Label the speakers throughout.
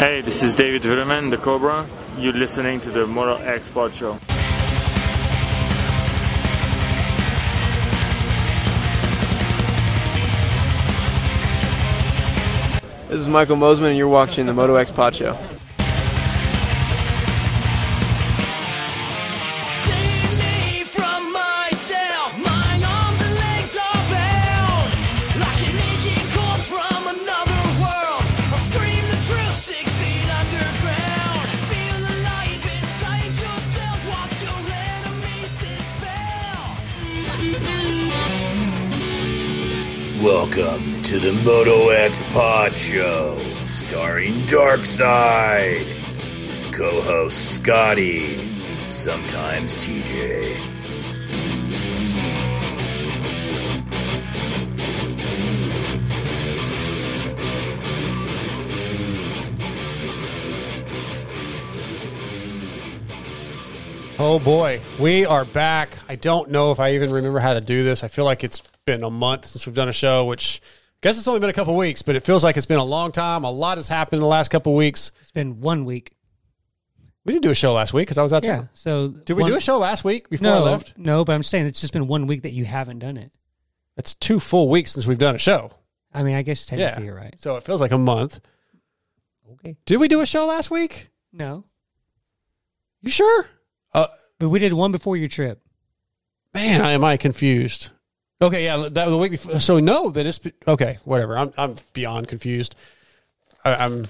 Speaker 1: Hey, this is David Vuillemin, the Cobra. You're listening to the Moto X Pod Show.
Speaker 2: This is Michael Mosiman, and you're watching the Moto X Pod Show.
Speaker 3: The
Speaker 4: Moto X Pod Show, starring Darkside. His co-host Scotty, sometimes TJ.
Speaker 5: Oh boy, we are back. I don't know if I even remember how to do this. I feel like it's been a month since we've done a show, which guess it's only been a couple weeks, but it feels like it's been a long time. A lot has happened in the last couple weeks.
Speaker 6: It's been one week.
Speaker 5: We didn't do a show last week because I was out
Speaker 6: Yeah.
Speaker 5: there.
Speaker 6: So
Speaker 5: Did we
Speaker 6: one-
Speaker 5: do a show last week before
Speaker 6: no,
Speaker 5: I left?
Speaker 6: No, but I'm saying it's just been one week that you haven't done it.
Speaker 5: It's two full weeks since we've done a show.
Speaker 6: I mean, I guess technically
Speaker 5: yeah,
Speaker 6: you're right.
Speaker 5: So it feels like a month.
Speaker 6: Okay.
Speaker 5: Did we do a show last week?
Speaker 6: No,
Speaker 5: You sure? Uh,
Speaker 6: but we did one before your trip.
Speaker 5: man, I am I confused. Okay, yeah, that the week before. So no, that it's okay. Whatever. I'm I'm beyond confused. I, I'm.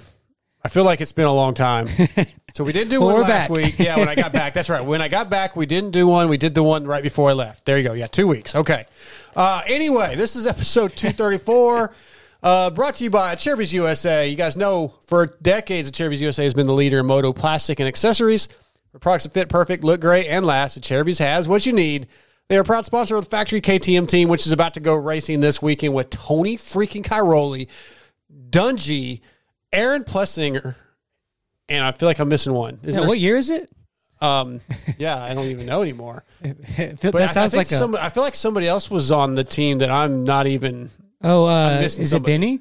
Speaker 5: I feel like it's been a long time. So we didn't do
Speaker 6: Well,
Speaker 5: one last
Speaker 6: back.
Speaker 5: week. Yeah, when I got back. That's right. When I got back, we didn't do one. We did the one right before I left. There you go. Yeah, two weeks. Okay. Uh, anyway, this is episode 234. Uh, brought to you by Acerbis USA. You guys know for decades, Acerbis USA has been the leader in moto plastic and accessories. For products that fit perfect, look great, and last, Acerbis has what you need. They are a proud sponsor of the Factory KTM team, which is about to go racing this weekend with Tony freaking Cairoli, Dungey, Aaron Plessinger, and I feel like I'm missing one.
Speaker 6: Yeah, what year is it?
Speaker 5: Um, yeah, I don't even know anymore.
Speaker 6: Feel-
Speaker 5: But I-
Speaker 6: that sounds
Speaker 5: I
Speaker 6: like
Speaker 5: some, I feel like somebody else was on the team that I'm not even.
Speaker 6: oh, uh, is
Speaker 5: somebody.
Speaker 6: it Benny?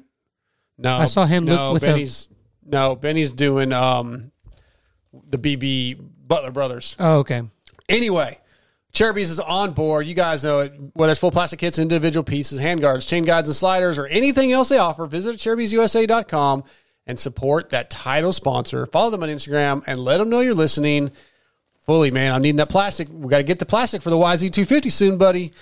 Speaker 5: No,
Speaker 6: I saw him look
Speaker 5: no,
Speaker 6: a-
Speaker 5: Benny's. no, Benny's doing um, the BB Butler brothers.
Speaker 6: Oh, okay.
Speaker 5: Anyway, Acerbis is on board. You guys know it. Whether it's full plastic kits, individual pieces, handguards, chain guides, and sliders, or anything else they offer, visit AcerbisUSA.com and support that title sponsor. Follow them on Instagram and let them know you're listening. Fully, man. I'm needing that plastic. We got to get the plastic for the YZ250 soon, buddy.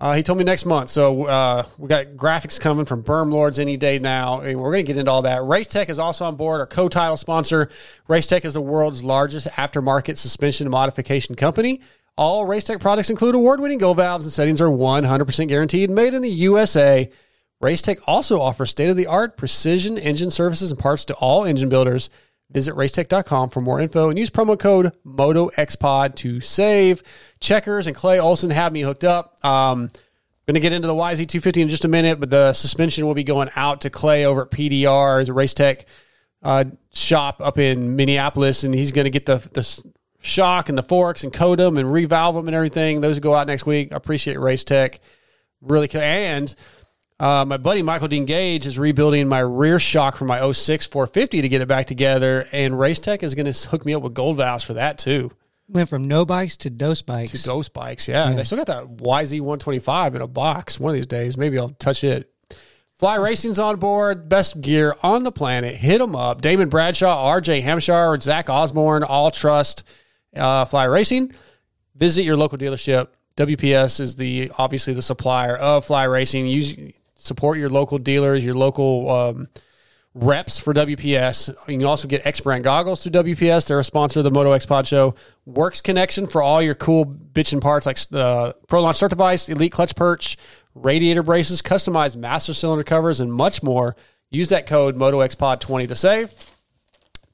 Speaker 5: Uh, he told me next month. So uh, we got graphics coming from Berm Lords any day now. And we're going to get into all that. Race Tech is also on board, our co-title sponsor. Race Tech is the world's largest aftermarket suspension modification company. All Race Tech products include award-winning gold valves and settings are 100% guaranteed, made in the USA. Race Tech also offers state-of-the-art precision engine services and parts to all engine builders. Visit racetech.com for more info and use promo code MotoXPod to save. Checkers and Clay Olson have me hooked up. Um, going to get into the YZ250 in just a minute, but the suspension will be going out to Clay over at PDR, a Race Tech uh, shop up in Minneapolis, and he's going to get the, the shock and the forks and coat them and revalve them and everything. Those go out next week. I appreciate Race Tech. Really, cool. and uh, my buddy Michael Dean Gage is rebuilding my rear shock for my 06 450 to get it back together, and Race Tech is going to hook me up with gold valves for that too.
Speaker 6: Went from no bikes to dose bikes.
Speaker 5: To ghost bikes, yeah. They still got that YZ 125 in a box. One of these days, maybe I'll touch it. Fly Racing's on board, best gear on the planet. Hit them up. Damon Bradshaw, RJ Hampshire, Zach Osborne, all trust uh, Fly Racing. Visit your local dealership. WPS is the obviously the supplier of Fly Racing. Use support your local dealers, your local um, reps for WPS. You can also get X brand goggles through WPS. They're a sponsor of the Moto X Pod Show. Works Connection for all your cool bitchin' parts like the Pro Launch Start Device, Elite Clutch Perch, radiator braces, customized master cylinder covers, and much more. Use that code MotoXPod20 to save.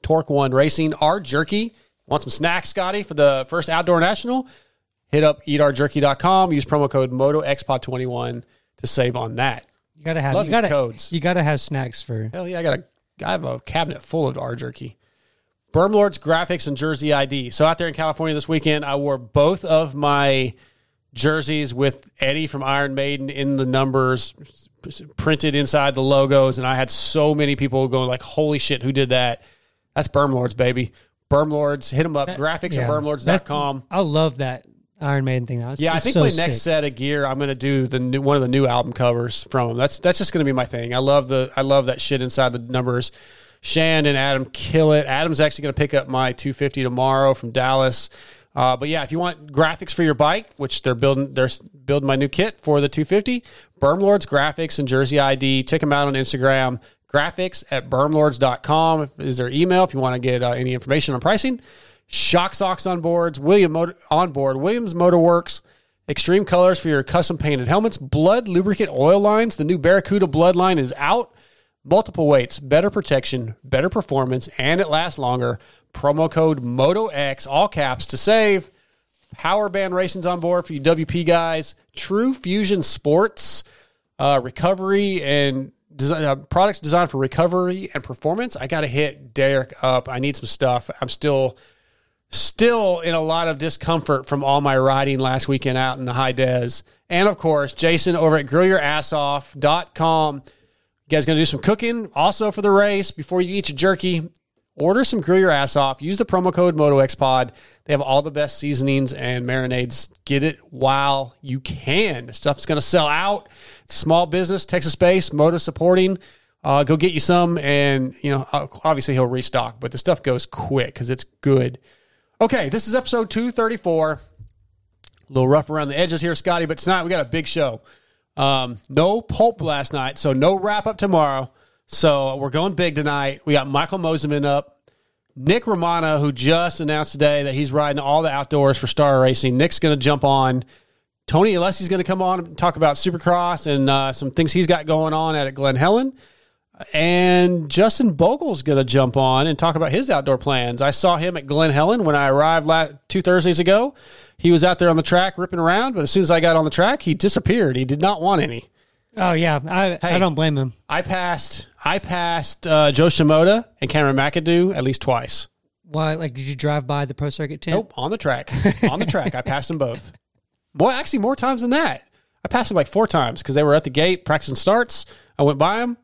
Speaker 5: Torque One Racing, R Jerky. Want some snacks, Scotty, for the first outdoor national? Hit up eatrjerky.com. Use promo code MotoXPod21 to save on that.
Speaker 6: You gotta have
Speaker 5: Love
Speaker 6: you
Speaker 5: these
Speaker 6: gotta
Speaker 5: codes.
Speaker 6: you gotta have snacks for
Speaker 5: Hell yeah, I got a I have a cabinet full of R jerky. Bermlord's graphics and jersey ID. So out there in California this weekend, I wore both of my jerseys with Eddie from Iron Maiden in the numbers printed inside the logos, and I had so many people going like, "Holy shit, who did that?" That's Bermlords, baby. Bermlords, hit them up. Graphics
Speaker 6: Yeah.
Speaker 5: at bermlords.com.
Speaker 6: I love that Iron Maiden thing. That's
Speaker 5: Yeah, I think
Speaker 6: so
Speaker 5: my
Speaker 6: sick.
Speaker 5: next set of gear, I'm gonna do the new, one of the new album covers from them. That's that's just gonna be my thing. I love the I love that shit inside the numbers. Shan and Adam kill it. Adam's actually gonna pick up my 250 tomorrow from Dallas. Uh, but yeah, if you want graphics for your bike, which they're building, they're building my new kit for the 250. Bermlords Graphics and Jersey ID. Check them out on Instagram. Graphics at bermlords.com is their email if you want to get uh, any information on pricing. Shock socks on boards. William Motor, on board. Williams Motorworks. Extreme colors for your custom painted helmets. Blood lubricant oil lines. The new Barracuda Bloodline is out. Multiple weights, better protection, better performance, and it lasts longer. Promo code MotoX, all caps to save. Power Band Racing's on board for you WP guys. True Fusion Sports, uh, recovery and uh, products designed for recovery and performance. I got to hit Derek up. I need some stuff. I'm still still in a lot of discomfort from all my riding last weekend out in the high des. And of course, Jason over at grillyourassoff.com. You guys going to do some cooking also for the race before you eat your jerky. Order some grill your ass off. Use the promo code MotoXPod. They have all the best seasonings and marinades. Get it while you can. The stuff's going to sell out. It's a small business, Texas based, moto supporting. Uh, go get you some, and you know, obviously he'll restock, but the stuff goes quick because it's good. Okay, this is episode 234. A little rough around the edges here, Scotty, but tonight we got a big show. Um, no pulp last night, so no wrap up tomorrow. So we're going big tonight. We got Michael Mosiman up. Nick Romano, who just announced today that he's riding all the outdoors for Star Racing. Nick's going to jump on. Tony Alessi's going to come on and talk about Supercross and uh, some things he's got going on at Glen Helen. And Justin Bogle's going to jump on and talk about his outdoor plans. I saw him at Glen Helen when I arrived last, two Thursdays ago. He was out there on the track ripping around, but as soon as I got on the track, he disappeared. He did not want any.
Speaker 6: Oh yeah, I
Speaker 5: Hey.
Speaker 6: I don't blame him.
Speaker 5: I passed. I passed uh, Jo Shimoda and Cameron McAdoo at least twice.
Speaker 6: Why? Like, did you drive by the pro circuit tent?
Speaker 5: Nope, on the track. on the track, I passed them both. Well, actually, more times than that. I passed them like four times because they were at the gate practicing starts. I went by them.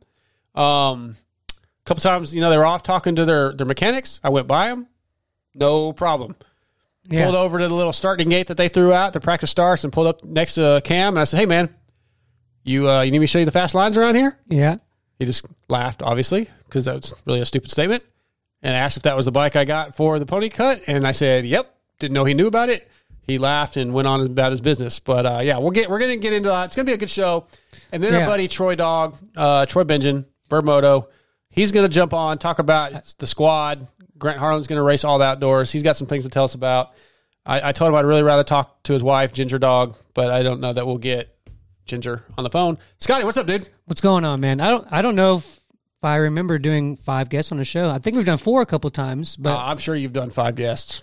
Speaker 5: Um, a couple times, you know, they were off talking to their their mechanics. I went by them. No problem.
Speaker 6: Yeah.
Speaker 5: Pulled over to the little starting gate that they threw out. The practice starts and pulled up next to Cam. And I said, "Hey, man, you uh, you need me to show you the fast lines around here?"
Speaker 6: Yeah.
Speaker 5: He just laughed, obviously, because that was really a stupid statement, and asked if that was the bike I got for the pony cut. And I said, "Yep." Didn't know he knew about it. He laughed and went on about his business. But uh, yeah, we'll get we're gonna get into that. It's gonna be a good show. And then our buddy Troy Dog, uh, Troy Benjamin, Birdmoto, he's gonna jump on talk about the squad. Grant Harlan's gonna race all the outdoors. He's got some things to tell us about. I, I told him I'd really rather talk to his wife, Ginger Dog, but I don't know that we'll get Ginger on the phone. Scotty, what's up, dude?
Speaker 6: What's going on, man? I don't I don't know if, I remember doing five guests on the show. I think we've done four a couple times, but
Speaker 5: Uh, I'm sure you've done five guests.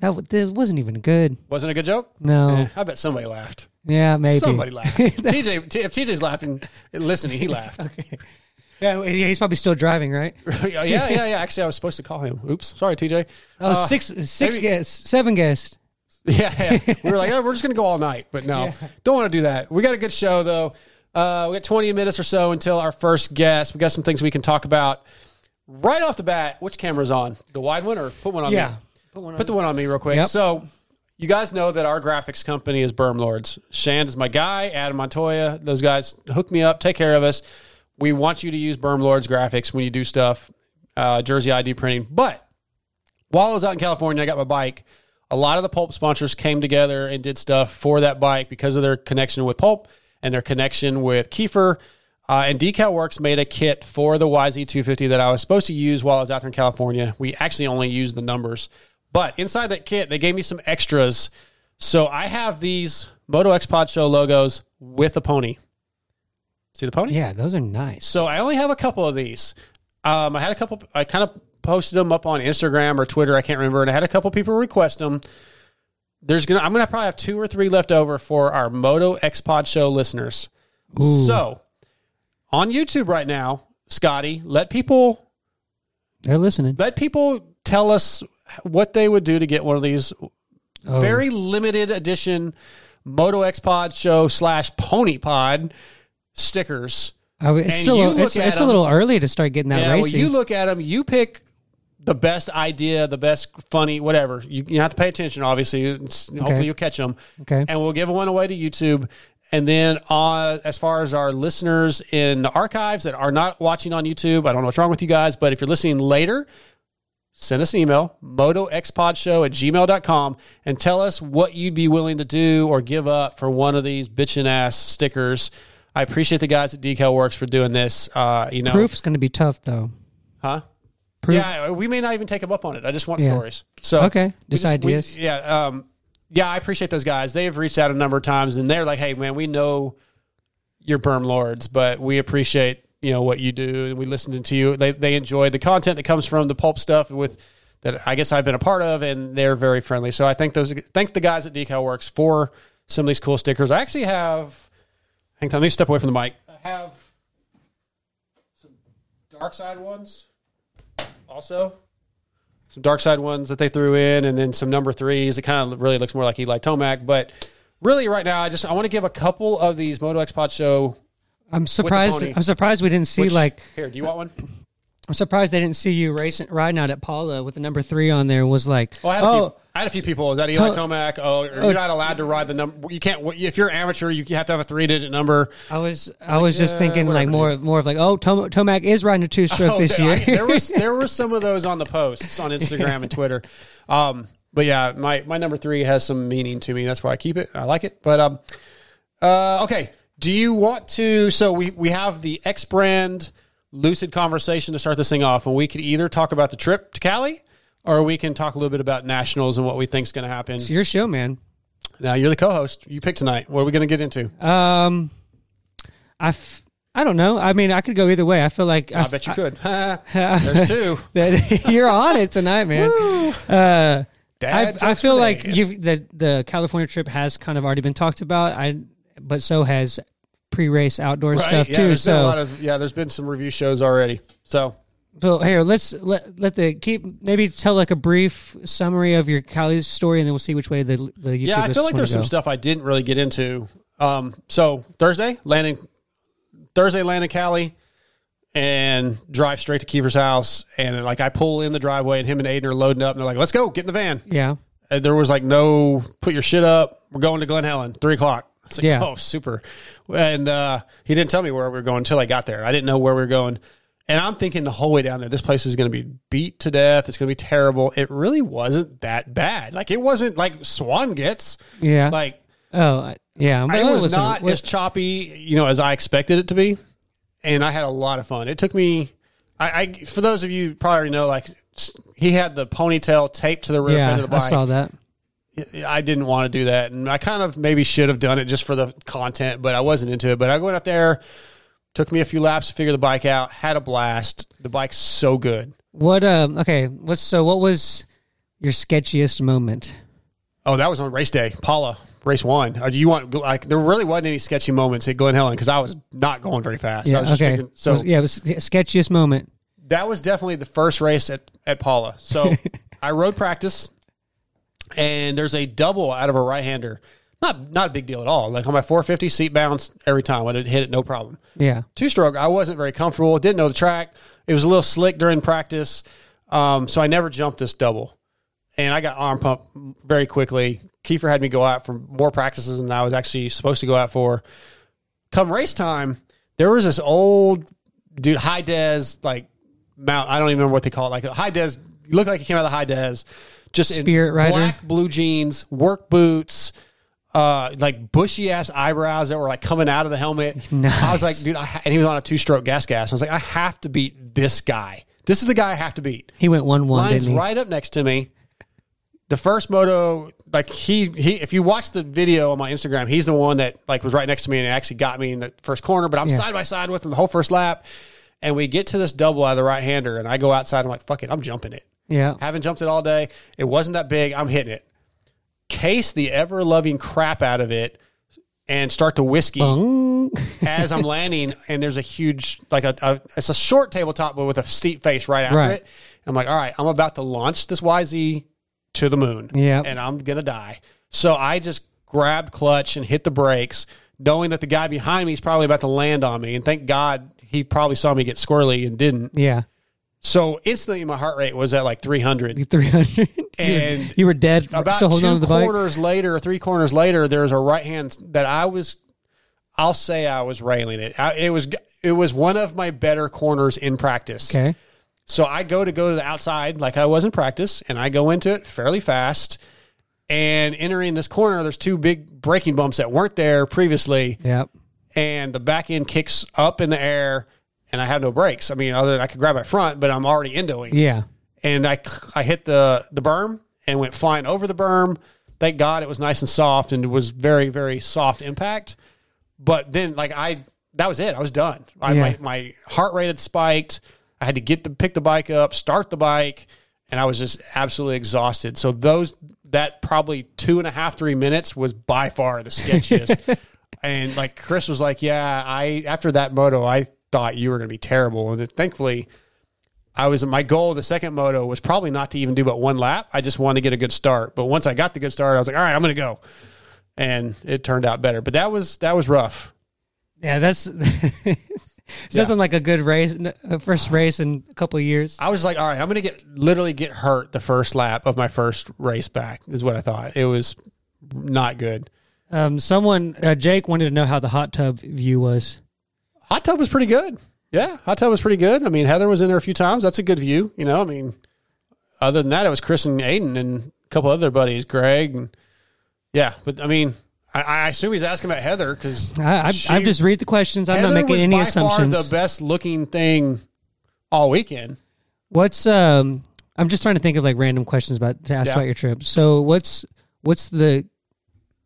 Speaker 6: that, w- that wasn't even good.
Speaker 5: Wasn't a good joke?
Speaker 6: No.
Speaker 5: Eh, I bet somebody laughed.
Speaker 6: Yeah, maybe
Speaker 5: Somebody laughed. TJ, T- if TJ's laughing, listening, he laughed.
Speaker 6: Yeah, yeah, he's probably still driving, right?
Speaker 5: yeah, yeah, yeah. Actually, I was supposed to call him. Oops, sorry, TJ.
Speaker 6: Oh,
Speaker 5: Uh,
Speaker 6: six six
Speaker 5: maybe-
Speaker 6: guests, seven guests.
Speaker 5: Yeah, yeah. we were like, oh, we're just gonna go all night, but no, don't want to do that. We got a good show though. Uh, we got 20 minutes or so until our first guest. We got some things we can talk about right off the bat. Which camera's on? The wide one or put one on? Me.
Speaker 6: Yeah.
Speaker 5: me?
Speaker 6: Put one on.
Speaker 5: Put the one on me real quick.
Speaker 6: Yep.
Speaker 5: So, you guys know that our graphics company is Berm Lords. Shand is my guy. Adam Montoya. Those guys hook me up, take care of us. We want you to use Berm Lords graphics when you do stuff, uh, Jersey ID printing. But while I was out in California, I got my bike. A lot of the pulp sponsors came together and did stuff for that bike because of their connection with pulp and their connection with Keefer. Uh, and Decal Works made a kit for the YZ250 that I was supposed to use while I was out there in California. We actually only used the numbers, but inside that kit, they gave me some extras. So I have these Moto X Pod Show logos with a pony. See the pony?
Speaker 6: Yeah, those are nice.
Speaker 5: So I only have a couple of these. Um, I had a couple. I kind of posted them up on Instagram or Twitter. I can't remember, and I had a couple people request them. There's gonna. I'm gonna probably have two or three left over for our Moto X Pod Show listeners. So on YouTube right now, Scotty, let people
Speaker 6: They're listening.
Speaker 5: let people tell us what they would do to get one of these
Speaker 6: Oh.
Speaker 5: very limited edition Moto X Pod Show slash Pony Pod stickers.
Speaker 6: Oh, it's still a, it's, it's a little early to start getting that
Speaker 5: Yeah, well,
Speaker 6: racing.
Speaker 5: you look at them, you pick the best idea, the best funny, whatever. You, you have to pay attention, obviously. It's- Hopefully, you'll catch them.
Speaker 6: Okay.
Speaker 5: And we'll give one away to YouTube. And then, uh, as far as our listeners in the archives that are not watching on YouTube, I don't know what's wrong with you guys, but if you're listening later, send us an email, motoxpodshow at gmail.com, and tell us what you'd be willing to do or give up for one of these bitchin' ass stickers. I appreciate the guys at Decal Works for doing this. Uh, you know,
Speaker 6: Proof's going to be tough though.
Speaker 5: huh?
Speaker 6: Proof.
Speaker 5: Yeah, we may not even take them up on it. I just want
Speaker 6: Yeah.
Speaker 5: stories. So
Speaker 6: Okay,
Speaker 5: we
Speaker 6: just
Speaker 5: we-
Speaker 6: ideas.
Speaker 5: yeah, um, yeah. I appreciate those guys. They have reached out a number of times, and they're like, "Hey, man, we know you're berm lords, but we appreciate you know what you do, and we listened to you. They they enjoy the content that comes from the pulp stuff with that. I guess I've been a part of, and they're very friendly. So I thank those. Thanks the guys at Decal Works for some of these cool stickers. I actually have. Hang on, let me step away from the mic. I have some dark side ones also some dark side ones that they threw in, and then some number threes. It kind of really looks more like Eli Tomac, but really, right now, I just I want to give a couple of these Moto X Pod Show.
Speaker 6: I'm surprised.
Speaker 5: pony.
Speaker 6: I'm surprised we didn't see
Speaker 5: which-
Speaker 6: like.
Speaker 5: here, do you want one?
Speaker 6: I'm surprised they didn't see you racing riding out at Pala with the number three on there. Was like,
Speaker 5: Well, I had a,
Speaker 6: oh,
Speaker 5: few, I had a few people. Is that Eli
Speaker 6: To-
Speaker 5: Tomac? Oh, you're not allowed to ride the number. You can't. If you're amateur, you have to have a three digit number.
Speaker 6: I was I was just
Speaker 5: yeah,
Speaker 6: thinking like more more of like, oh, Tom, Tomac is riding a two stroke
Speaker 5: Oh,
Speaker 6: this year.
Speaker 5: I- there was there were some of those on the posts on Instagram and Twitter. Um, but yeah, my my number three has some meaning to me. That's why I keep it. I like it. But um, uh, okay. Do you want to? So we we have the X brand lucid conversation to start this thing off, and we could either talk about the trip to Cali, or we can talk a little bit about nationals and what we think is going to happen.
Speaker 6: it's your show, man.
Speaker 5: Now you're the co-host. You pick tonight. What are we going to get into?
Speaker 6: Um, I f- I don't know. I mean, I could go either way. I feel like
Speaker 5: I bet you could. There's two.
Speaker 6: you're on it tonight, man. Uh, I, I feel like you the the California trip has kind of already been talked about. I but so has pre-race outdoor
Speaker 5: Right?
Speaker 6: stuff
Speaker 5: yeah,
Speaker 6: too.
Speaker 5: there's been a
Speaker 6: So
Speaker 5: lot of yeah. There's been some review shows already. So
Speaker 6: so here let's let let the keep maybe tell like a brief summary of your Cali story, and then we'll see which way the the YouTube
Speaker 5: Yeah, I feel like there's some stuff I didn't really get into. Um, so Thursday, landing Thursday, landing Cali, and drive straight to Keefer's house. And like I pull in the driveway, and him and Aiden are loading up, and they're like, "Let's go, get in the van."
Speaker 6: Yeah,
Speaker 5: And there was like no put your shit up. We're going to Glen Helen, three o'clock. I was like,
Speaker 6: Yeah.
Speaker 5: oh, super. And uh, he didn't tell me where we were going until I got there. I didn't know where we were going. And I'm thinking the whole way down there, this place is going to be beat to death. It's going to be terrible. It really wasn't that bad. Like it wasn't like Swan gets.
Speaker 6: yeah.
Speaker 5: Like
Speaker 6: oh, yeah.
Speaker 5: it was
Speaker 6: listen,
Speaker 5: not
Speaker 6: what-
Speaker 5: as choppy, you know, as I expected it to be. And I had a lot of fun. It took me, I, I for those of you probably already know, like he had the ponytail taped to the rear end of the bike.
Speaker 6: I saw that.
Speaker 5: I didn't want to do that, and I kind of maybe should have done it just for the content, but I wasn't into it. But I went up there, took me a few laps to figure the bike out, had a blast. The bike's so good.
Speaker 6: What? Um. Okay. What's so? What was your sketchiest moment?
Speaker 5: Oh, that was on race day, Pala, race one. Uh, do you want like there really wasn't any sketchy moments at Glen Helen because I was not going very fast. I
Speaker 6: Yeah.
Speaker 5: was just
Speaker 6: Okay.
Speaker 5: thinking- so
Speaker 6: Was- yeah. It was sketchiest moment.
Speaker 5: that was definitely the first race at, at Pala. So I rode practice, and there's a double out of a right hander. Not not a big deal at all. Like on my 450 seat bounce every time, I'd hit it no problem.
Speaker 6: Yeah.
Speaker 5: two stroke, I wasn't very comfortable. Didn't know the track. It was a little slick during practice, um, so I never jumped this double. And I got arm pump very quickly. Keefer had me go out for more practices than I was actually supposed to go out for. Come race time, there was this old dude, high des, like mount. I don't even remember what they call it. Like a high des, looked like he came out of the high des. Just
Speaker 6: Spirit
Speaker 5: in
Speaker 6: rider?
Speaker 5: black blue jeans, work boots, uh, like bushy ass eyebrows that were like coming out of the helmet. I was like, dude, I and he was on a two stroke GasGas. I was like, I have to beat this guy. This is the guy I have to beat.
Speaker 6: He went one one.
Speaker 5: Line's right up next to me. The first moto, like he he, if you watch the video on my Instagram, he's the one that like was right next to me and actually got me in the first corner. But I'm
Speaker 6: Yeah.
Speaker 5: side by side with him the whole first lap, and we get to this double out of the right hander, and I go outside. I'm like, fuck it, I'm jumping it.
Speaker 6: Yeah.
Speaker 5: Haven't jumped it all day. It wasn't that big. I'm hitting it. Case the ever loving crap out of it and start to whiskey as I'm landing. And there's a huge, like a, a it's a short tabletop, but with a steep face right after
Speaker 6: Right.
Speaker 5: it. I'm like, all right, I'm about to launch this YZ to the moon.
Speaker 6: Yeah.
Speaker 5: And I'm going to die. So I just grabbed clutch and hit the brakes, knowing that the guy behind me is probably about to land on me. And thank God he probably saw me get squirrely and didn't.
Speaker 6: Yeah.
Speaker 5: So instantly, my heart rate was at like 300.
Speaker 6: 300.
Speaker 5: And
Speaker 6: you were dead.
Speaker 5: About
Speaker 6: still holding
Speaker 5: two
Speaker 6: on to the bike.
Speaker 5: corners later, three corners later, there's a right hand that I was. I'll say I was railing it. I, it was it was one of my better corners in practice.
Speaker 6: Okay.
Speaker 5: So I go to go to the outside like I was in practice, and I go into it fairly fast. And entering this corner, there's two big braking bumps that weren't there previously,
Speaker 6: Yep.
Speaker 5: and the back end kicks up in the air, and I have no brakes. I mean, other than I could grab my front, but I'm already endoing
Speaker 6: Yeah.
Speaker 5: and I I hit the the berm and went flying over the berm. Thank God it was nice and soft and it was very very soft impact. But then like I that was it. I was done. I,
Speaker 6: Yeah.
Speaker 5: my my heart rate had spiked. I had to get the pick the bike up, start the bike, and I was just absolutely exhausted. So those that probably two and a half three minutes was by far the sketchiest. and like Chris was like, "Yeah, I after that moto, I thought you were going to be terrible." And thankfully, I was my goal. The second moto was probably not to even do but one lap. I just wanted to get a good start. But once I got the good start, I was like, "All right, I'm going to go," and it turned out better. But that was that was rough.
Speaker 6: Yeah. That's it's nothing like a good race, a first race in a couple of years.
Speaker 5: I was like, "All right, I'm going to get literally get hurt the first lap of my first race back." Is what I thought. It was not good.
Speaker 6: Um, someone, uh, Jake, wanted to know how the hot tub view was.
Speaker 5: Hot tub was pretty good. Yeah, hot tub was pretty good. I mean, Heather was in there a few times. That's a good view. You know, I mean, other than that, it was Chris and Aiden and a couple other buddies, Greg, and yeah. But I mean, I, I assume he's asking about Heather because
Speaker 6: I, just read the questions. I'm
Speaker 5: Heather
Speaker 6: not making any assumptions.
Speaker 5: the best looking thing all weekend.
Speaker 6: What's um? I'm just trying to think of like random questions about to ask
Speaker 5: Yeah.
Speaker 6: about your trip. So what's what's the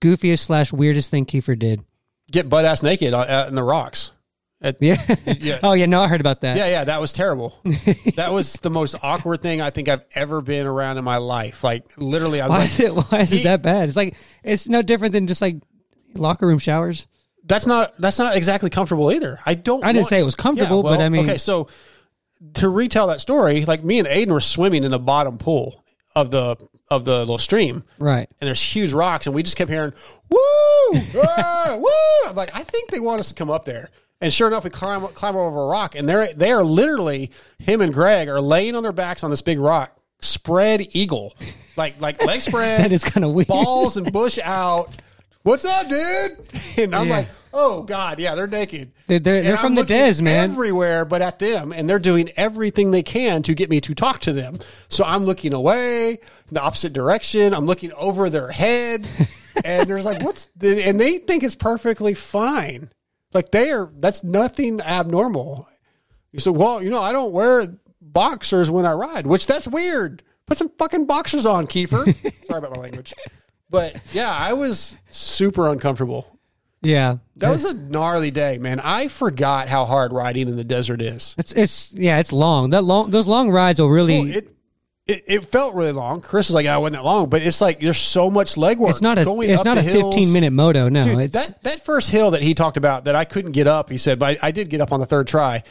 Speaker 6: goofiest slash weirdest thing Keefer did?
Speaker 5: Get butt ass naked on, out in the rocks. At-
Speaker 6: Yeah.
Speaker 5: yeah.
Speaker 6: oh yeah, no, I heard about that.
Speaker 5: Yeah, yeah, that was terrible. that was the most awkward thing I think I've ever been around in my life. Like literally, I was
Speaker 6: Why
Speaker 5: like,
Speaker 6: is it? Why is it that bad? It's like it's no different than just like locker room showers.
Speaker 5: that's not that's not exactly comfortable either. I don't.
Speaker 6: I didn't say it was comfortable,
Speaker 5: Yeah,
Speaker 6: but I mean-
Speaker 5: okay. So to retell that story, like me and Aiden were swimming in the bottom pool of the of the little stream,
Speaker 6: Right.
Speaker 5: and there's huge rocks, and we just kept hearing "woo, ah, woo." I'm like, I think they want us to come up there. And sure enough, we climb climb over a rock, and they're they are literally him and Greg are laying on their backs on this big rock, spread eagle, like like leg spread.
Speaker 6: That is kind of weird.
Speaker 5: balls and bush out. What's up, dude? And I'm
Speaker 6: Yeah.
Speaker 5: like, oh god, yeah, they're naked.
Speaker 6: They're- they're- they're from the Des, man.
Speaker 5: Everywhere, but at them, and they're doing everything they can to get me to talk to them. So I'm looking away, the opposite direction. I'm looking over their head, and there's like, what's? And they think it's perfectly fine. Like they are. That's nothing abnormal. You said, well, you know, I don't wear boxers when I ride, which that's weird. Put some fucking boxers on, Keefer. Sorry about my language. But yeah, I was super uncomfortable.
Speaker 6: Yeah.
Speaker 5: That was a gnarly day, man. I forgot how hard riding in the desert is.
Speaker 6: It's it's yeah, it's long. That long those long rides will really
Speaker 5: Well, it, it it felt really long. Chris is like, oh, "I wasn't that long," but it's like there's so much legwork.
Speaker 6: it's not a
Speaker 5: going
Speaker 6: it's not a
Speaker 5: hills.
Speaker 6: 15 minute moto. No,
Speaker 5: Dude,
Speaker 6: it's
Speaker 5: that that first hill that he talked about that I couldn't get up. He said, but I, I did get up on the third try.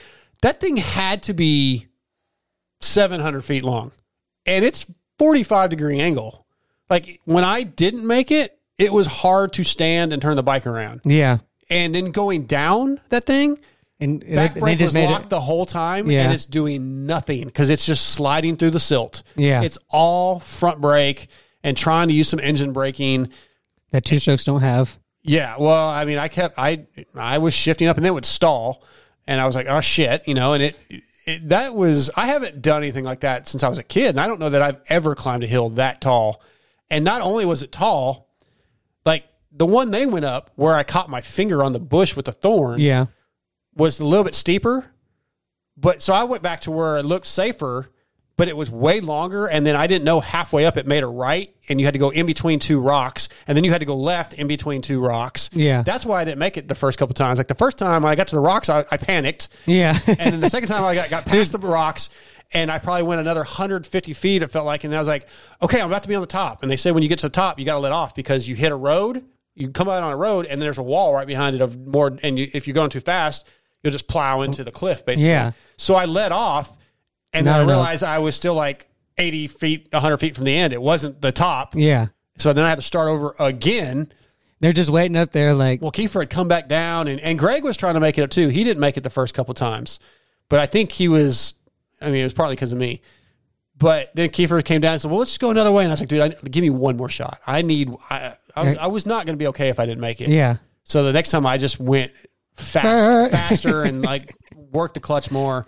Speaker 5: That thing had to be 700 feet long, and it's 45 degree angle. Like when I didn't make it, it was hard to stand and turn the bike around.
Speaker 6: yeah.
Speaker 5: And then going down that thing,
Speaker 6: And
Speaker 5: back brake
Speaker 6: just
Speaker 5: was locked
Speaker 6: it
Speaker 5: the whole time,
Speaker 6: Yeah.
Speaker 5: and it's doing nothing because it's just sliding through the silt.
Speaker 6: Yeah.
Speaker 5: it's all front brake and trying to use some engine braking.
Speaker 6: that two strokes don't have.
Speaker 5: Yeah, well, I mean, I kept I I was shifting up and then it would stall, and I was like, oh shit, you know, and it, it that was I haven't done anything like that since I was a kid, and I don't know that I've ever climbed a hill that tall. And not only was it tall, like the one they went up where I caught my finger on the bush with the thorn
Speaker 6: Yeah.
Speaker 5: Was a little bit steeper. But so I went back to where it looked safer, but it was way longer. And then I didn't know halfway up it made a right, and you had to go in between two rocks, and then you had to go left in between two rocks.
Speaker 6: Yeah.
Speaker 5: that's why I didn't make it the first couple times. Like the first time when I got to the rocks, I, I panicked,
Speaker 6: Yeah.
Speaker 5: and then the second time I got, got past the rocks. And I probably went another 150 feet, it felt like. And I was like, okay, I'm about to be on the top. And they say when you get to the top, you got to let off because you hit a road, you come out on a road, and there's a wall right behind it of more. And you, if you're going too fast, you'll just plow into the cliff, basically.
Speaker 6: Yeah.
Speaker 5: So I let off, and then
Speaker 6: Not
Speaker 5: I
Speaker 6: enough.
Speaker 5: realized I was still like 80 feet, 100 feet from the end. It wasn't the top.
Speaker 6: yeah.
Speaker 5: So then I had to start over again.
Speaker 6: They're just waiting up there like
Speaker 5: Well, Keefer had come back down, and, and Greg was trying to make it up too. He didn't make it the first couple times, but I think he was. I mean, it was partly because of me. But then Keefer came down and said, "Well, let's just go another way." And I was like, "Dude, I, give me one more shot. I need. I, I was, I was not going to be okay if I didn't make it.
Speaker 6: Yeah.
Speaker 5: So the next time I just went fast, faster and like work the clutch more.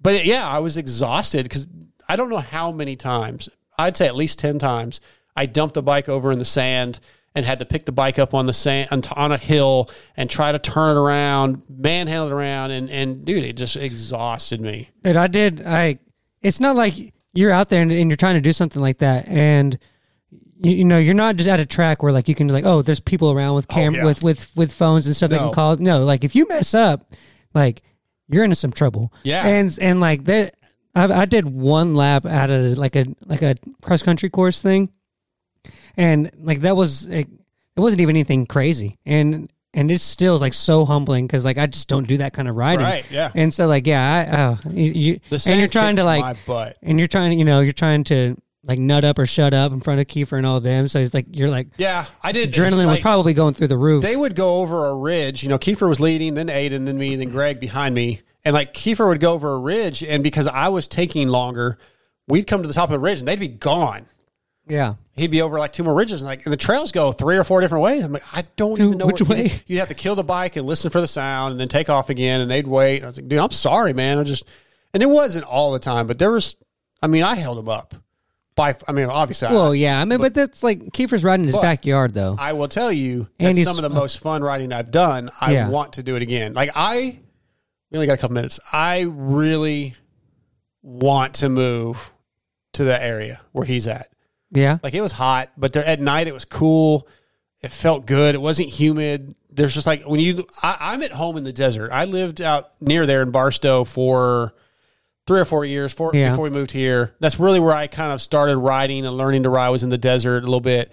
Speaker 5: But yeah, I was exhausted because I don't know how many times. I'd say at least ten times. I dumped the bike over in the sand and had to pick the bike up on the sand on- on a hill and try to turn it around, manhandle it around, and and dude, it just exhausted me.
Speaker 6: And I did. I. It's not like you're out there and, and you're trying to do something like that, and you, you know you're not just at a track where like you can like oh there's people around with oh, cam
Speaker 5: yeah.
Speaker 6: with with with phones and stuff they
Speaker 5: No.
Speaker 6: can call. No, like if you mess up, like you're into some trouble.
Speaker 5: Yeah.
Speaker 6: and and like that. I, I did one lap at a like a like a cross country course thing, and like that was it, it wasn't even anything crazy, and and it still is like so humbling because like I just don't do that kind of riding.
Speaker 5: Right, yeah.
Speaker 6: And so like yeah, I, uh, oh, you, you
Speaker 5: The
Speaker 6: and you're trying to like
Speaker 5: my butt.
Speaker 6: and you're trying to you know you're trying to like nut up or shut up in front of Keefer and all of them. So he's like you're like
Speaker 5: Yeah, I did.
Speaker 6: adrenaline was probably going through the roof.
Speaker 5: they would go over a ridge. You know, Keefer was leading, then Aiden, then me, then Greg behind me. And like Keefer would go over a ridge, and because I was taking longer, we'd come to the top of the ridge and they'd be gone.
Speaker 6: yeah.
Speaker 5: He'd be over like two more ridges, and like and the trails go three or four different ways. I'm like, I don't even know
Speaker 6: which
Speaker 5: what,
Speaker 6: way?
Speaker 5: You'd have to kill the bike and listen for the sound, and then take off again, and they'd wait. I was like, dude, I'm sorry, man. I just, and it wasn't all the time, but there was. I mean, I held him up. By, I mean, obviously, I,
Speaker 6: Well, yeah. I mean, but, that's like Keefer's riding in his backyard though.
Speaker 5: I will tell you
Speaker 6: And
Speaker 5: that's some of the most fun riding I've done. I
Speaker 6: Yeah.
Speaker 5: want to do it again. Like I we only got a couple minutes. I really want to move to the area where he's at.
Speaker 6: yeah.
Speaker 5: Like it was hot, but there at night it was cool. It felt good. It wasn't humid. There's just like when you I, I'm at home in the desert. I lived out near there in Barstow for three or four years for,
Speaker 6: Yeah.
Speaker 5: before we moved here. That's really where I kind of started riding and learning to ride I was in the desert a little bit.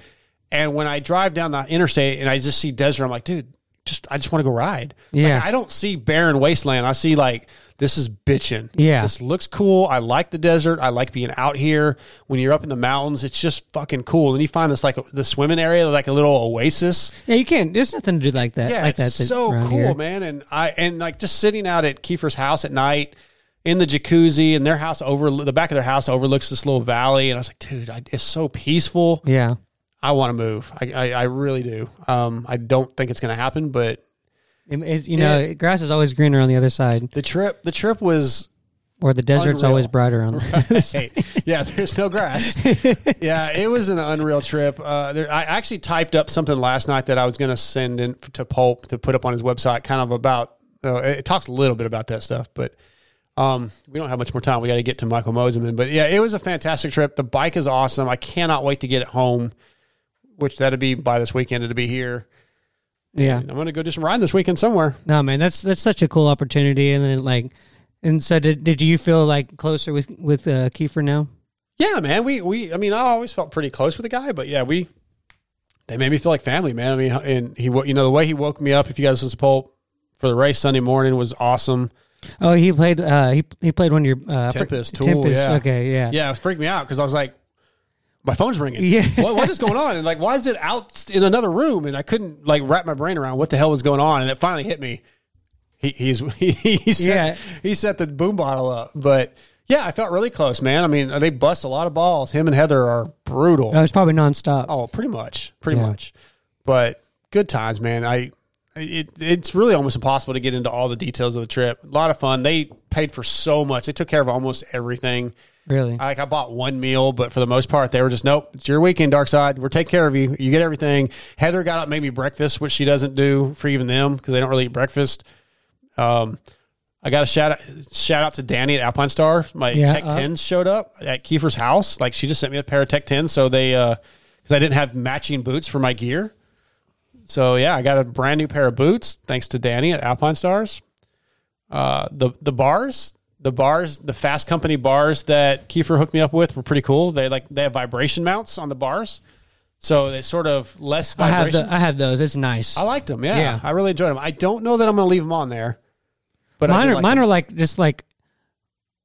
Speaker 5: And when I drive down the interstate and I just see desert, I'm like, dude, just I just want to go ride.
Speaker 6: Yeah.
Speaker 5: Like, I don't see barren wasteland. I see like this is bitching.
Speaker 6: Yeah.
Speaker 5: This looks cool. I like the desert. I like being out here. When you're up in the mountains, it's just fucking cool. And you find this like the swimming area, like a little oasis.
Speaker 6: Yeah, you can't. There's nothing to do like that.
Speaker 5: Yeah,
Speaker 6: like
Speaker 5: it's
Speaker 6: that
Speaker 5: so cool,
Speaker 6: here.
Speaker 5: man. And I and like just sitting out at Keefer's house at night in the jacuzzi, and their house over the back of their house overlooks this little valley. And I was like, dude, I, it's so peaceful.
Speaker 6: Yeah.
Speaker 5: I want to move. I, I I really do. Um, I don't think it's going to happen, but
Speaker 6: It, it- you know, grass is always greener on the other side,
Speaker 5: the trip the trip was
Speaker 6: or the desert's
Speaker 5: Unreal.
Speaker 6: always brighter on.
Speaker 5: hey, yeah, there's no grass. yeah, it was an unreal trip. Uh, there, I actually typed up something last night that I was going to send in to Pulp to put up on his website, kind of about. Uh, it it talks a little bit about that stuff, but um, we don't have much more time. We got to get to Michael Mosiman, but yeah, it was a fantastic trip. The bike is awesome. I cannot wait to get it home, which that'd be by this weekend. It'll be here.
Speaker 6: yeah.
Speaker 5: And I'm going to go do some riding this weekend somewhere.
Speaker 6: No, man, that's that's such a cool opportunity, and then like, and so did did you feel like closer with with uh, Keefer now?
Speaker 5: Yeah, man. We we I mean, I always felt pretty close with the guy, but yeah, we they made me feel like family, man. I mean, and he you know the way he woke me up. If you guys listen to Pulp for the race Sunday morning was awesome.
Speaker 6: Oh, he played. Uh, he he played one of your uh, fr-
Speaker 5: Tempest Tool,
Speaker 6: Tempest.
Speaker 5: yeah.
Speaker 6: Okay, yeah,
Speaker 5: Yeah, it was freaking me out because I was like, my phone's ringing.
Speaker 6: Yeah.
Speaker 5: what, what is going on? And like, why is it out in another room? And I couldn't like wrap my brain around what the hell was going on. And it finally hit me. He, he's he, he set,
Speaker 6: Yeah.
Speaker 5: he set the boom bottle up, but. Yeah, I felt really close, man. I mean, they bust a lot of balls. Him and Heather are brutal.
Speaker 6: Oh, it's probably nonstop.
Speaker 5: Oh, pretty much, pretty
Speaker 6: Yeah.
Speaker 5: much. But good times, man. I it it's really almost impossible to get into all the details of the trip. A lot of fun. They paid for so much. They took care of almost everything.
Speaker 6: Really?
Speaker 5: Like I bought one meal, but for the most part, they were just nope. It's your weekend, Dark Side. We're taking care of you. You get everything. Heather got up, made me breakfast, which she doesn't do for even them because they don't really eat breakfast. Um, I got a shout out, shout out to Danny at Alpinestars. My
Speaker 6: Yeah,
Speaker 5: Tech
Speaker 6: uh-
Speaker 5: 10s showed up at Keefer's house. Like she just sent me a pair of Tech 10s. So they, uh, cause I didn't have matching boots for my gear. So yeah, I got a brand new pair of boots thanks to Danny at Alpinestars. Uh, the, the bars, the bars, the fast company bars that Keefer hooked me up with were pretty cool. They like, they have vibration mounts on the bars. So they sort of less
Speaker 6: I have
Speaker 5: vibration.
Speaker 6: the, I have those. It's nice.
Speaker 5: I liked them. Yeah,
Speaker 6: Yeah.
Speaker 5: I really enjoyed them. I don't know that I'm going to leave them on there, but
Speaker 6: mine are
Speaker 5: like
Speaker 6: mine
Speaker 5: them.
Speaker 6: are like just like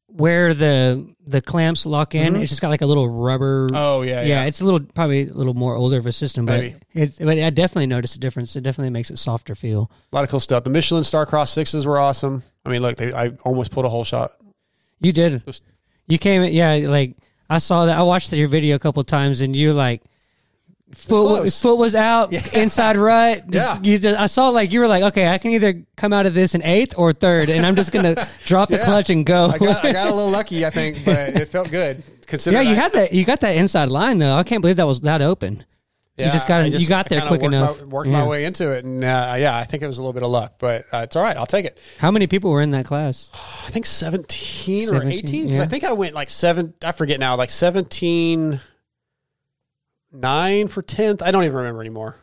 Speaker 6: where the the clamps lock in. It's just got like a little rubber.
Speaker 5: Mm-hmm. Oh yeah,
Speaker 6: yeah,
Speaker 5: yeah.
Speaker 6: it's a little probably a little more older of a system, but
Speaker 5: Maybe.
Speaker 6: it's but I definitely noticed a difference. It definitely makes it softer feel.
Speaker 5: a lot of cool stuff. The Michelin Star Cross sixes were awesome. I mean, look, they, I almost pulled a holeshot.
Speaker 6: You did. You came. Yeah, like I saw that. I watched your video a couple times, and you like foot foot was out, inside rut. Just,
Speaker 5: Yeah.
Speaker 6: You just, I saw like you were like, okay, I can either come out of this in eighth or third, and I'm just gonna drop the
Speaker 5: Yeah.
Speaker 6: clutch and go.
Speaker 5: I got, I got a little lucky, I think, but it felt good.
Speaker 6: yeah, you
Speaker 5: I-
Speaker 6: had that. You got that inside line though. I can't believe that was that open. Yeah, you just got
Speaker 5: I
Speaker 6: you got there quick
Speaker 5: worked
Speaker 6: enough.
Speaker 5: My, worked
Speaker 6: Yeah.
Speaker 5: my way into it, and uh, yeah, I think it was a little bit of luck, but uh, it's all right. I'll take it.
Speaker 6: How many people were in that class?
Speaker 5: I think seventeen, or
Speaker 6: 17,
Speaker 5: eighteen. 'cause
Speaker 6: yeah.
Speaker 5: I think I went like seven. I forget now. Like seventeen, nine for tenth. I don't even remember anymore.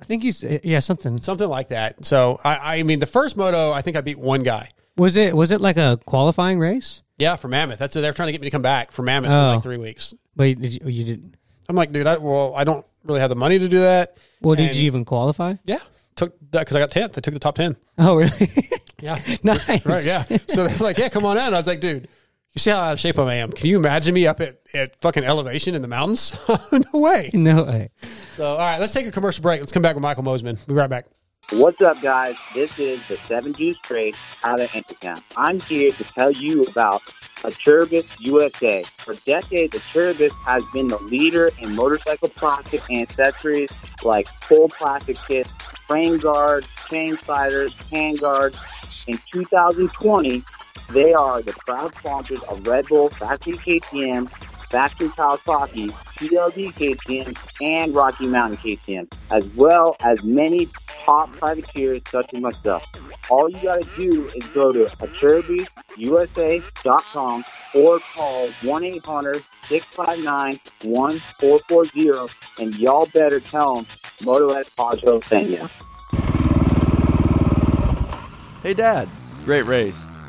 Speaker 6: I think he's eh, Yeah, something.
Speaker 5: Something like that. So I, I mean, the first moto, I think I beat one guy.
Speaker 6: Was it was it like a qualifying race?
Speaker 5: Yeah, for Mammoth. That's they're trying to get me to come back for Mammoth
Speaker 6: Oh.
Speaker 5: for like three weeks.
Speaker 6: But you- did you, you did?
Speaker 5: I'm like, dude, I, well, I don't really have the money to do that.
Speaker 6: Well, did
Speaker 5: And-
Speaker 6: you even qualify?
Speaker 5: Yeah, took that because I got tenth. I took the top ten.
Speaker 6: Oh, really?
Speaker 5: Yeah,
Speaker 6: nice.
Speaker 5: right. Yeah. So they're like, yeah, come on out. And I was like, dude, you see how out of shape I am? Can you imagine me up at, at fucking elevation in the mountains? no way.
Speaker 6: No way.
Speaker 5: So all right, let's take a commercial break. Let's come back with Michael Mosiman. We'll be right back.
Speaker 7: What's up, guys? This is the Seven Juice Trade out of Intertown. I'm here to tell you about Acerbis USA. For decades, Acerbis has been the leader in motorcycle plastic accessories like full plastic kits, frame guards, chain sliders, hand guards. In 2020, they are the proud sponsors of Red Bull, Factory KTM, Factory Kawasaki, PLD KTM, and Rocky Mountain KTM, as well as many top privateers such as myself. All you got to do is go to AcerbisUSA.com or call 1-800-659-1440 and y'all better tell them Moto X Pod Show sent you.
Speaker 8: Hey, Dad. Great race.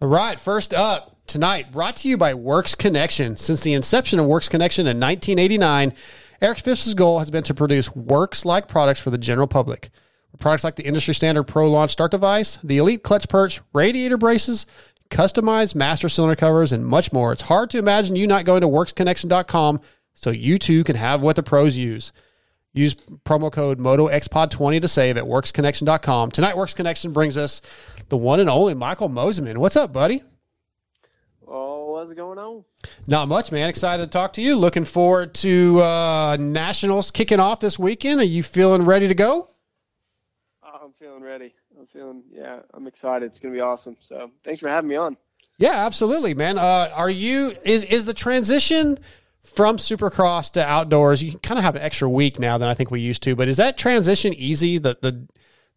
Speaker 5: All right, first up tonight, brought to you by Works Connection. Since the inception of Works Connection in 1989, Eric Phipps' goal has been to produce works like products for the general public. Products like the industry standard Pro Launch Start Device, the Elite Clutch Perch, radiator braces, customized master cylinder covers, and much more. It's hard to imagine you not going to worksconnection.com so you too can have what the pros use. Use promo code MotoXPod20 to save at WorksConnection.com. Tonight, Works Connection brings us the one and only Michael Mosiman. What's up, buddy?
Speaker 2: Oh, what's going on?
Speaker 5: Not much, man. Excited to talk to you. Looking forward to uh, Nationals kicking off this weekend. Are you feeling ready to go?
Speaker 2: Oh, I'm feeling ready. I'm feeling, yeah, I'm excited. It's going to be awesome. So thanks for having me on.
Speaker 5: Yeah, absolutely, man. Uh, are you is is the transition from Supercross to outdoors? You kind of have an extra week now than I think we used to, but is that transition easy? The the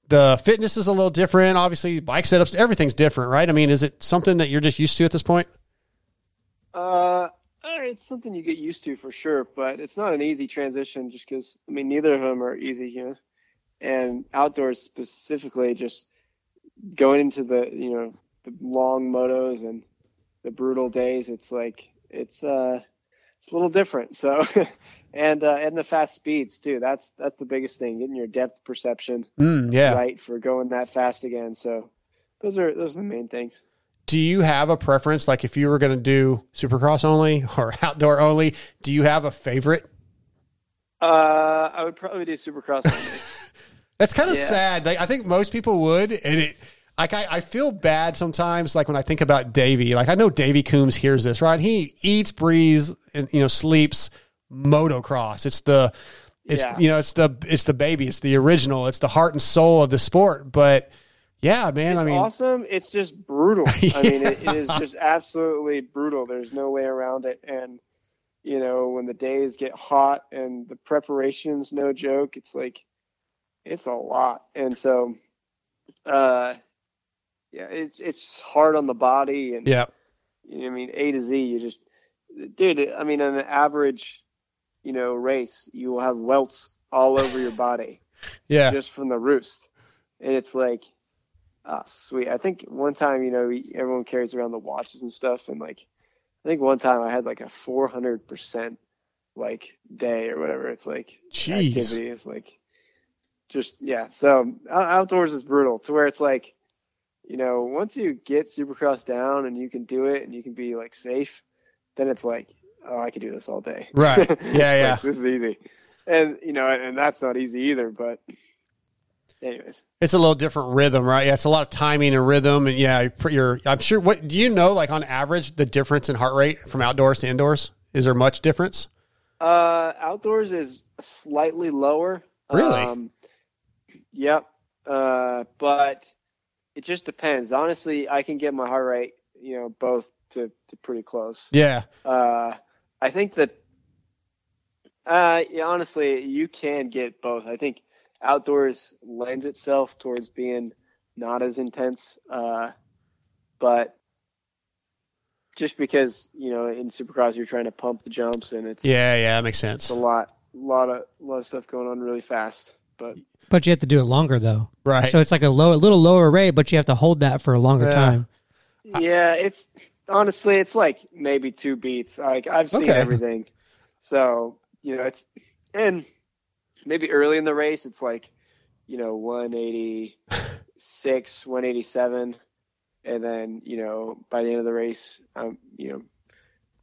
Speaker 5: the fitness is a little different. Obviously, bike setups, everything's different, right? I mean, is it something that you're just used to at this point?
Speaker 2: Uh, it's something you get used to for sure, but it's not an easy transition just because, I mean, neither of them are easy, you know. And outdoors specifically, just going into the, you know, the long motos and the brutal days, it's like, it's, uh, it's a little different. So, and, uh, and the fast speeds too. That's, that's the biggest thing, getting your depth perception
Speaker 5: Mm, yeah.
Speaker 2: right for going that fast again. So those are, those are the main things.
Speaker 5: Do you have a preference? Like if you were going to do Supercross only or outdoor only, do you have a favorite
Speaker 2: Uh, I would probably do Supercross. only.
Speaker 5: That's kind of
Speaker 2: Yeah.
Speaker 5: sad. Like, I think most people would, and it. Like I, I feel bad sometimes. Like when I think about Davey, like I know Davey Coombs hears this, right? He eats, breathes, and you know sleeps motocross. It's the, it's
Speaker 2: Yeah.
Speaker 5: you know it's the it's the baby. It's the original. It's the heart and soul of the sport. But yeah, man. I mean,
Speaker 2: awesome. It's just brutal. I mean, it, it is just absolutely brutal. There's no way around it. And you know, when the days get hot and the preparation's no joke, it's like it's a lot. And so, uh, yeah, it's it's hard on the body. And
Speaker 5: yeah,
Speaker 2: you know, I mean, A to Z. You just, dude. I mean, on an average, you know, race, you will have welts all over your body
Speaker 5: yeah,
Speaker 2: just from the roost. And it's like, ah, sweet. I think one time, you know, everyone carries around the watches and stuff, and like, I think one time I had like a 400 percent like day or whatever. It's like
Speaker 5: Jeez.
Speaker 2: activity is like, just yeah. So outdoors is brutal to where it's like, you know, once you get Supercross down and you can do it and you can be like safe, then it's like, oh, I could do this all day.
Speaker 5: Right. Yeah, yeah.
Speaker 2: Like, this is easy. And you know, and that's not easy either. But, anyways,
Speaker 5: it's a little different rhythm, right? Yeah, it's a lot of timing and rhythm, and yeah, you're- you're. I'm sure. What do you know? Like on average, the difference in heart rate from outdoors to indoors is there much difference?
Speaker 2: uh, outdoors is slightly lower.
Speaker 5: Really?
Speaker 2: Um, yep. Uh, but it just depends. Honestly, I can get my heart rate, you know, both to, to pretty close.
Speaker 5: Yeah,
Speaker 2: Uh, I think that, uh, yeah, honestly, you can get both. I think outdoors lends itself towards being not as intense. Uh, but just because, you know, in supercross, you're trying to pump the jumps and it's,
Speaker 5: yeah, yeah. That makes
Speaker 2: it's
Speaker 5: sense.
Speaker 2: a lot, lot of, lot of stuff going on really fast. But
Speaker 6: But you have to do it longer though.
Speaker 5: Right.
Speaker 6: So it's like a low, a little lower rate, but you have to hold that for a longer
Speaker 5: Yeah.
Speaker 6: time.
Speaker 2: yeah, it's honestly, it's like maybe two beats. Like I've seen
Speaker 5: Okay.
Speaker 2: everything. So, you know, it's, and maybe early in the race, it's like, you know, 186, 187. And then, you know, by the end of the race, um, you know,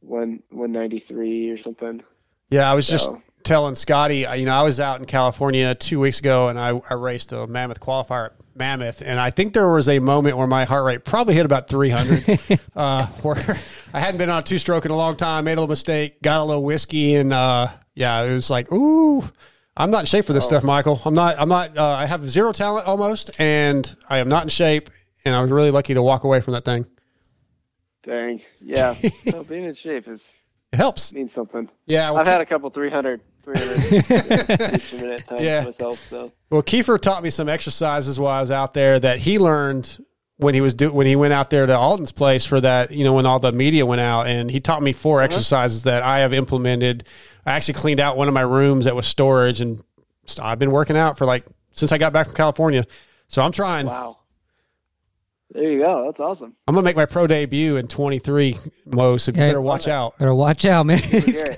Speaker 2: one, 193 or something.
Speaker 5: Yeah, I was just telling Scotty, uh, you know, I was out in California two weeks ago and I, I raced a Mammoth qualifier at Mammoth. And I think there was a moment where my heart rate probably hit about 300, uh, where I hadn't been on a two stroke in a long time, made a little mistake, got a little whiskey. And, uh, yeah, it was like, ooh, I'm not in shape for this stuff, Michael. I'm not, I'm not, uh, I have zero talent almost, and I am not in shape. And I was really lucky to walk away from that thing.
Speaker 2: Dang. Yeah. no, being in shape is,
Speaker 5: It helps.
Speaker 2: means something.
Speaker 5: Yeah. well,
Speaker 2: I've had a couple 300, 300 beats minute times
Speaker 5: Yeah.
Speaker 2: myself. So,
Speaker 5: Well, Keefer taught me some exercises while I was out there that he learned when he was do when he went out there to Alden's place for that. You know, when all the media went out, and he taught me 4 uh-huh. exercises that I have implemented. I actually cleaned out one of my rooms that was storage, and I've been working out for like since I got back from California. So I'm trying.
Speaker 2: wow. There you go. That's awesome.
Speaker 5: I'm gonna make my pro debut in 23, Mo. So you
Speaker 6: Yeah.
Speaker 5: better watch out.
Speaker 6: Better watch out, man.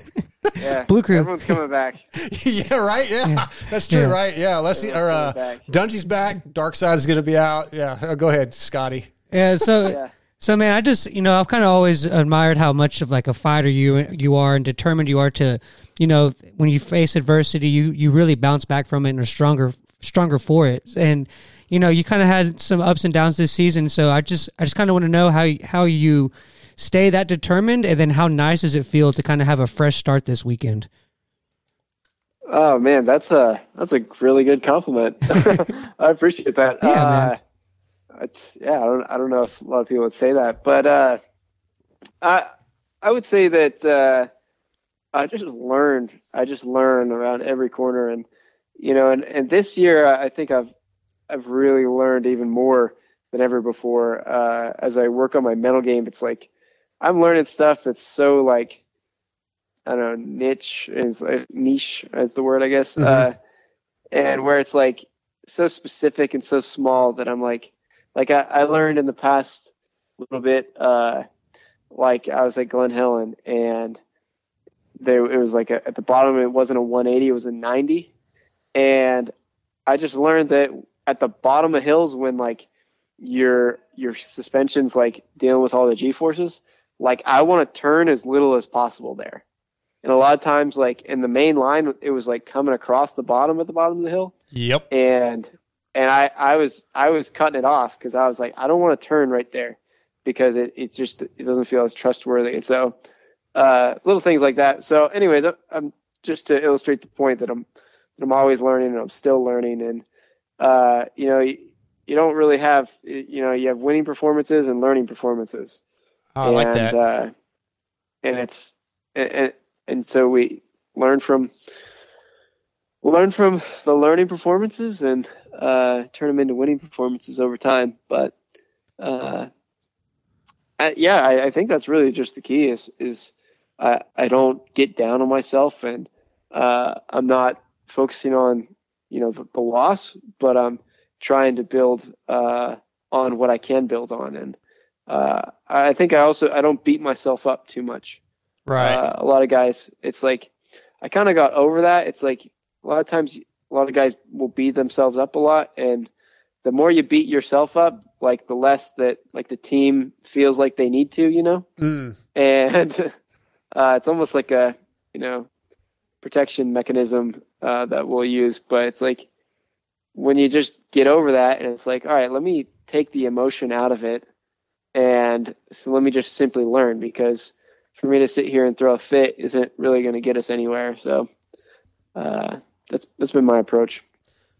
Speaker 2: Yeah.
Speaker 6: Blue crew.
Speaker 2: Everyone's coming back.
Speaker 5: yeah, right. Yeah, that's true.
Speaker 6: Yeah.
Speaker 5: Right. Yeah. Let's see. Or uh,
Speaker 2: Everyone's coming
Speaker 5: Dungey's back. Dark Side is gonna be out. Yeah. Uh, Go ahead, Scotty.
Speaker 6: Yeah, so
Speaker 2: Yeah.
Speaker 6: so man, I just you know I've kind of always admired how much of like a fighter you you are and determined you are to you know when you face adversity you you really bounce back from it and are stronger stronger for it and you know you kind of had some ups and downs this season so I just I just kind of want to know how how you stay that determined and then how nice does it feel to kind of have a fresh start this weekend.
Speaker 2: Oh man, that's a that's a really good compliment. I appreciate that.
Speaker 6: Yeah,
Speaker 2: uh,
Speaker 6: man.
Speaker 2: Yeah, I don't I don't know if a lot of people would say that, but uh, I I would say that uh, I just learned. I just learn around every corner, and you know, and, and this year I think I've I've really learned even more than ever before. Uh, as I work on my mental game, it's like I'm learning stuff that's so like I don't know, niche is like, niche is the word, I guess. Uh, and where it's like so specific and so small that I'm like, like I, I learned in the past a little bit, uh, like I was at Glen Helen and there it was like a, at the bottom it wasn't a 180, it was a 90, and I just learned that at the bottom of hills when like your your suspension's like dealing with all the G forces, like I want to turn as little as possible there and a lot of times like in the main line, it was like coming across the bottom at the bottom of the hill,
Speaker 5: Yep.
Speaker 2: and and I I was I was cutting it off because I was like I don't want to turn right there because it it just it doesn't feel as trustworthy, and so uh, little things like that. So, anyways, I- I'm just to illustrate the point that I'm that I'm always learning and I'm still learning, and uh, you know, you, you don't really have you know you have winning performances and learning performances.
Speaker 5: I like
Speaker 2: and,
Speaker 5: that.
Speaker 2: Uh, and it's and, and and so we learn from learn from the learning performances and uh, turn them into winning performances over time. But uh, I, yeah, I, I think that's really just the key is is I, I don't get down on myself and uh, I'm not focusing on you know the, the loss, but I'm trying to build uh, on what I can build on and uh, I think I also I don't beat myself up too much.
Speaker 5: Right.
Speaker 2: Uh, a lot of guys, it's like I kind of got over that. It's like a lot of times a lot of guys will beat themselves up a lot, and the more you beat yourself up, like the less that like the team feels like they need to, you know.
Speaker 5: Mm.
Speaker 2: And uh, it's almost like a you know protection mechanism uh, that we'll use, but it's like when you just get over that, and it's like, all right, let me take the emotion out of it and so let me just simply learn because for me to sit here and throw a fit isn't really going to get us anywhere. So uh, that's that's been my approach.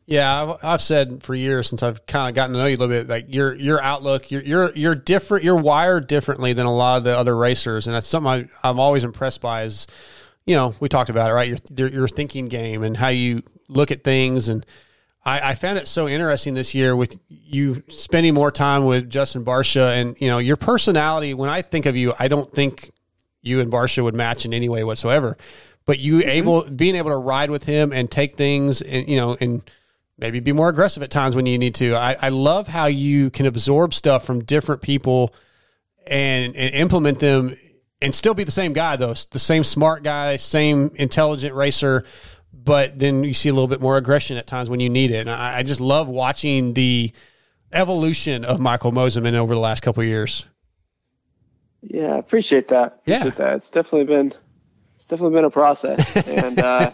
Speaker 5: Yeah, I've, said for years since I've kind of gotten to know you a little bit, like your your outlook, you're you're you're different, you're wired differently than a lot of the other racers, and that's something I, I'm always impressed by. Is you know we talked about it, right? Your your, your thinking game and how you look at things, and I, I found it so interesting this year with you spending more time with Justin Barcia, and you know your personality. When I think of you, I don't think you and Barcia would match in any way whatsoever. But you mm-hmm. able being able to ride with him and take things and you know and maybe be more aggressive at times when you need to. I, I love how you can absorb stuff from different people and, and implement them and still be the same guy though, the same smart guy, same intelligent racer. But then you see a little bit more aggression at times when you need it. And I, I just love watching the evolution of Michael Mosiman over the last couple of years.
Speaker 2: Yeah, I appreciate that. Appreciate that. It's definitely been it's definitely been a process, and uh,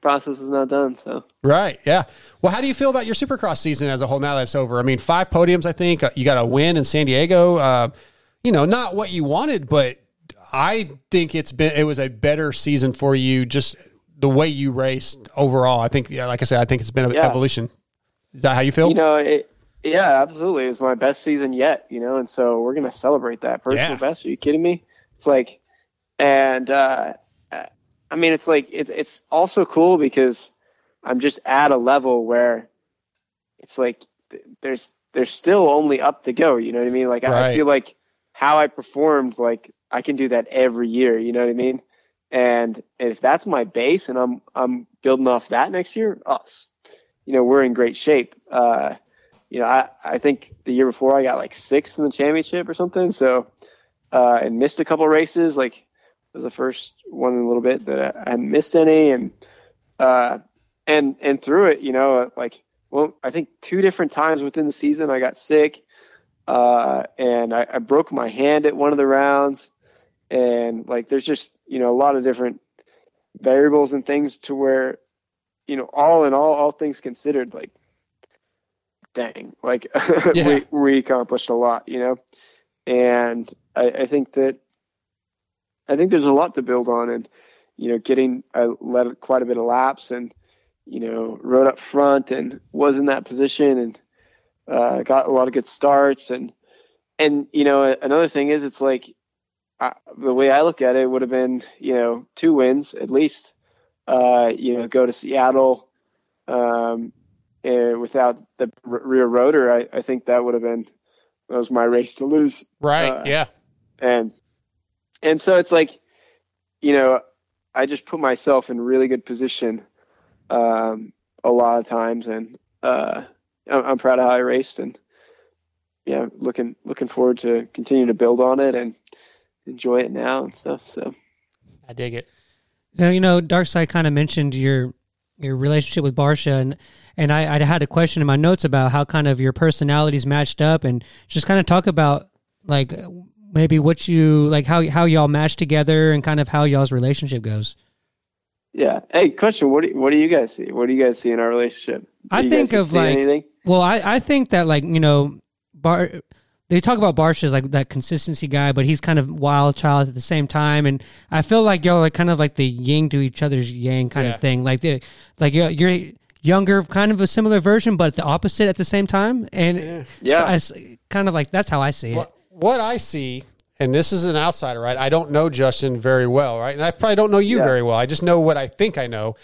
Speaker 2: process is not done. So
Speaker 5: Right. Yeah. Well, how do you feel about your Supercross season as a whole now that it's over? I mean, five podiums. I think Uh, you got a win in San Diego. Uh, you know, not what you wanted, but I think it's been it was a better season for you. Just the way you raced overall. I think, yeah, like I said, I think it's been an
Speaker 2: Yeah.
Speaker 5: evolution. Is that how you feel?
Speaker 2: you know, it, yeah, absolutely. It was my best season yet, you know, and so we're gonna celebrate that personal
Speaker 5: Yeah.
Speaker 2: best. Are you kidding me? It's like, and uh, I mean, it's like it's it's also cool because I'm just at a level where it's like th- there's there's still only up to go. You know what I mean? Like I- I feel like how I performed, like I can do that every year. You know what I mean? And if that's my base, and I'm I'm building off that next year, us, you know, we're in great shape. Uh, you know, I, I think the year before I got like sixth in the championship or something. So, uh, and missed a couple races. Like it was the first one in a little bit that I, I missed any. And, uh, and, and through it, you know, like, well, I think two different times within the season I got sick. Uh, and I, I broke my hand at one of the rounds. And like, there's just, you know, a lot of different variables and things to where, you know, all in all, all things considered, like, dang, like
Speaker 5: Yeah.
Speaker 2: we we accomplished a lot, you know, and I, I think that I think there's a lot to build on, and you know, getting I led quite a bit of laps, and you know, rode up front and was in that position, and uh, got a lot of good starts, and and you know, another thing is, it's like I, the way I look at it would have been, you know, two wins at least. Uh, you know, go to Seattle um, without the rear rotor. I, I think that would have been that was my race to lose.
Speaker 5: right.
Speaker 2: uh,
Speaker 5: yeah.
Speaker 2: And and so it's like, you know, I just put myself in really good position um, a lot of times, and uh, I'm, I'm proud of how I raced, and yeah, looking looking forward to continue to build on it and enjoy it now and stuff. So
Speaker 5: I dig it.
Speaker 6: So you know, Darkside kind of mentioned your your relationship with Barcia, and and I, I had a question in my notes about how kind of your personalities matched up, and just kind of talk about like maybe what you like how how y'all match together and kind of how y'all's relationship goes.
Speaker 2: Yeah. Hey, question. What do what do you guys see? What do you guys see in our relationship? Do
Speaker 6: I think of like
Speaker 2: anything?
Speaker 6: well, I I think that like you know Bar. They talk about Barcia as like that consistency guy, but he's kind of wild child at the same time, and I feel like y'all are kind of like the yin to each other's yang kind
Speaker 5: Yeah.
Speaker 6: of thing. Like the like you're, you're younger, kind of a similar version, but the opposite at the same time. And
Speaker 2: Yeah.
Speaker 6: so I s- kind of like that's how I see it.
Speaker 5: What, what I see, and this is an outsider, right? I don't know Justin very well, right? And I probably don't know you
Speaker 2: Yeah.
Speaker 5: very well. I just know what I think I know.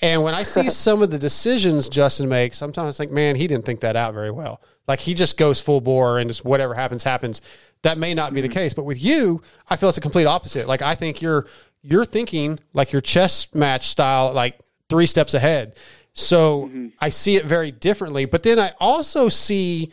Speaker 5: And when I see some of the decisions Justin makes, sometimes I think, man, he didn't think that out very well. Like he just goes full bore and just whatever happens, happens. That may not be the mm-hmm. case. But with you, I feel it's a complete opposite. Like I think you're you're thinking like your chess match style, like three steps ahead. So mm-hmm. I see it very differently. But then I also see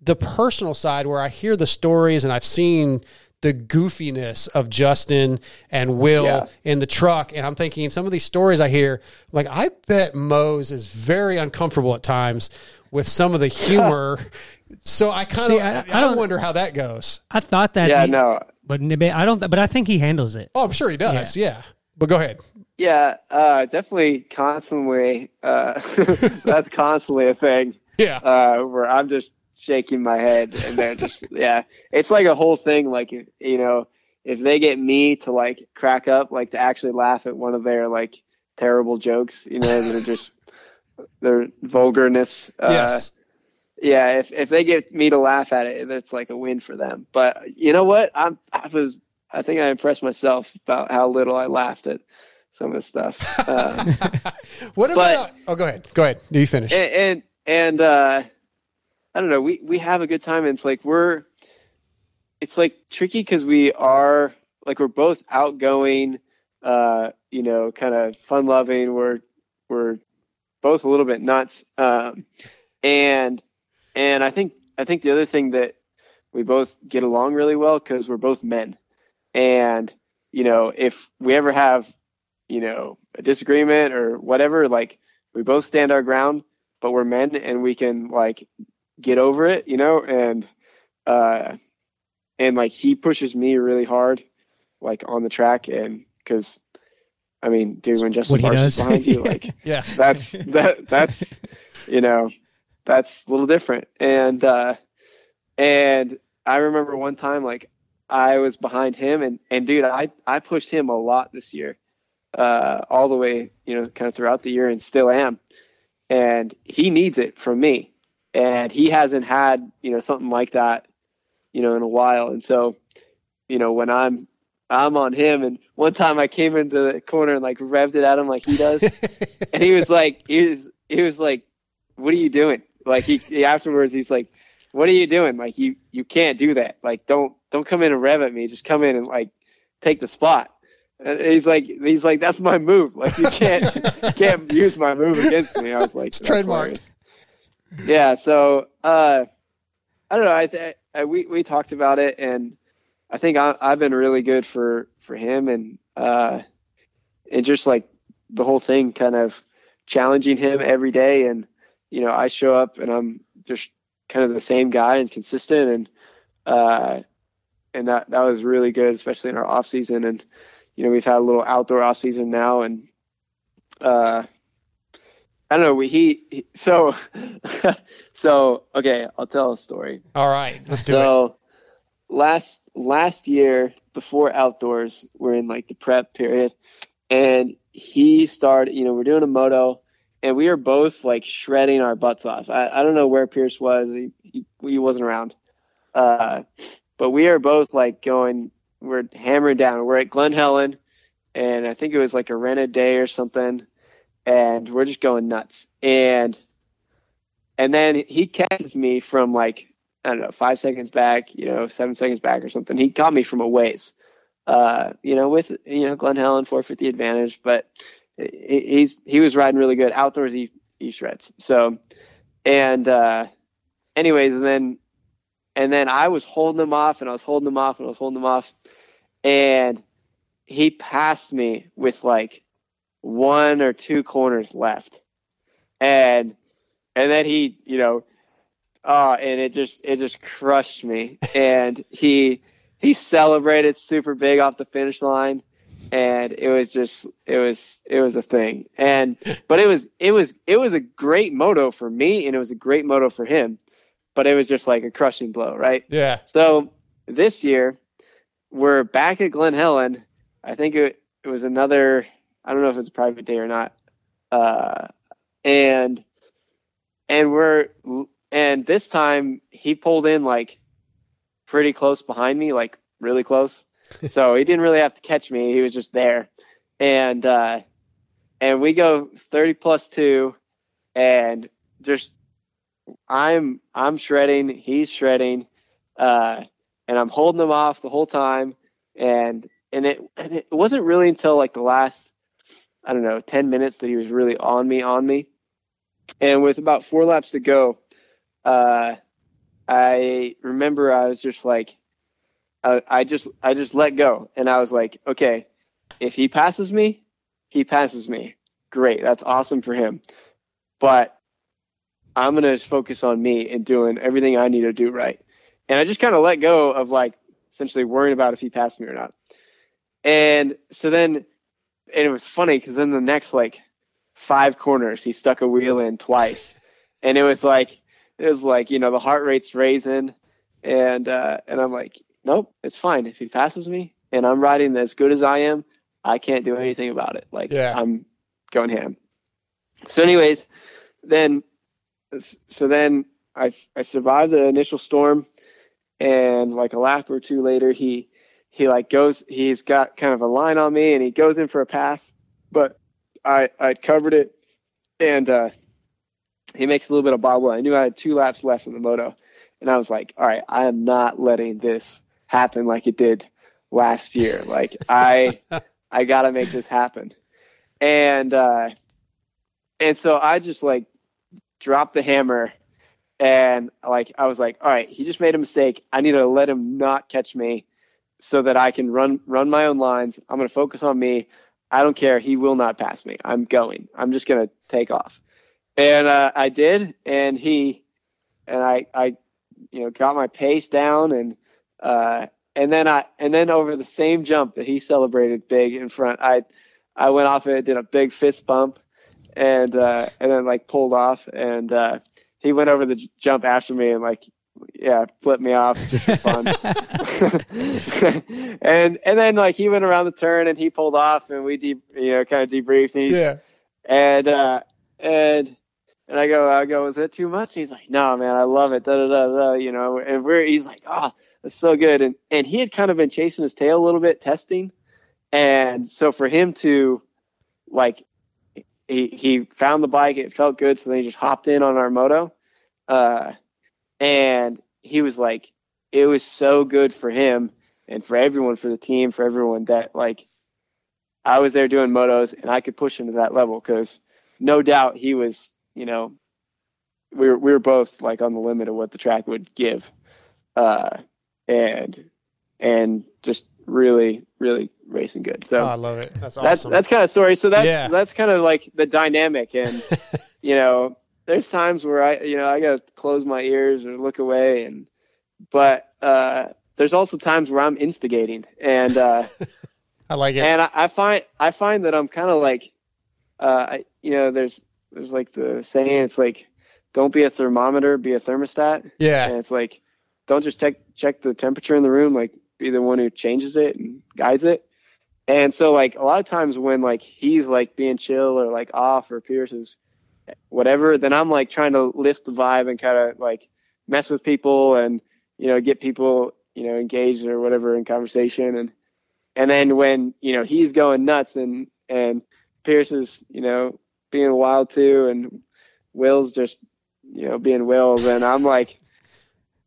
Speaker 5: the personal side where I hear the stories and I've seen the goofiness of Justin and Will
Speaker 2: Yeah.
Speaker 5: in the truck. And I'm thinking some of these stories I hear, like, I bet Mose is very uncomfortable at times with some of the humor. so I kind of,
Speaker 6: I-
Speaker 5: I,
Speaker 6: I don't-
Speaker 5: wonder how that goes.
Speaker 6: I thought that.
Speaker 2: Yeah.
Speaker 6: he-
Speaker 2: No.
Speaker 6: but I don't. But I think he handles it.
Speaker 5: Oh, I'm sure he does. Yeah. But go ahead.
Speaker 2: Yeah. Uh, definitely. Constantly. Uh, that's constantly a thing.
Speaker 5: Yeah.
Speaker 2: uh, where I'm just shaking my head and they're just yeah. It's like a whole thing. Like if, you know, if they get me to like crack up, like to actually laugh at one of their like terrible jokes, you know, that are just their vulgarness. Uh,
Speaker 5: yes.
Speaker 2: yeah, if if they get me to laugh at it, that's like a win for them. But you know what? I'm I was I think I impressed myself about how little I laughed at some of the stuff. Uh,
Speaker 5: What about, oh, go ahead. Go ahead. Do you finish?
Speaker 2: and and, and uh, I don't know. We we have a good time. And it's like we're, it's like tricky because we are like we're both outgoing, uh, you know, kind of fun loving. We're we're both a little bit nuts, um, and and I think I think the other thing that we both get along really well because we're both men, and you know if we ever have you know a disagreement or whatever, like we both stand our ground, but we're men and we can like get over it, you know, and uh and like he pushes me really hard like on the track and cuz I mean, dude, when Justin Barsh
Speaker 6: does.
Speaker 2: is behind you, like
Speaker 5: yeah.
Speaker 2: that's that that's you know that's a little different. And uh and i remember one time like i was behind him and and dude i i pushed him a lot this year uh all the way you know kind of throughout the year and still am. And he needs it from me. And he hasn't had you know something like that you know in a while. And so you know when i'm i'm on him. And one time i came into the corner and like revved it at him like he does. And he was like he was he was like what are you doing? Like he, he afterwards he's like what are you doing? Like you you can't do that. Like don't don't come in and rev at me. Just come in and like take the spot. And he's like he's like that's my move. Like you can't you can't use my move against me. I was like
Speaker 5: It's
Speaker 2: "That's yeah so uh i don't know. I, th- I we we talked about it and i think I, i've been really good for for him and uh and just like the whole thing kind of challenging him every day and you know i show up and i'm just kind of the same guy and consistent and uh and that that was really good especially in our off season and you know we've had a little outdoor off season now and uh i don't know we he, he so so okay i'll tell a story
Speaker 5: All right. Let's do it.
Speaker 2: so last last year before outdoors, we're in like the prep period, and he started. You know, we're doing a moto, and we were both like shredding our butts off. I, I don't know where Pierce was. He, he, he wasn't around, uh, but we are both like going. We're hammering down. We're at Glen Helen, and I think it was like a rented day or something, and we're just going nuts. And and then he catches me from like I don't know, five seconds back, you know, seven seconds back or something. He caught me from a ways, uh, you know, with you know Glen Helen 450 advantage, but he- he's he was riding really good outdoors. He he shreds. So, and uh, anyways, and then and then I was holding him off, and I was holding him off, and I was holding him off, and he passed me with like one or two corners left, and and then he, you know, uh, and it just it just crushed me. And he he celebrated super big off the finish line, and it was just it was it was a thing. And but it was it was it was a great moto for me, and it was a great moto for him. But it was just like a crushing blow, right?
Speaker 5: Yeah.
Speaker 2: So this year, we're back at Glen Helen. I think it, it was another, I don't know if it's a private day or not. Uh, and, and we're, and this time he pulled in like pretty close behind me, like really close. so he didn't really have to catch me. He was just there. And, uh, and we go 30 plus two and just, I'm, I'm shredding. He's shredding. Uh, and I'm holding him off the whole time. And and it and it wasn't really until like the last I don't know ten minutes that he was really on me on me. And with about four laps to go, uh, I remember I was just like, I, I just I just let go, and I was like, okay, if he passes me, he passes me. Great, that's awesome for him. But I'm gonna just focus on me and doing everything I need to do right. And I just kind of let go of like essentially worrying about if he passed me or not. And so then, and it was funny because then the next like five corners, he stuck a wheel in twice, and it was like it was like you know the heart rate's raising, and uh, and I'm like, nope, it's fine if he passes me, and I'm riding as good as I am, I can't do anything about it. Like
Speaker 5: Yeah.
Speaker 2: I'm going ham. So, anyways, then so then I I survived the initial storm, and like a lap or two later, he he like goes he's got kind of a line on me, and he goes in for a pass, but I I covered it, and uh, he makes a little bit of bobble. I knew I had two laps left in the moto, and I was like, all right, I am not letting this happen like it did last year. Like I I got to make this happen, and uh, and so I just like dropped the hammer and like I was like, all right, he just made a mistake. I need to let him not catch me so that I can run run my own lines. I'm going to focus on me. I don't care. He will not pass me. I'm going. I'm just going to take off. And uh, I did, and he and I I you know got my pace down and uh and then I and then over the same jump that he celebrated big in front, I I went off it, did a big fist bump, and uh, and then like pulled off, and uh, he went over the j- jump after me and like yeah flipped me off fun. and and then like he went around the turn and he pulled off, and we de- you know kind of debriefed. And
Speaker 5: Yeah.
Speaker 2: and uh, and and I go, I go, is that too much? He's like, no, man, I love it. Da, da, da, da, you know, and we're, he's like, oh, that's so good. And, and he had kind of been chasing his tail a little bit, testing. And so for him to like, he, he found the bike, it felt good. So then he just hopped in on our moto. Uh, and he was like, it was so good for him and for everyone, for the team, for everyone that like, I was there doing motos and I could push him to that level because no doubt he was, you know, we were, we were both like on the limit of what the track would give. Uh, and, and just really, really racing good. So
Speaker 5: Oh, I love it. That's
Speaker 2: that's,
Speaker 5: awesome.
Speaker 2: that's kind of story. So that's,
Speaker 5: Yeah.
Speaker 2: that's kind of like the dynamic. And, you know, there's times where I, you know, I got to close my ears or look away and, but, uh, there's also times where I'm instigating and, uh,
Speaker 5: I like it.
Speaker 2: and I, I find I find that I'm kind of like, uh, I, you know, there's there's like the saying, it's like, don't be a thermometer, be a thermostat.
Speaker 5: Yeah.
Speaker 2: And it's like, don't just check check the temperature in the room, like be the one who changes it and guides it. And so like a lot of times when like he's like being chill or like off or Pierce is whatever, then I'm like trying to lift the vibe and kind of like mess with people and you know get people you know engaged or whatever in conversation and and then when you know he's going nuts and and Pierce is you know being wild too and Will's just you know being Will and I'm like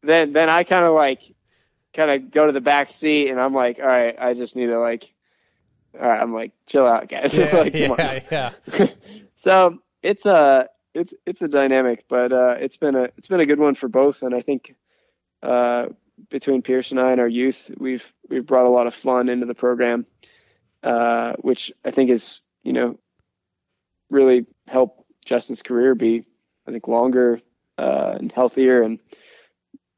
Speaker 2: then then I kind of like kind of go to the back seat and I'm like all right I just need to like all right I'm like chill out guys
Speaker 5: Yeah,
Speaker 2: like,
Speaker 5: yeah, yeah.
Speaker 2: so it's a it's it's a dynamic, but uh, it's been a it's been a good one for both, and I think uh, between Pierce and I and our youth, we've we've brought a lot of fun into the program, uh, which I think is you know really help Justin's career be I think longer uh, and healthier, and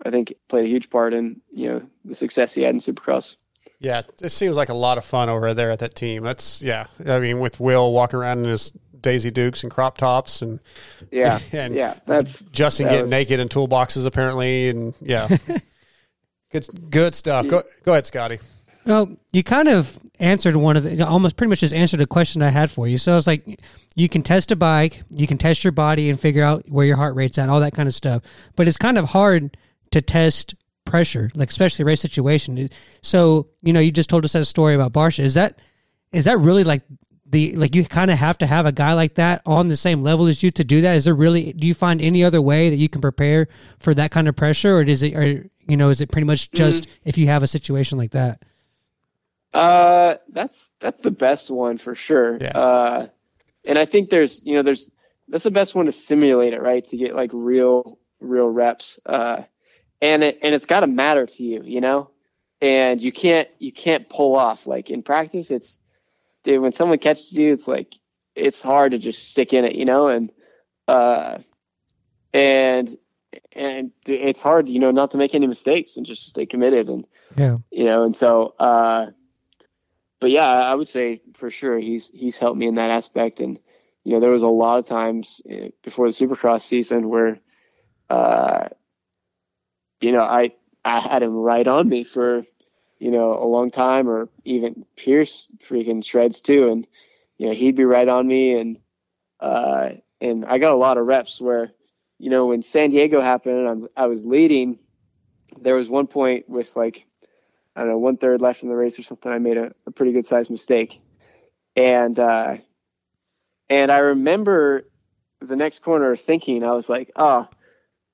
Speaker 2: I think played a huge part in you know the success he had in Supercross.
Speaker 5: Yeah, it seems like a lot of fun over there at that team. That's yeah. I mean, with Will walking around in his Daisy Dukes and crop tops, and
Speaker 2: Yeah,
Speaker 5: and
Speaker 2: yeah, that's
Speaker 5: Justin
Speaker 2: that
Speaker 5: getting
Speaker 2: was-
Speaker 5: naked in toolboxes apparently, and yeah, good good stuff. Go go ahead, Scotty.
Speaker 6: Well, you kind of answered one of the almost pretty much just answered a question I had for you. So it's like you can test a bike, you can test your body and figure out where your heart rate's at, all that kind of stuff. But it's kind of hard to test pressure, like especially race situation. So you know, you just told us that story about Barcia. Is that is that really like the like you kind of have to have a guy like that on the same level as you to do that? Is there really? Do you find any other way that you can prepare for that kind of pressure, or does it? Or you know, is it pretty much mm-hmm. just if you have a situation like that?
Speaker 2: Uh, that's that's the best one for sure.
Speaker 5: Yeah.
Speaker 2: Uh, and I think there's you know there's that's the best one to simulate it right to get like real real reps. Uh, and it and it's got to matter to you, you know. And you can't you can't pull off like in practice. It's dude when someone catches you, it's like it's hard to just stick in it, you know. And uh, and and it's hard, you know, not to make any mistakes and just stay committed and
Speaker 6: Yeah.
Speaker 2: you know, and so, uh, but yeah, I would say for sure he's he's helped me in that aspect, and you know, there was a lot of times eh, before the Supercross season where, uh, you know, I I had him right on me for, you know, a long time, or even Pierce freaking shreds too, and you know, he'd be right on me, and uh, and I got a lot of reps where, you know, when San Diego happened, I'm, I was leading. There was one point with like I don't know, one third left in the race or something, I made a, a pretty good sized mistake. And uh and I remember the next corner thinking, I was like, oh,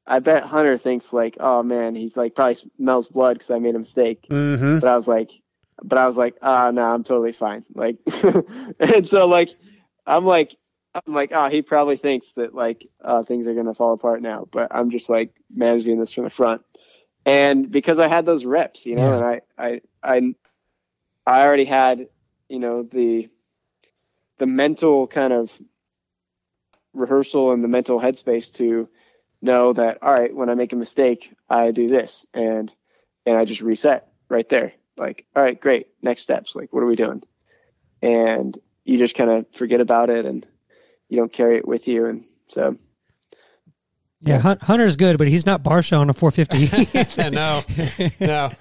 Speaker 2: I bet Hunter thinks like, oh man, he's like probably smells blood because I made a mistake.
Speaker 5: Mm-hmm.
Speaker 2: But I was like, but I was like, ah, no, I'm totally fine. Like, and so like, I'm like, I'm like, oh, he probably thinks that like uh, things are gonna fall apart now, but I'm just like managing this from the front. And because I had those reps, you know,
Speaker 6: Yeah.
Speaker 2: and I, I, I, I already had, you know, the, the mental kind of rehearsal and the mental headspace to know that all right when i make a mistake i do this and and i just reset right there. Like all right great next steps like what are we doing? And you just kind of forget about it and you don't carry it with you. And so
Speaker 6: Yeah, Hun- Hunter's good, but he's not Barcia on a 450.
Speaker 5: no, no.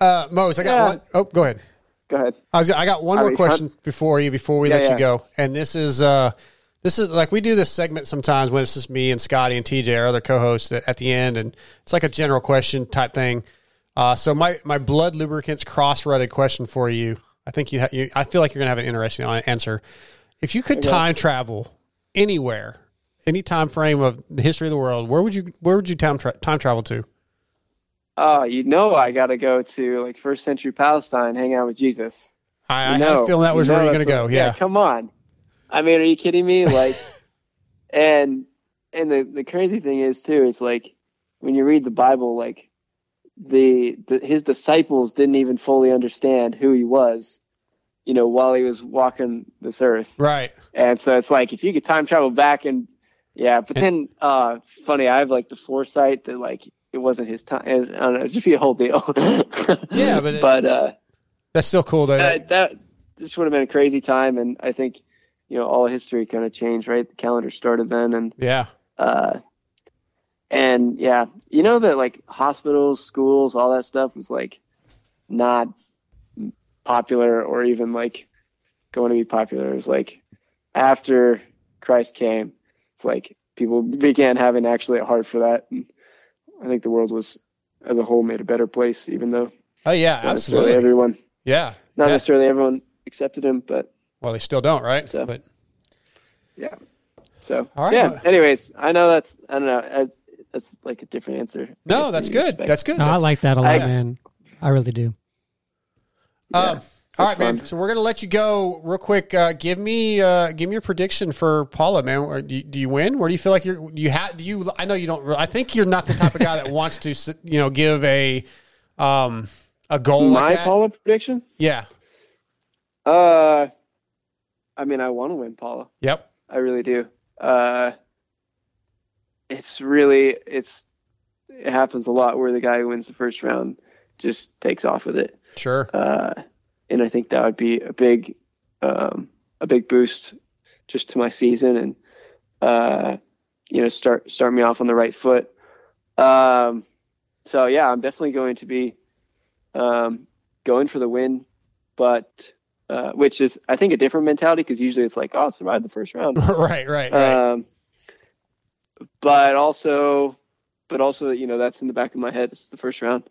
Speaker 5: Uh, Mose, I got
Speaker 2: Yeah.
Speaker 5: one. Oh, go ahead.
Speaker 2: go ahead
Speaker 5: I, was, I got one
Speaker 2: I
Speaker 5: more
Speaker 2: mean,
Speaker 5: question before you before we
Speaker 2: Yeah,
Speaker 5: let you go, and this is uh, this is like we do this segment sometimes when it's just me and Scotty and TJ, our other co-hosts, at, at the end, and it's like a general question type thing. Uh, so my my Blud lubricants cross-rutted question for you. I think you, ha- you I feel like you're gonna have an interesting answer. If you could
Speaker 2: Okay.
Speaker 5: time travel anywhere, any time frame of the history of the world, where would you where would you time tra- time travel to?
Speaker 2: oh you know i gotta go to like first century palestine hang out with jesus
Speaker 5: I, I
Speaker 2: You
Speaker 5: had a feeling that was
Speaker 2: you
Speaker 5: where you're gonna go.
Speaker 2: what-
Speaker 5: Yeah.
Speaker 2: come on i mean are you kidding me like and and the the crazy thing is too it's like when you read the bible like the, the his disciples didn't even fully understand who he was you know while he was walking this earth
Speaker 5: Right.
Speaker 2: and so it's like if you could time travel back and yeah, but then uh it's funny, I have like the foresight that like it wasn't his time. I don't know, it'd just be a whole deal.
Speaker 5: Yeah, but it-
Speaker 2: but uh
Speaker 5: That's still cool though.
Speaker 2: that, that this would have been a crazy time and I think, you know, all history kind of changed, right? The calendar started then and
Speaker 5: yeah.
Speaker 2: uh and yeah, you know that like hospitals, schools, all that stuff was like not popular or even like going to be popular. It was like after Christ came, it's like people began having actually a heart for that. And I think the world was as a whole made a better place, even though
Speaker 5: Oh yeah,
Speaker 2: not
Speaker 5: absolutely.
Speaker 2: everyone,
Speaker 5: Yeah.
Speaker 2: not
Speaker 5: Yeah.
Speaker 2: necessarily everyone accepted him, but
Speaker 5: Well, they still don't, right?
Speaker 2: So-
Speaker 5: But
Speaker 2: yeah. So
Speaker 5: All right,
Speaker 2: yeah.
Speaker 5: well-
Speaker 2: Anyways, I know that's I don't know. I, that's like a different answer.
Speaker 5: No, that's
Speaker 2: than you
Speaker 5: good.
Speaker 2: expect.
Speaker 5: That's good.
Speaker 6: I like that a lot,
Speaker 2: I-
Speaker 6: man. I really do.
Speaker 5: Um, all right, man.
Speaker 2: fun.
Speaker 5: So we're gonna let you go real quick. Uh, give me, uh, give me your prediction for Pala, man. Or do, you, do you win? Where do you feel like you're? You have? Do you? I know you don't. I think you're not the type of guy that wants to, you know, give a, um, a goal
Speaker 2: My
Speaker 5: like that.
Speaker 2: Pala prediction?
Speaker 5: Yeah.
Speaker 2: Uh, I mean, I want to win Pala.
Speaker 5: Yep.
Speaker 2: I really do. Uh, it's really it's it happens a lot where the guy who wins the first round just takes off with it.
Speaker 5: Sure.
Speaker 2: Uh, and I think that would be a big, um, a big boost just to my season and, uh, you know, start, start me off on the right foot. Um, so yeah, I'm definitely going to be, um, going for the win, but, uh, which is, I think a different mentality because usually it's like, oh, survive the first round.
Speaker 5: right, right, right.
Speaker 2: Um, but also, but also, you know, that's in the back of my head. It's the first round,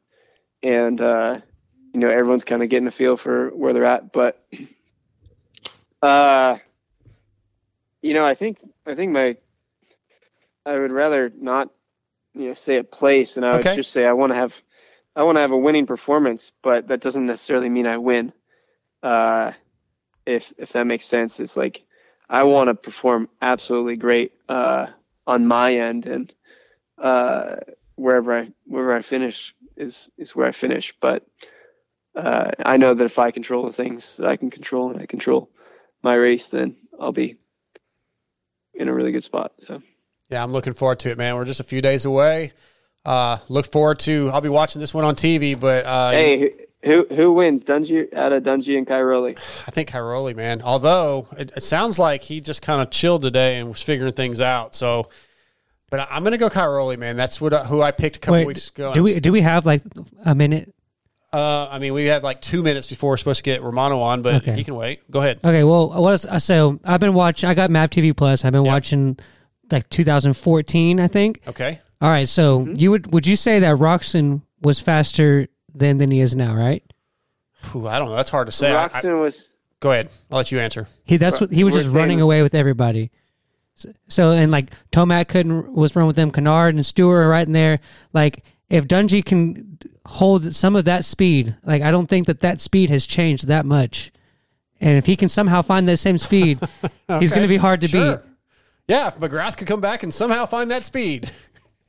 Speaker 2: and uh, you know, everyone's kind of getting a feel for where they're at. But, uh, you know, I think I think my I would rather not, you know, say a place, and I would
Speaker 5: Okay.
Speaker 2: just say I want to have I want to have a winning performance, but that doesn't necessarily mean I win. Uh, if if that makes sense, it's like I want to perform absolutely great uh, on my end, and uh, wherever I wherever I finish is is where I finish. But uh, I know that if I control the things that I can control, and I control my race, then I'll be in a really good spot. So
Speaker 5: Yeah, I'm looking forward to it, man. We're just a few days away. Uh, look forward to. I'll be watching this one on TV, but uh,
Speaker 2: hey, who who wins? Dungey out of Dungey and Cairoli.
Speaker 5: I think Cairoli, man. Although it, it sounds like he just kind of chilled today and was figuring things out. So, but I, I'm going to go Cairoli, man. That's what I, who I picked a couple
Speaker 6: Wait,
Speaker 5: weeks ago.
Speaker 6: do we do we have like a minute?
Speaker 5: Uh, I mean, we had like two minutes before we're supposed to get Romano on, but
Speaker 6: Okay.
Speaker 5: he can wait. Go ahead.
Speaker 6: Okay, well, what is, so I've been watching. I got Mav TV Plus. I've been watching like 2014, I think.
Speaker 5: Okay.
Speaker 6: All right, so
Speaker 2: Mm-hmm.
Speaker 6: you would would you say that Roczen was faster then than he is now, right?
Speaker 5: Phew, I don't know. That's hard to say. I- I-
Speaker 2: Roczen was
Speaker 5: go ahead. I'll let you answer.
Speaker 6: He that's what he was
Speaker 2: We're
Speaker 6: just running away with everybody. So, so and like Tomac couldn't was run with them. Kennard and Stewart are right in there. Like if Dungey can hold some of that speed, like I don't think that that speed has changed that much. And if he can somehow find that same speed, he's going to be hard to
Speaker 5: sure.
Speaker 6: beat.
Speaker 5: Yeah, if McGrath could come back and somehow find that speed.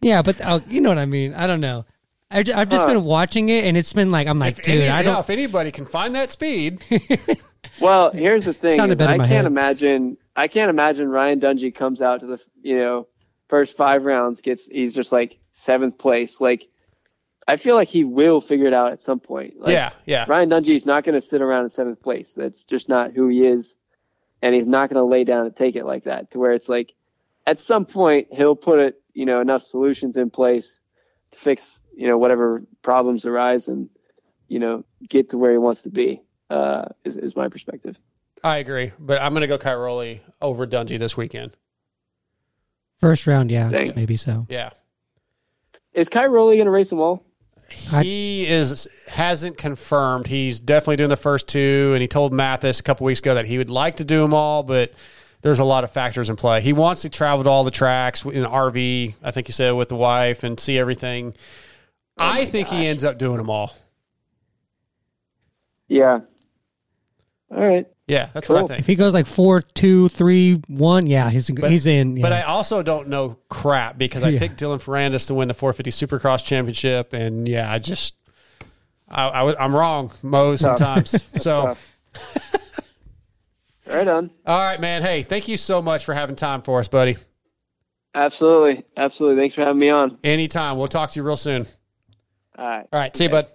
Speaker 6: Yeah, but uh, you know what I mean. I don't know. I, I've just
Speaker 2: Huh.
Speaker 6: been watching it, and it's been like I'm like,
Speaker 5: If
Speaker 6: dude,
Speaker 5: any-
Speaker 6: I don't.
Speaker 5: Know if anybody can find that speed,
Speaker 2: Well, here's the thing:
Speaker 6: Sounded
Speaker 2: is
Speaker 6: better in
Speaker 2: I
Speaker 6: my
Speaker 2: can't
Speaker 6: head.
Speaker 2: imagine. I can't imagine Ryan Dungey comes out to the you know first five rounds, gets he's just like seventh place. Like, I feel like he will figure it out at some point. Like,
Speaker 5: yeah, yeah.
Speaker 2: Ryan Dungey is not going to sit around in seventh place. That's just not who he is, and he's not going to lay down and take it like that. To where it's like, at some point he'll put it, you know, enough solutions in place to fix, you know, whatever problems arise, and you know, get to where he wants to be. Uh, is is my perspective.
Speaker 5: I agree, but I'm going to go Cairoli over Dungey this weekend.
Speaker 6: First round, yeah,
Speaker 2: Dang.
Speaker 6: maybe so.
Speaker 5: Yeah.
Speaker 2: Is Cairoli going to race them all?
Speaker 5: He is hasn't confirmed. He's definitely doing the first two, and he told Matthes a couple weeks ago that he would like to do them all, but there's a lot of factors in play. He wants to travel to all the tracks in an RV. I think he said with the wife and see everything. Oh I think he ends up doing them all.
Speaker 2: Yeah. All right.
Speaker 5: Yeah, that's what I think.
Speaker 6: If he goes like four, two, three, one, yeah, he's he's in. Yeah.
Speaker 5: But I also don't know crap because I
Speaker 6: Yeah.
Speaker 5: picked Dylan Ferrandis to win the 450 Supercross Championship, and yeah, I just I, I was, I'm wrong most
Speaker 2: Tough.
Speaker 5: sometimes. so,
Speaker 2: Right on.
Speaker 5: all right, man. Hey, thank you so much for having time for us, buddy.
Speaker 2: Absolutely. Absolutely. Thanks for having me on.
Speaker 5: Anytime. We'll talk to you real soon.
Speaker 2: All right.
Speaker 5: All right, see you, bud.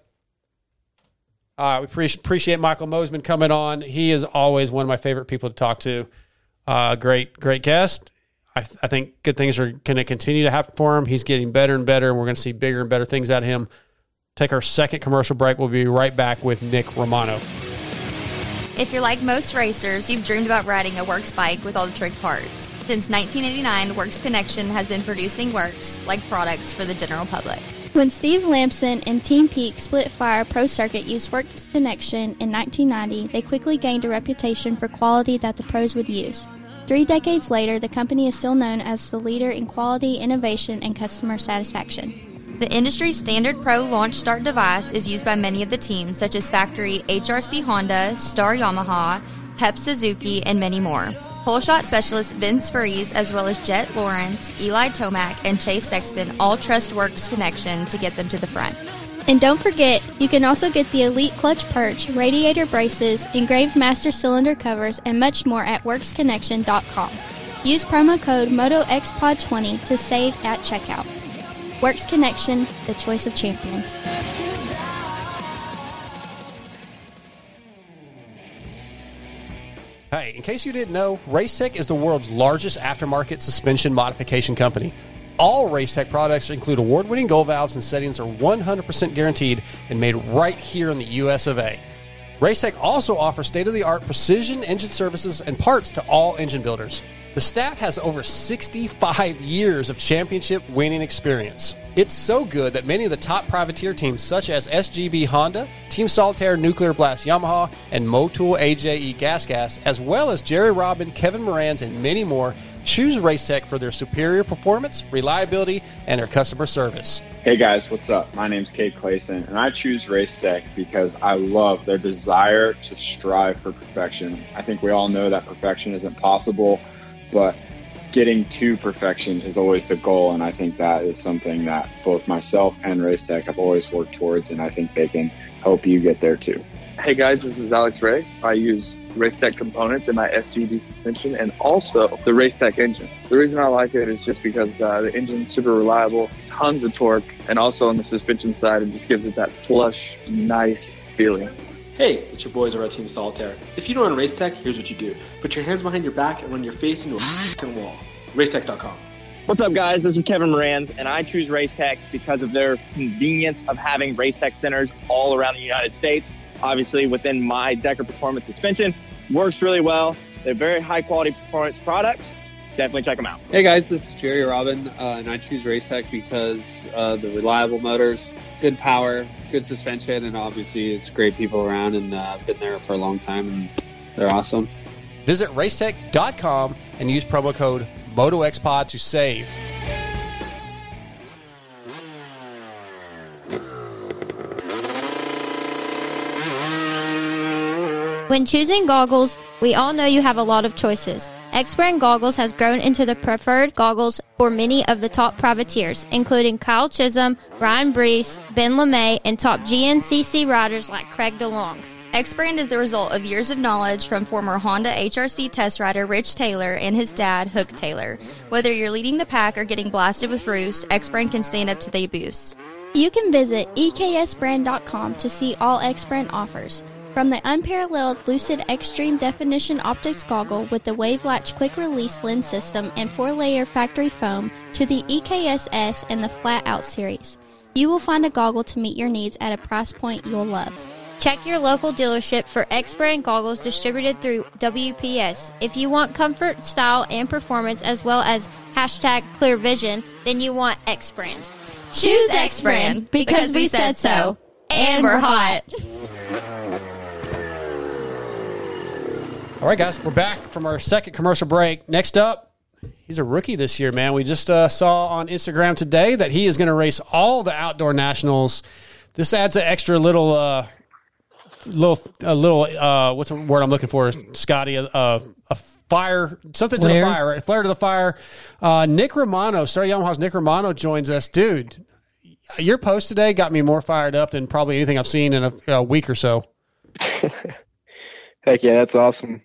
Speaker 5: Right, we pre- appreciate Michael Mosiman coming on. He is always one of my favorite people to talk to. Uh, great, great guest. I, I think good things are going to continue to happen for him. He's getting better and better, and we're going to see bigger and better things out of him. Take our second commercial break. We'll be right back with Nick Romano.
Speaker 9: If you're like most racers, you've dreamed about riding a Works bike with all the trick parts. Since 1989, Works Connection has been producing Works like products for the general public.
Speaker 10: When Steve Lamson and Team Peak Split Fire Pro Circuit used Works Connection in 1990, they quickly gained a reputation for quality that the pros would use. Three decades later, the company is still known as the leader in quality, innovation, and customer satisfaction.
Speaker 9: The industry standard Pro launch start device is used by many of the teams, such as factory HRC Honda, Star Yamaha, Pep Suzuki, and many more. Holeshot specialist Vince Friese, as well as Jett Lawrence, Eli Tomac, and Chase Sexton all trust Works Connection to get them to the front.
Speaker 10: And don't forget, you can also get the Elite Clutch Perch, radiator braces, engraved master cylinder covers, and much more at WorksConnection.com. Use promo code MotoXPod20 to save at checkout. Works Connection, the choice of champions.
Speaker 5: Hey, in case you didn't know, Racetech is the world's largest aftermarket suspension modification company. All Racetech products include award winning gold valves and settings are 100% guaranteed and made right here in the US of A. Racetech also offers state of the art precision engine services and parts to all engine builders. The staff has over 65 years of championship winning experience. It's so good that many of the top privateer teams, such as SGB Honda, Team Solitaire Nuclear Blast Yamaha, and Motul AJE GasGas, as well as Jerry Robin, Kevin Moranz, and many more, choose Racetech for their superior performance, reliability, and their customer service.
Speaker 11: Hey guys, what's up? My name's Cade Clason, and I choose Racetech because I love their desire to strive for perfection. I think we all know that perfection isn't possible, but getting to perfection is always the goal, and I think that is something that both myself and Racetech have always worked towards, and I think they can help you get there too.
Speaker 12: Hey guys, this is Alex Ray. I use Racetech components in my SGB suspension and also the Racetech engine. The reason I like it is just because uh, the engine's super reliable, tons of torque, and also on the suspension side, it just gives it that plush, nice feeling.
Speaker 13: Hey, it's your boys over at Team Solitaire. If you don't run Racetech, here's what you do. Put your hands behind your back and run your face into a f***ing wall. Racetech.com.
Speaker 14: What's up, guys? This is Kevin Moranz, and I choose Racetech because of their convenience of having Racetech centers all around the United States. Obviously, within my Decker Performance suspension, works really well. They're very high quality performance products. Definitely check them out.
Speaker 15: Hey guys, this is Jerry Robin, uh, and I choose Racetech because uh, the reliable motors, good power, good suspension, and obviously it's great people around, and uh, I've been there for a long time, and they're awesome.
Speaker 5: Visit racetech.com and use promo code MotoXPod to save.
Speaker 16: When choosing goggles, we all know you have a lot of choices. X Brand Goggles has grown into the preferred goggles for many of the top privateers, including Kyle Chisholm, Ryan Breece, Ben LaMay, and top GNCC riders like Craig DeLong.
Speaker 9: X Brand is the result of years of knowledge from former Honda HRC test rider Rich Taylor and his dad, Hook Taylor. Whether you're leading the pack or getting blasted with roost, X Brand can stand up to the abuse.
Speaker 10: You can visit eksbrand.com to see all X Brand offers. From the unparalleled Lucid Extreme Definition Optics Goggle with the Wave Latch Quick Release Lens System and 4 layer factory foam to the EKSS and the Flat Out series, you will find a goggle to meet your needs at a price point you'll love.
Speaker 16: Check your local dealership for X Brand goggles distributed through WPS. If you want comfort, style, and performance as well as hashtag clear vision, then you want X Brand.
Speaker 9: Choose X Brand because we said so. And we're hot.
Speaker 5: All right, guys, we're back from our second commercial break. Next up, he's a rookie this year, man. We just uh, saw on Instagram today that he is going to race all the outdoor nationals. This adds an extra little, uh, little, a little. Uh, what's the word I'm looking for, Scotty? A, a, a fire, something to the fire, right? Flare to the fire. Uh, Nick Romano, Star Yamaha's Nick Romano joins us, dude. Your post today got me more fired up than probably anything I've seen in a, a week or so.
Speaker 17: Heck yeah, that's awesome.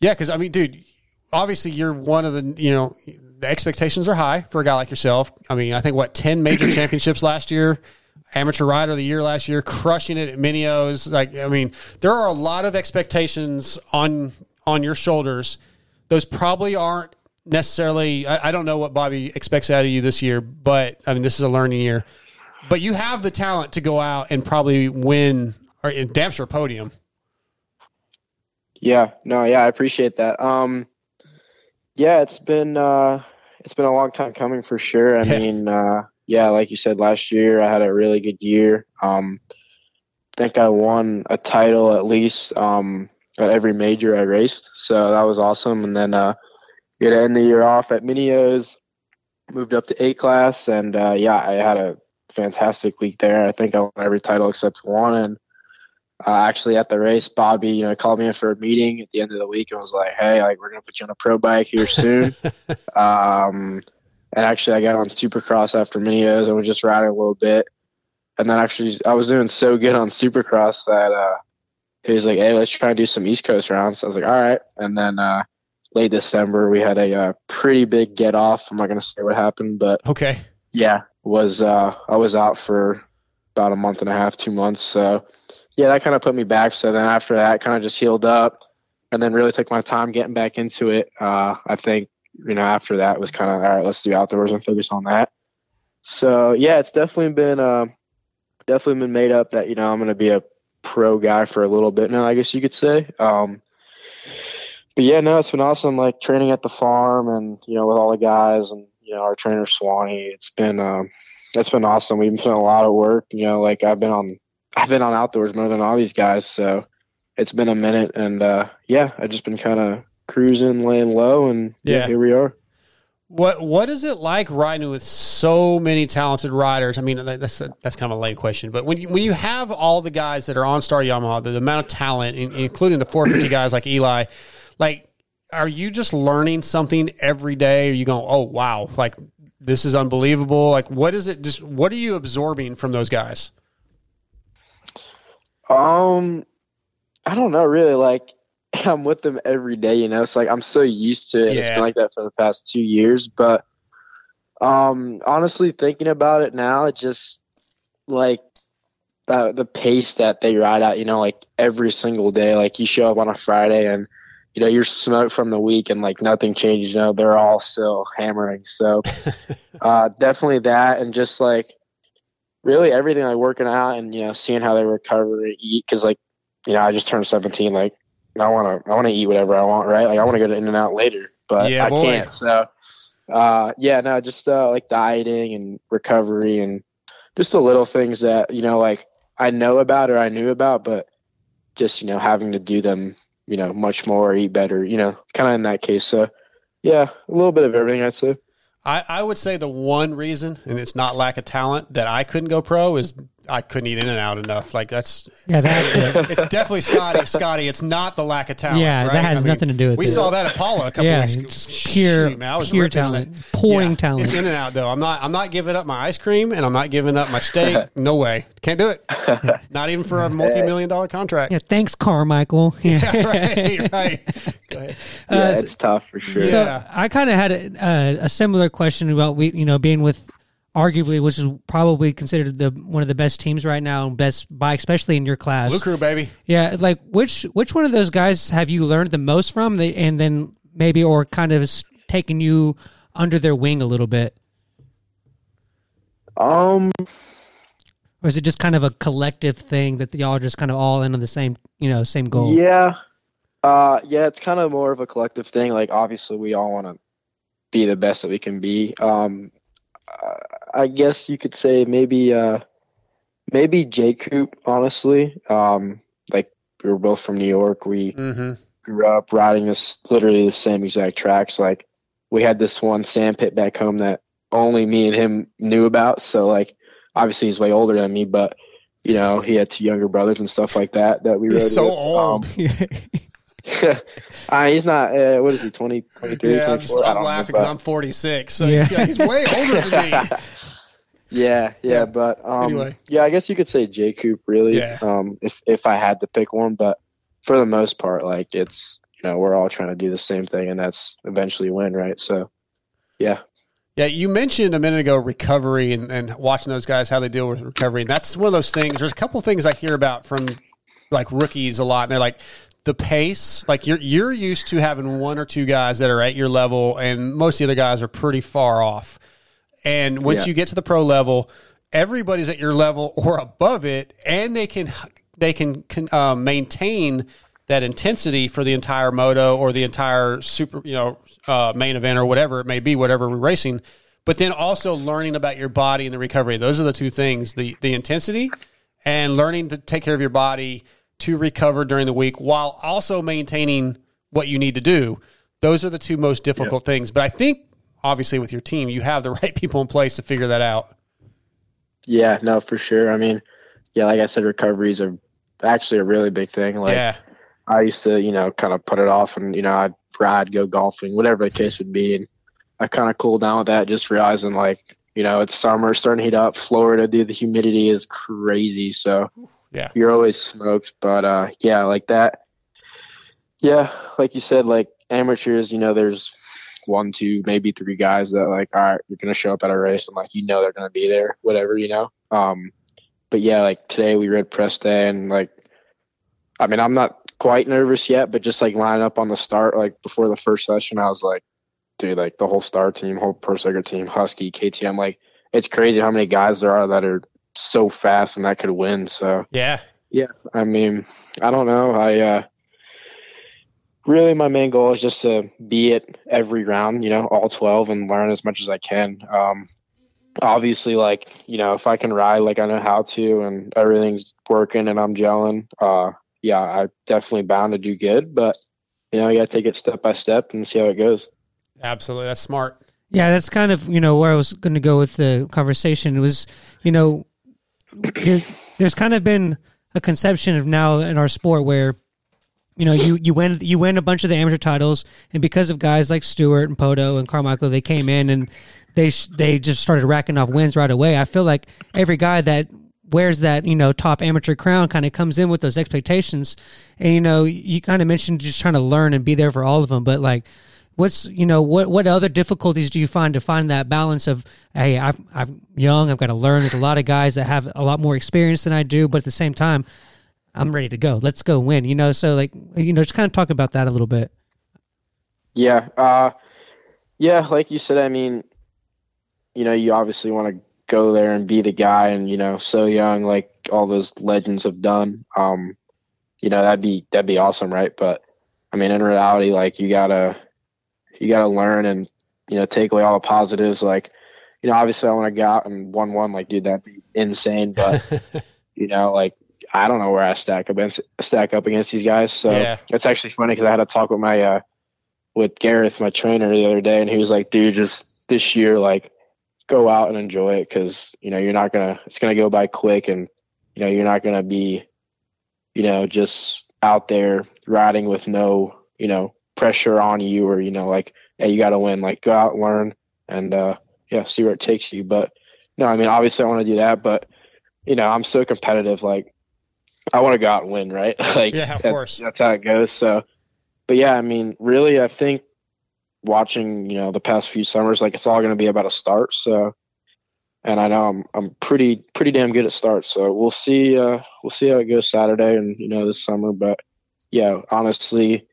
Speaker 5: Yeah, because I mean, dude, obviously you're one of the you know the expectations are high for a guy like yourself. I mean, I think what ten major championships last year, amateur rider of the year last year, crushing it at Mini O's. Like, I mean, there are a lot of expectations on on your shoulders. Those probably aren't necessarily. I, I don't know what Bobby expects out of you this year, but I mean, this is a learning year. But you have the talent to go out and probably win or damn sure podium.
Speaker 17: Yeah, no, yeah, I appreciate that. Um, yeah, it's been uh, it's been a long time coming for sure. I mean, uh, yeah, like you said, last year I had a really good year. Um, I think I won a title at least um, at every major I raced, so that was awesome. And then uh, get to end the year off at Mini O's, moved up to eight class, and uh, yeah, I had a fantastic week there. I think I won every title except one, and uh, actually at the race, Bobby, you know, called me in for a meeting at the end of the week and was like, "Hey, like we're gonna put you on a pro bike here soon." um, and actually, I got on Supercross after Mini O's and was just riding a little bit. And then actually, I was doing so good on Supercross that uh, he was like, "Hey, let's try and do some East Coast rounds." I was like, "All right." And then uh, late December, we had a uh, pretty big get off. I'm not gonna say what happened, but
Speaker 5: okay,
Speaker 17: yeah, was uh, I was out for about a month and a half, two months. So yeah, that kind of put me back. So then after that, kind of just healed up, and then really took my time getting back into it. Uh, I think you know after that was kind of all right. Let's do outdoors and focus on that. So yeah, it's definitely been uh, definitely been made up that you know I'm going to be a pro guy for a little bit now. I guess you could say. Um, but yeah, no, it's been awesome. Like training at the farm and you know with all the guys and you know our trainer Swanee. It's been um, it's been awesome. We've been putting a lot of work. You know, like I've been on I've been on outdoors more than all these guys. So it's been a minute, and uh, yeah, I've just been kind of cruising, laying low, and yeah,
Speaker 5: Yeah.
Speaker 17: here we are.
Speaker 5: What What is it like riding with so many talented riders? I mean, that- that's that's kind of a lame question, but when you when you have all the guys that are on Star Yamaha, the, the amount of talent, in, including the 450 guys like Eli, like, are you just learning something every day? Are you going, oh wow, like this is unbelievable? Like, what is it? Just what are you absorbing from those guys?
Speaker 17: Um, I don't know really. Like I'm with them every day, you know. It's like I'm so used to it. It's
Speaker 5: Yeah.
Speaker 17: been like that for the past two years. But um, honestly, thinking about it now, it just like the the pace that they ride at. You know, like every single day. Like you show up on a Friday and you know you're smoked from the week and like nothing changes. You know, they're all still hammering. So uh, definitely that, and just like really everything like working out and you know seeing how they recover and eat because like you know I just turned 17 like I want to I want to eat whatever I want right? Like I want to go to In and Out later but
Speaker 5: Yeah,
Speaker 17: I
Speaker 5: boy.
Speaker 17: can't so uh yeah no just uh, like dieting and recovery and just the little things that you know like I know about or I knew about but just you know having to do them you know much more eat better you know kind of in that case. So yeah a little bit of everything I'd say
Speaker 5: I, I would say the one reason, and it's not lack of talent, that I couldn't go pro is I couldn't eat in and out enough. Like that's
Speaker 6: Yeah, that's it.
Speaker 5: It's definitely Scotty. Scotty, it's not the lack of talent.
Speaker 6: Yeah, that
Speaker 5: right?
Speaker 6: has nothing to do with it.
Speaker 5: We
Speaker 6: it.
Speaker 5: saw that at Pala a couple
Speaker 6: Yeah,
Speaker 5: weeks ago.
Speaker 6: it's pure-
Speaker 5: Shoot, man, I was
Speaker 6: pure talent.
Speaker 5: that.
Speaker 6: Pouring talent.
Speaker 5: It's in and out though. I'm not. I'm not giving up my ice cream, and I'm not giving up my steak. no way. Can't do it. Not even for a multi-million dollar contract.
Speaker 6: Yeah, thanks, Carmichael.
Speaker 5: Yeah, right, right. Go ahead.
Speaker 6: Uh,
Speaker 17: yeah it's tough for sure
Speaker 6: So I kind of had a, a, a similar question about we, you know, being with arguably, which is probably considered the one of the best teams right now, and best bike, especially in your class.
Speaker 5: Blue Crew, baby.
Speaker 6: Yeah, like which which one of those guys have you learned the most from, The- and then maybe or kind of s- taken you under their wing a little bit,
Speaker 17: um
Speaker 6: or is it just kind of a collective thing that y'all are just kind of all in on the same, you know, same goal?
Speaker 17: Yeah. Uh yeah, it's kind of more of a collective thing. Like obviously we all want to be the best that we can be. Um I guess you could say maybe uh maybe J Coop honestly. Um like we were both from New York. We
Speaker 5: Mm-hmm.
Speaker 17: grew up riding this literally the same exact tracks. Like we had this one sand pit back home that only me and him knew about. So like obviously he's way older than me, but you know, he had two younger brothers and stuff like that that we rode
Speaker 5: He's so
Speaker 17: with.
Speaker 5: old.
Speaker 17: Um, uh, he's not. Uh, what is he? 20, 23,
Speaker 5: yeah, I'm, just,
Speaker 17: I
Speaker 5: I'm laughing because
Speaker 17: but-
Speaker 5: I'm 46. So
Speaker 6: Yeah.
Speaker 5: yeah. he's way older than me.
Speaker 17: Yeah, yeah, but um,
Speaker 5: Anyway.
Speaker 17: yeah, I guess you could say J Coop really.
Speaker 5: Yeah.
Speaker 17: Um, if if I had to pick one, but for the most part, like it's you know we're all trying to do the same thing, and that's eventually win, right? So, yeah.
Speaker 5: Yeah, you mentioned a minute ago recovery and, and watching those guys how they deal with recovery. And that's one of those things. There's a couple of things I hear about from like rookies a lot, and they're like the pace. Like you're you're used to having one or two guys that are at your level, and most of the other guys are pretty far off. And once
Speaker 17: Yeah.
Speaker 5: you get to the pro level, everybody's at your level or above it, and they can they can, can uh, maintain that intensity for the entire moto or the entire super you know uh, main event or whatever it may be, whatever we're racing. But then also learning about your body and the recovery. Those are the two things: the the intensity and learning to take care of your body to recover during the week while also maintaining what you need to do. Those are the two most difficult things. But I think obviously with your team, you have the right people in place to figure that out.
Speaker 17: Yeah, no, for sure. I mean, yeah, like I said, recoveries are actually a really big thing. Like
Speaker 5: yeah.
Speaker 17: I used to, you know, kind of put it off and, you know, I'd ride, go golfing, whatever the case would be. And I kind of cooled down with that, just realizing like, you know, it's summer, starting to heat up. Florida, dude, the humidity is crazy. So
Speaker 5: Yeah.
Speaker 17: you're always smoked. But uh, yeah, like that. Yeah, like you said, like amateurs, you know, there's one, two, maybe three guys that like, all right, you're gonna show up at a race and like you know they're gonna be there, whatever, you know. Um, but yeah, like today we read press day and like, I mean, I'm not quite nervous yet, but just like lining up on the start, like before the first session, I was like, dude, like the whole star team, whole pro circuit team, Husky, KTM, like it's crazy how many guys there are that are so fast and that could win. So
Speaker 5: Yeah.
Speaker 17: yeah, I mean, I don't know. I uh really my main goal is just to be at every round, you know, all 12 and learn as much as I can. Um obviously like, you know, if I can ride like I know how to and everything's working and I'm gelling, uh yeah, I definitely bound to do good, but you know, you got to take it step by step and see how it goes.
Speaker 5: Absolutely. That's smart.
Speaker 6: Yeah, that's kind of you know where I was going to go with the conversation. It was you know there, there's kind of been a conception of now in our sport where you know you you win you win a bunch of the amateur titles, and because of guys like Stewart and Poto and Carmichael, they came in and they they just started racking off wins right away. I feel like every guy that wears that you know top amateur crown kind of comes in with those expectations, and you know you kind of mentioned just trying to learn and be there for all of them, but like what's you know what what other difficulties do you find to find that balance of hey I'm, I'm young i've got to learn there's a lot of guys that have a lot more experience than i do but at the same time i'm ready to go let's go win you know so like you know just kind of talk about that a little bit
Speaker 17: Yeah. Uh, yeah, like you said, I mean, you know, you obviously want to go there and be the guy and, you know, so young, like all those legends have done. Um, you know, that'd be, that'd be awesome. Right. But I mean, in reality, like you gotta, you gotta learn and, you know, take away all the positives. Like, you know, obviously I want to go out and one, one, like, dude, that'd be insane. But, you know, like, I don't know where I stack up against, stack up against these guys. So
Speaker 5: Yeah.
Speaker 17: it's actually funny because I had a talk with my, uh, with Gareth, my trainer, the other day, and he was like, "Dude, just this year, like, go out and enjoy it because you know you're not gonna. It's gonna go by quick, and you know you're not gonna be, you know, just out there riding with no, you know, pressure on you or you know, like, hey, you got to win. Like, go out, learn, and uh, yeah, see where it takes you. But no, I mean, obviously, I want to do that, but you know, I'm so competitive. Like, I want to go out and win, right? like,
Speaker 5: Yeah, of
Speaker 17: that-
Speaker 5: course.
Speaker 17: That's how it goes. So, but yeah, I mean, really, I think watching, you know, the past few summers, like it's all going to be about a start. So, and I know I'm I'm pretty pretty damn good at starts. So we'll see uh we'll see how it goes Saturday and you know this summer. But yeah, honestly,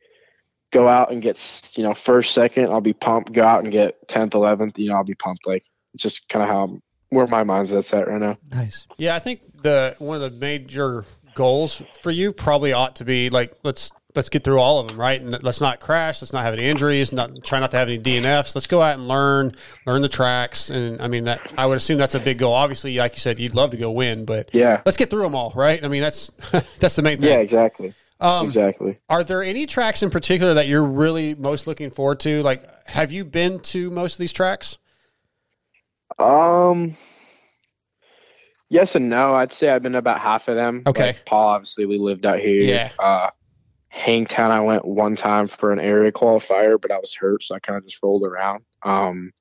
Speaker 17: go out and get you know first second, I'll be pumped. Go out and get tenth, eleventh, you know, I'll be pumped. Like it's just kind of how I'm, where my mindset's at right now.
Speaker 6: nice
Speaker 5: Yeah, I think the one of the major goals for you probably ought to be like let's let's get through all of them, right? And let's not crash. Let's not have any injuries. Not try not to have any DNFs. Let's go out and learn learn the tracks. And I mean that I would assume that's a big goal. Obviously, like you said, you'd love to go win, but
Speaker 17: Yeah.
Speaker 5: let's get through them all, right? I mean that's that's the main thing.
Speaker 17: Yeah, exactly.
Speaker 5: Um,
Speaker 17: exactly.
Speaker 5: Are there any tracks in particular that you're really most looking forward to? Like, have you been to most of these tracks?
Speaker 17: Um, yes and no. I'd say I've been to about half of them.
Speaker 5: Okay.
Speaker 17: Like Pala, obviously, we lived out here.
Speaker 5: Yeah.
Speaker 17: Uh, Hangtown, I went one time for an area qualifier, but I was hurt, so I kind of just rolled around. Um,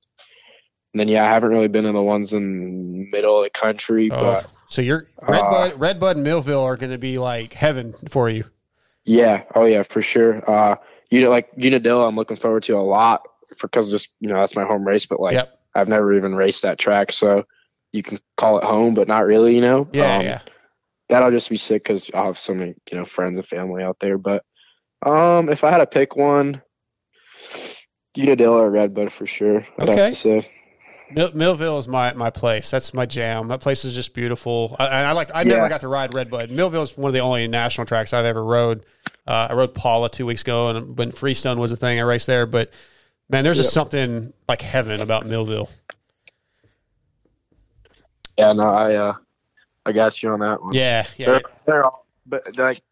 Speaker 17: and then yeah, I haven't really been in the ones in middle of the country,
Speaker 5: Oh,
Speaker 17: but
Speaker 5: so you're Red
Speaker 17: Uh,
Speaker 5: Bud, Red Bud and Millville are going to be like heaven for you.
Speaker 17: Yeah, oh yeah, for sure. Uh, you know, like Unadilla, I'm looking forward to a lot for because just you know that's my home race, but like
Speaker 5: Yep.
Speaker 17: I've never even raced that track, so you can call it home, but not really, you know.
Speaker 5: Yeah,
Speaker 17: Um,
Speaker 5: yeah.
Speaker 17: that'll just be sick because I'll have so many, you know, friends and family out there. But um, if I had to pick one, Unadilla or Redbud for sure. I'd
Speaker 5: Okay.
Speaker 17: Have to say.
Speaker 5: Mill, Millville is my, my place. That's my jam. That place is just beautiful. I, and I like. I never got to ride Redbud. Millville is one of the only national tracks I've ever rode. Uh, I rode Pala two weeks ago, and when Freestone was a thing, I raced there. But man, there's just something like heaven about Millville.
Speaker 17: Yeah, no, I uh, I got you on that one.
Speaker 5: Yeah, yeah.
Speaker 17: They're, they're all, but like,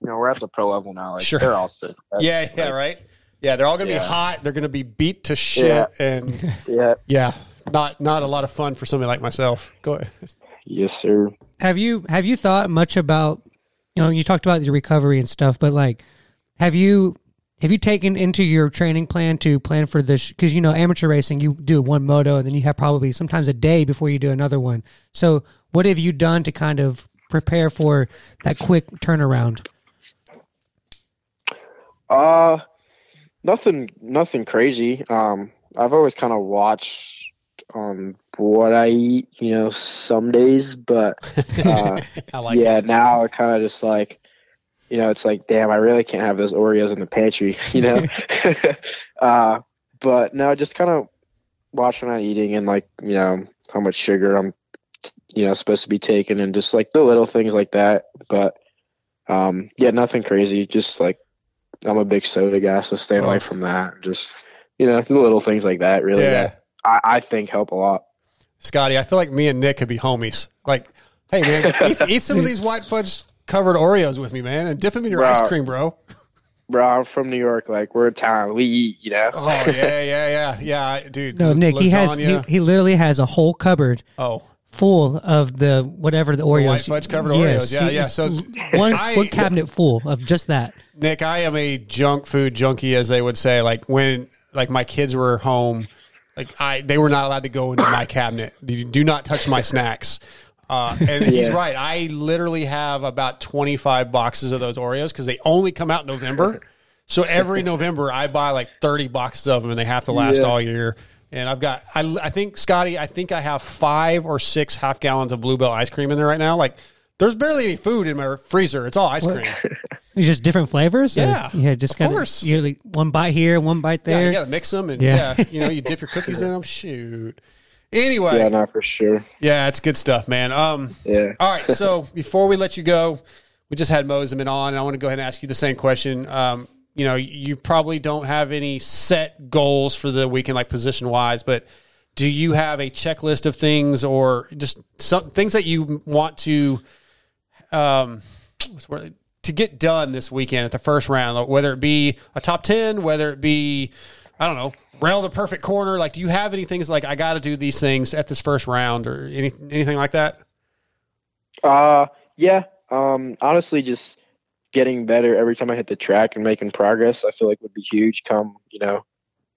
Speaker 17: you know, we're at the pro level now. Like,
Speaker 5: Sure.
Speaker 17: they're all sick. right?
Speaker 5: Yeah, yeah, right. Yeah, they're all going to
Speaker 17: Yeah.
Speaker 5: be hot. They're going to be beat to shit,
Speaker 17: Yeah.
Speaker 5: and
Speaker 17: Yeah.
Speaker 5: yeah, not not a lot of fun for somebody like myself. Go ahead.
Speaker 17: Yes, sir.
Speaker 6: have you have you thought much about you know you talked about your recovery and stuff but like have you have you taken into your training plan to plan for this because you know amateur racing you do one moto and then you have probably sometimes a day before you do another one so what have you done to kind of prepare for that quick turnaround
Speaker 17: Uh, nothing, nothing crazy. Um, I've always kind of watched on what I eat, you know, some days, but uh,
Speaker 5: I like
Speaker 17: yeah, now I kind of just like, you know, it's like, damn, I really can't have those Oreos in the pantry, you know. uh, but no, just kind of watching on eating and like, you know, how much sugar I'm, you know, supposed to be taking and just like the little things like that. But um, yeah, nothing crazy. Just like I'm a big soda guy, so staying away from that. Just you know, the little things like that really
Speaker 5: Yeah.
Speaker 17: that I, I think help a lot.
Speaker 5: Scotty, I feel like me and Nick could be homies. Like, hey man, eat, eat some of these white fudge covered Oreos with me, man, and dip them in your
Speaker 17: Bro.
Speaker 5: ice cream, bro.
Speaker 17: Bro, I'm from New York. Like we're a town. We eat, you know.
Speaker 5: Oh yeah, yeah, yeah, yeah, dude.
Speaker 6: No, Nick, he has he, he literally has a whole cupboard.
Speaker 5: Oh.
Speaker 6: Full of the whatever the Oreos,
Speaker 5: white fudge covered Oreos. Yeah, yeah. So
Speaker 6: one
Speaker 5: I-
Speaker 6: one cabinet full of just that.
Speaker 5: Nick, I am a junk food junkie, as they would say. Like when, like my kids were home, like I, they were not allowed to go into my cabinet. Do, not touch my snacks. Uh, and he's right. I literally have about twenty five boxes of those Oreos because they only come out in November. So every November, I buy like thirty boxes of them, and they have to last
Speaker 17: Yeah.
Speaker 5: all year. And I've got, I, I think Scotty, I think I have five or six half gallons of Bluebell ice cream in there right now. Like, there's barely any food in my freezer. It's all ice cream.
Speaker 6: It's just different flavors. or-
Speaker 5: Yeah,
Speaker 6: yeah, just
Speaker 5: of
Speaker 6: kind
Speaker 5: course.
Speaker 6: You're like one bite here, one bite
Speaker 5: Yeah,
Speaker 6: there.
Speaker 5: you got to mix them, and
Speaker 6: Yeah.
Speaker 5: yeah. you know, you dip your cookies in them. Shoot. Anyway,
Speaker 17: Yeah, no, for sure.
Speaker 5: yeah, it's good stuff, man. Um,
Speaker 17: Yeah.
Speaker 5: all right, so before we let you go, we just had Mosiman on, and I want to go ahead and ask you the same question. Um, you know, you probably don't have any set goals for the weekend, like position wise, but do you have a checklist of things or just some things that you want to, um, what's the word? To get done this weekend at the first round, whether it be a top 10, whether it be, I don't know, rail the perfect corner. Like, do you have any things like, I got to do these things at this first round or any, anything like that?
Speaker 17: Uh, yeah. Um, honestly, just getting better every time I hit the track and making progress, I feel like would be huge. Come, you know,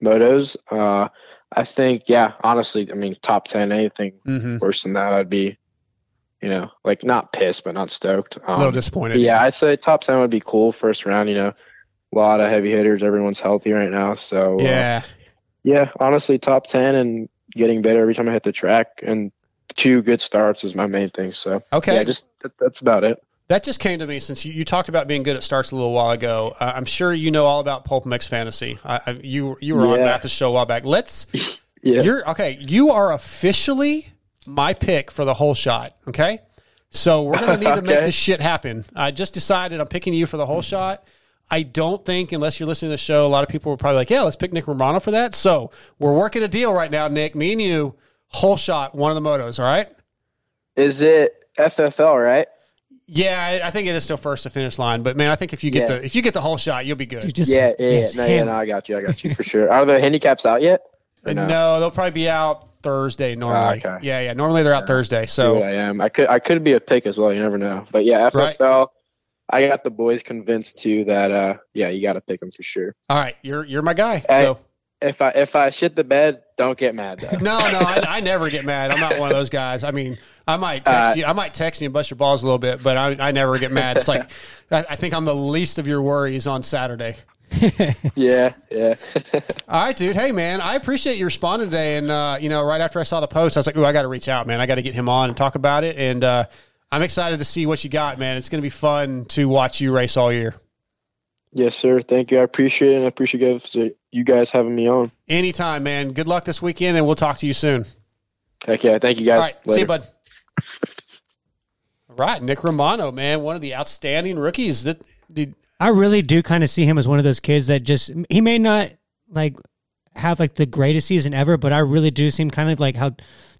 Speaker 17: motos. Uh, I think, yeah. Honestly, I mean, top ten, anything
Speaker 5: Mhm.
Speaker 17: worse than that, I'd be, you know, like not pissed, but not stoked. Um,
Speaker 5: A little disappointed.
Speaker 17: yeah, I'd say top ten would be cool. First round, you know, a lot of heavy hitters. Everyone's healthy right now, so uh,
Speaker 5: Yeah.
Speaker 17: yeah. Honestly, top ten and getting better every time I hit the track, and two good starts is my main thing. So
Speaker 5: Okay.
Speaker 17: yeah, just that, that's about it.
Speaker 5: That just came to me since you, you talked about being good at starts a little while ago. Uh, I'm sure you know all about Pulp Mix Fantasy. I, I, you you were on
Speaker 17: Yeah.
Speaker 5: Matthes show a while back. Let's.
Speaker 17: Yeah.
Speaker 5: You're okay. You are officially my pick for the holeshot. Okay. So we're gonna need to make this shit happen. I just decided I'm picking you for the holeshot. I don't think, unless you're listening to the show, a lot of people were probably like, "Yeah, let's pick Nick Romano for that." So we're working a deal right now, Nick. Me and you, holeshot, one of the motos. All right.
Speaker 17: Is it FFL right?
Speaker 5: Yeah, I, I think it is still first to finish line, but man, I think if you get
Speaker 17: Yeah.
Speaker 5: the if you get the holeshot, you'll be good.
Speaker 17: yeah, yeah, yeah. No, yeah, no, I got you. I got you for sure. Are the handicaps out yet? Or uh,
Speaker 5: no? they'll probably be out Thursday normally.
Speaker 17: Ah, okay.
Speaker 5: Yeah, yeah. Normally they're out Thursday. So
Speaker 17: I am. I could I could be a pick as well. You never know. But yeah,
Speaker 5: Right.
Speaker 17: I got the boys convinced too that uh yeah you got to pick them for sure.
Speaker 5: all right, you're you're my guy.
Speaker 17: Hey,
Speaker 5: So
Speaker 17: if I if I shit the bed, don't get mad though.
Speaker 5: no, no, I, I never get mad. I'm not one of those guys. I mean, I might text
Speaker 17: Uh,
Speaker 5: you, I might text you and bust your balls a little bit, but I, I never get mad. It's like I, I think I'm the least of your worries on Saturday.
Speaker 17: yeah, yeah.
Speaker 5: All right, dude. Hey, man, I appreciate you responding today. And uh, you know, right after I saw the post, I was like, "Ooh, I got to reach out, man. I got to get him on and talk about it." And uh, I'm excited to see what you got, man. It's going to be fun to watch you race all year.
Speaker 17: yes, sir. Thank you. I appreciate it. I appreciate you guys, having me on.
Speaker 5: Anytime, man. Good luck this weekend, and we'll talk to you soon.
Speaker 17: Heck yeah. Thank you guys.
Speaker 5: All right, see you, bud. All right, Nick Romano, man, one of the outstanding rookies. That did
Speaker 6: I really do kind of see him as one of those kids that just he may not like have like the greatest season ever, but I really do see him kind of like how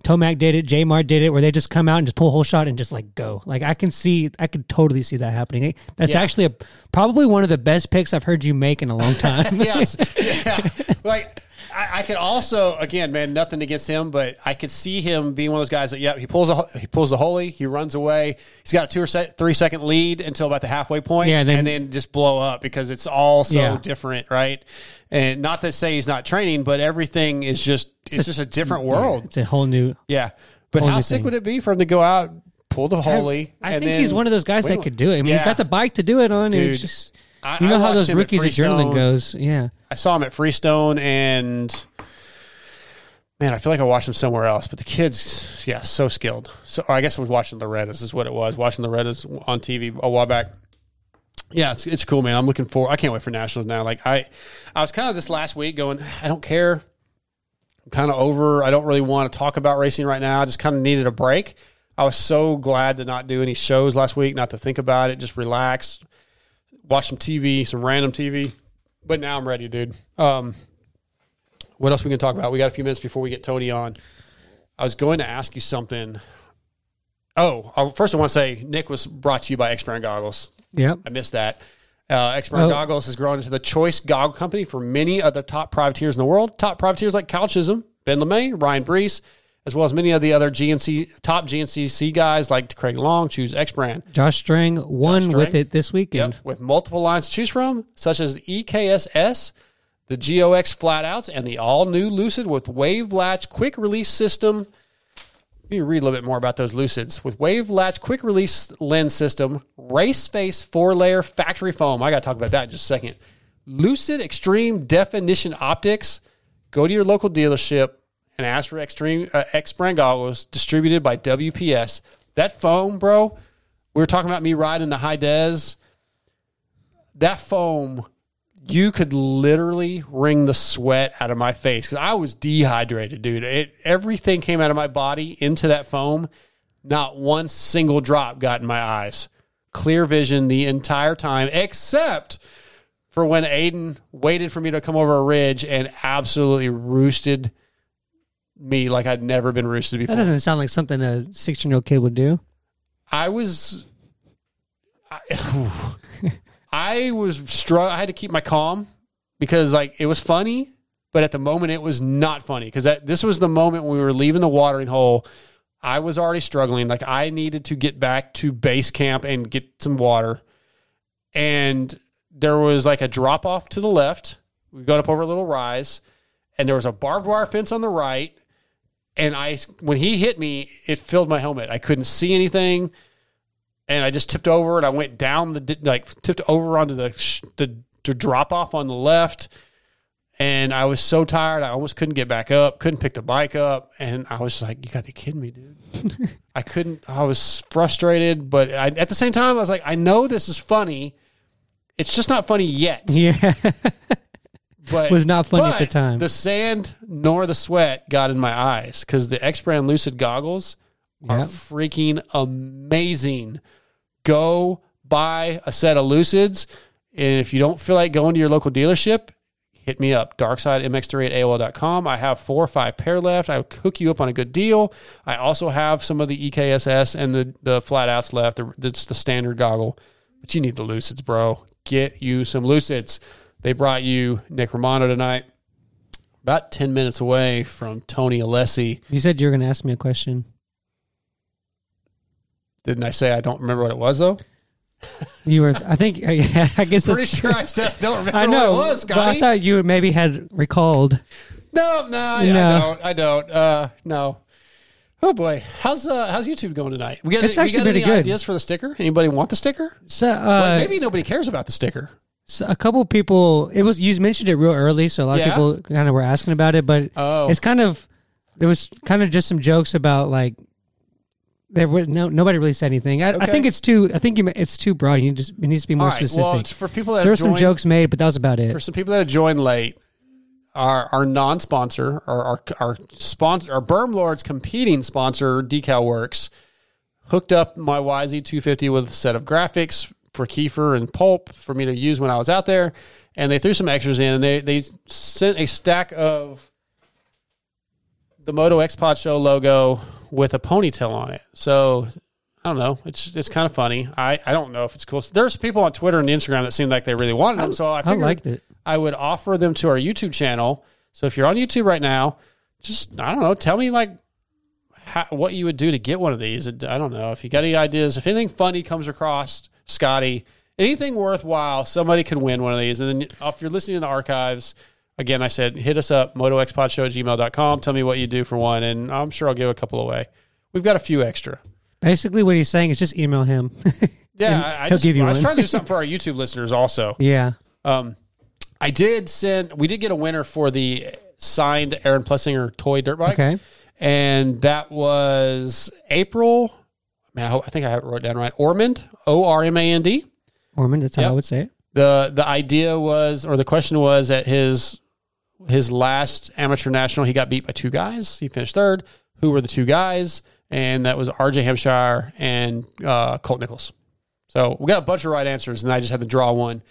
Speaker 6: Tomac did it, Jamar did it, where they just come out and just pull a holeshot and just like go. Like I can see, I could totally see that happening. That's
Speaker 5: Yeah.
Speaker 6: actually a, probably one of the best picks I've heard you make in a long time.
Speaker 5: yes, yeah. Like I, I could also, again, man, nothing against him, but I could see him being one of those guys that, yeah, he pulls a he pulls the holy, he runs away, he's got a two or se- three second lead until about the halfway point,
Speaker 6: Yeah, then-
Speaker 5: and then just blow up because it's all so
Speaker 6: Yeah.
Speaker 5: different, right? And not to say he's not training, but everything is just it's, just a different world.
Speaker 6: it's a whole new.
Speaker 5: Yeah, but how sick
Speaker 6: thing.
Speaker 5: would it be for him to go out, pull the holy?
Speaker 6: I
Speaker 5: and
Speaker 6: think he's one of those guys that could do it. I mean, he's
Speaker 5: Yeah.
Speaker 6: got the bike to do it on.
Speaker 5: Dude,
Speaker 6: it's just
Speaker 5: I-
Speaker 6: you know
Speaker 5: I
Speaker 6: how those rookies adrenaline goes. Yeah.
Speaker 5: I saw him at Freestone and man, I feel like I watched him somewhere else. But the kids, yeah, so skilled. So I guess I was watching Loretta's is what it was. Watching Loretta's on TV a while back. Yeah, it's it's cool, man. I'm looking for. I can't wait for nationals now. Like I, I was kind of this last week going. I don't care. I'm kind of over. I don't really want to talk about racing right now. I just kind of needed a break. I was so glad to not do any shows last week, not to think about it, just relax, watch some TV, some random TV. But now I'm ready, dude. Um, what else we can talk about? We got a few minutes before we get Tony on. I was going to ask you something. Oh, first I want to say Nick was brought to you by X Goggles.
Speaker 6: Yep.
Speaker 5: I missed that. Uh,
Speaker 6: Oh.
Speaker 5: Goggles has grown into the choice goggle company for many of the top privateers in the world. Top privateers like Cal Chisholm, Ben LaMay, Ryan Breece, as well as many of the other GNC top GNCC guys like Craig Long choose X Brand.
Speaker 6: Josh Strang won
Speaker 5: Strang.
Speaker 6: with it this weekend.
Speaker 5: With multiple lines to choose from, such as the EKSS, the GOX flatouts, and the all new Lucid with wave latch quick release system. Let me read a little bit more about those Lucids with wave latch quick release lens system, race face four layer factory foam. I got to talk about that in just a second. Lucid Extreme Definition Optics. Go to your local dealership and ask for Extreme uh, goggles distributed by WPS. That foam, bro. We were talking about me riding the high des. That foam, you could literally wring the sweat out of my face because I was dehydrated, dude. It everything came out of my body into that foam. Not one single drop got in my eyes. Clear vision the entire time, except for when Aiden waited for me to come over a ridge and absolutely roosted me like I'd never been roosted before.
Speaker 6: That doesn't sound like something a 16 year old kid would do.
Speaker 5: I was, I, I was struck. I had to keep my calm because like it was funny, but at the moment it was not funny because that this was the moment when we were leaving the watering hole. I was already struggling. Like I needed to get back to base camp and get some water, and there was like a drop off to the left. We got up over a little rise, and there was a barbed wire fence on the right. And I, when he hit me, it filled my helmet. I couldn't see anything, and I just tipped over and I went down the like tipped over onto the sh- the, the drop off on the left. And I was so tired, I almost couldn't get back up, couldn't pick the bike up, and I was like, "You got to be kidding me, dude!" I couldn't. I was frustrated, but I, at the same time, I was like, "I know this is funny. It's just not funny yet."
Speaker 6: Yeah.
Speaker 5: but
Speaker 6: Was not funny at the time.
Speaker 5: The sand nor the sweat got in my eyes because the X Brand Lucid goggles are
Speaker 6: Yep.
Speaker 5: freaking amazing. Go buy a set of Lucids, and if you don't feel like going to your local dealership, hit me up darksidemx3 at AOL.com. I have four or five pair left. I'll hook you up on a good deal. I also have some of the EKSS and the the flat outs left. That's the standard goggle, but you need the Lucids, bro. Get you some Lucids. They brought you Nick Romano tonight. About 10 minutes away from Tony Alessi.
Speaker 6: You said you were going to ask me a question.
Speaker 5: Didn't I say I don't remember what it was, though?
Speaker 6: You were, I think, I guess
Speaker 5: Pretty sure I said I don't remember
Speaker 6: I know,
Speaker 5: what it was,
Speaker 6: but I thought you maybe had recalled.
Speaker 5: No, no, I,
Speaker 6: No.
Speaker 5: I don't. I don't. Uh, no. Oh boy, how's uh, how's YouTube going tonight? We got,
Speaker 6: It's
Speaker 5: we
Speaker 6: actually
Speaker 5: got
Speaker 6: pretty
Speaker 5: any
Speaker 6: good.
Speaker 5: ideas for the sticker? Anybody want the sticker?
Speaker 6: So, uh,
Speaker 5: Well, maybe nobody cares about the sticker.
Speaker 6: So a couple people, it was you mentioned it real early, so a lot
Speaker 5: Yeah?
Speaker 6: of people kind of were asking about it. But
Speaker 5: Oh.
Speaker 6: it's kind of there was kind of just some jokes about like there were no nobody really said anything. I, I
Speaker 5: Okay.
Speaker 6: think it's too. I think you, it's too broad. You just it needs to be more
Speaker 5: All right,
Speaker 6: specific.
Speaker 5: well, it's for people that
Speaker 6: there were
Speaker 5: have
Speaker 6: some
Speaker 5: joined-
Speaker 6: jokes made, but that was about it.
Speaker 5: For some people that have joined late, our our non-sponsor, our our, our sponsor, our Berm Lords competing sponsor, Decal Works, hooked up my YZ250 with a set of graphics for Keefer and Pulp for me to use when I was out there, and they threw some extras in, and they they sent a stack of the Moto X Pod Show logo with a ponytail on it. So I don't know. It's it's kind of funny. I, I don't know if it's cool. There's people on Twitter and Instagram that seemed like they really wanted them. So I,
Speaker 6: I liked it.
Speaker 5: I would offer them to our YouTube channel. So if you're on YouTube right now, just I don't know. Tell me like how, what you would do to get one of these. I don't know if you got any ideas. If anything funny comes across, Scotty, anything worthwhile, somebody could win one of these. And then if you're listening to the archives, again, I said hit us up motoxpodshow at gmail.com. Tell me what you do for one, and I'm sure I'll give a couple away. We've got a few extra.
Speaker 6: Basically, what he's saying is just email him.
Speaker 5: Yeah, I, I just
Speaker 6: give you
Speaker 5: I was trying to do something for our YouTube listeners also.
Speaker 6: Yeah.
Speaker 5: Um, I did send. We did get a winner for the signed Aaron Plessinger toy dirt bike.
Speaker 6: Okay.
Speaker 5: and that was April. Man, I, hope, I think I have it wrote down right. Ormond, O R M A N D.
Speaker 6: Ormond, that's how
Speaker 5: Yep.
Speaker 6: I would say it.
Speaker 5: the The idea was, or the question was, at his his last amateur national, he got beat by two guys. He finished third. Who were the two guys? And that was R.J. Hampshire and uh, Colt Nichols. So we got a bunch of right answers, and I just had to draw one.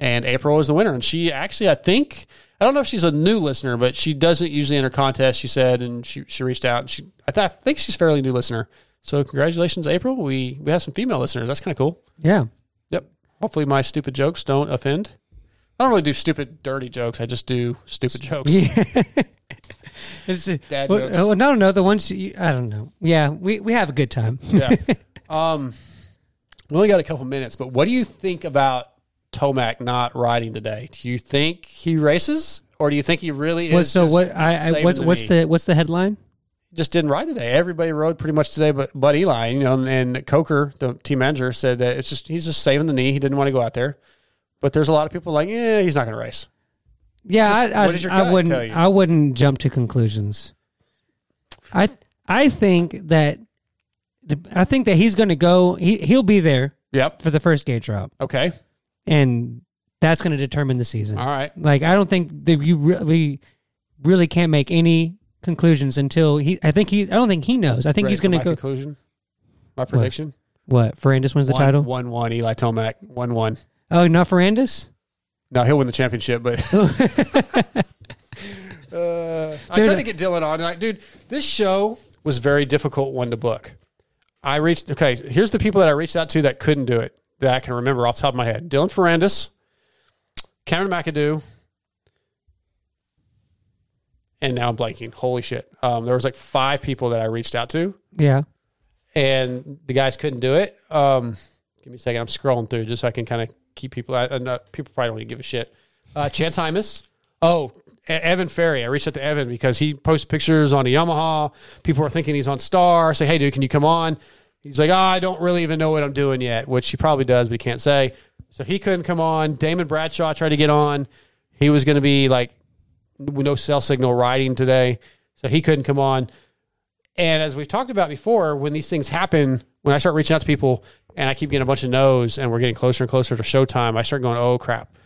Speaker 5: And April was the winner, and she actually, I think, I don't know if she's a new listener, but she doesn't usually enter contests. She said, and she she reached out, and she I, th- I think she's a fairly new listener. So congratulations, April. We we have some female listeners. That's kind of cool.
Speaker 6: Yeah.
Speaker 5: Yep. Hopefully, my stupid jokes don't offend. I don't really do stupid, dirty jokes. I just do stupid jokes.
Speaker 6: It's,
Speaker 5: Dad
Speaker 6: well,
Speaker 5: jokes.
Speaker 6: oh, no, no, the ones you, I don't know. Yeah, we, we have a good time.
Speaker 5: yeah. Um, we only got a couple minutes, but what do you think about Tomac not riding today? Do you think he races, or do you think he really is?
Speaker 6: What- so what? I, I what's
Speaker 5: the
Speaker 6: what's the what's the headline?
Speaker 5: Just didn't ride today. Everybody rode pretty much today, but but Eli, you know, and Coker, the team manager, said that it's just he's just saving the knee. He didn't want to go out there, but there's a lot of people like, yeah, he's not going to race.
Speaker 6: Yeah,
Speaker 5: Just-
Speaker 6: I, I, I wouldn't.
Speaker 5: tell you?
Speaker 6: I wouldn't jump to conclusions. I I think that I think that he's going to go. He he'll be there.
Speaker 5: Yep.
Speaker 6: For the first gate drop.
Speaker 5: Okay.
Speaker 6: And that's going to determine the season.
Speaker 5: All right.
Speaker 6: Like I don't think that you really really can't make any conclusions until he. I think he. I don't think he knows. I think
Speaker 5: Ready
Speaker 6: he's going to go.
Speaker 5: conclusion. My prediction.
Speaker 6: What? Ferrandis wins the
Speaker 5: One-
Speaker 6: title.
Speaker 5: One one. Eli Tomac. One one.
Speaker 6: Oh, not Ferrandis.
Speaker 5: No, he'll win the championship, but. Uh, I tried to get Dylan on tonight, dude. This show was very difficult one to book. I reached okay. Here's the people that I reached out to that couldn't do it that I can remember off the top of my head: Dylan Ferrandis, Cameron McAdoo, and now I'm blanking. Holy shit! Um, there was like five people that I reached out to,
Speaker 6: Yeah.
Speaker 5: and the guys couldn't do it. Um, give me a second. I'm scrolling through just so I can kind of keep people. I, uh, people probably don't even give a shit. Uh, Chance Hymas. Oh, Evan Ferry. I reached out to Evan because he posts pictures on a Yamaha. People are thinking he's on Star. Say, hey, dude, can you come on? He's like, oh, I don't really even know what I'm doing yet, which he probably does, but he can't say. So he couldn't come on. Damon Bradshaw tried to get on. He was going to be like no cell signal riding today, so he couldn't come on. And as we've talked about before, when these things happen, when I start reaching out to people and I keep getting a bunch of no's and we're getting closer and closer to showtime, I start going, oh crap.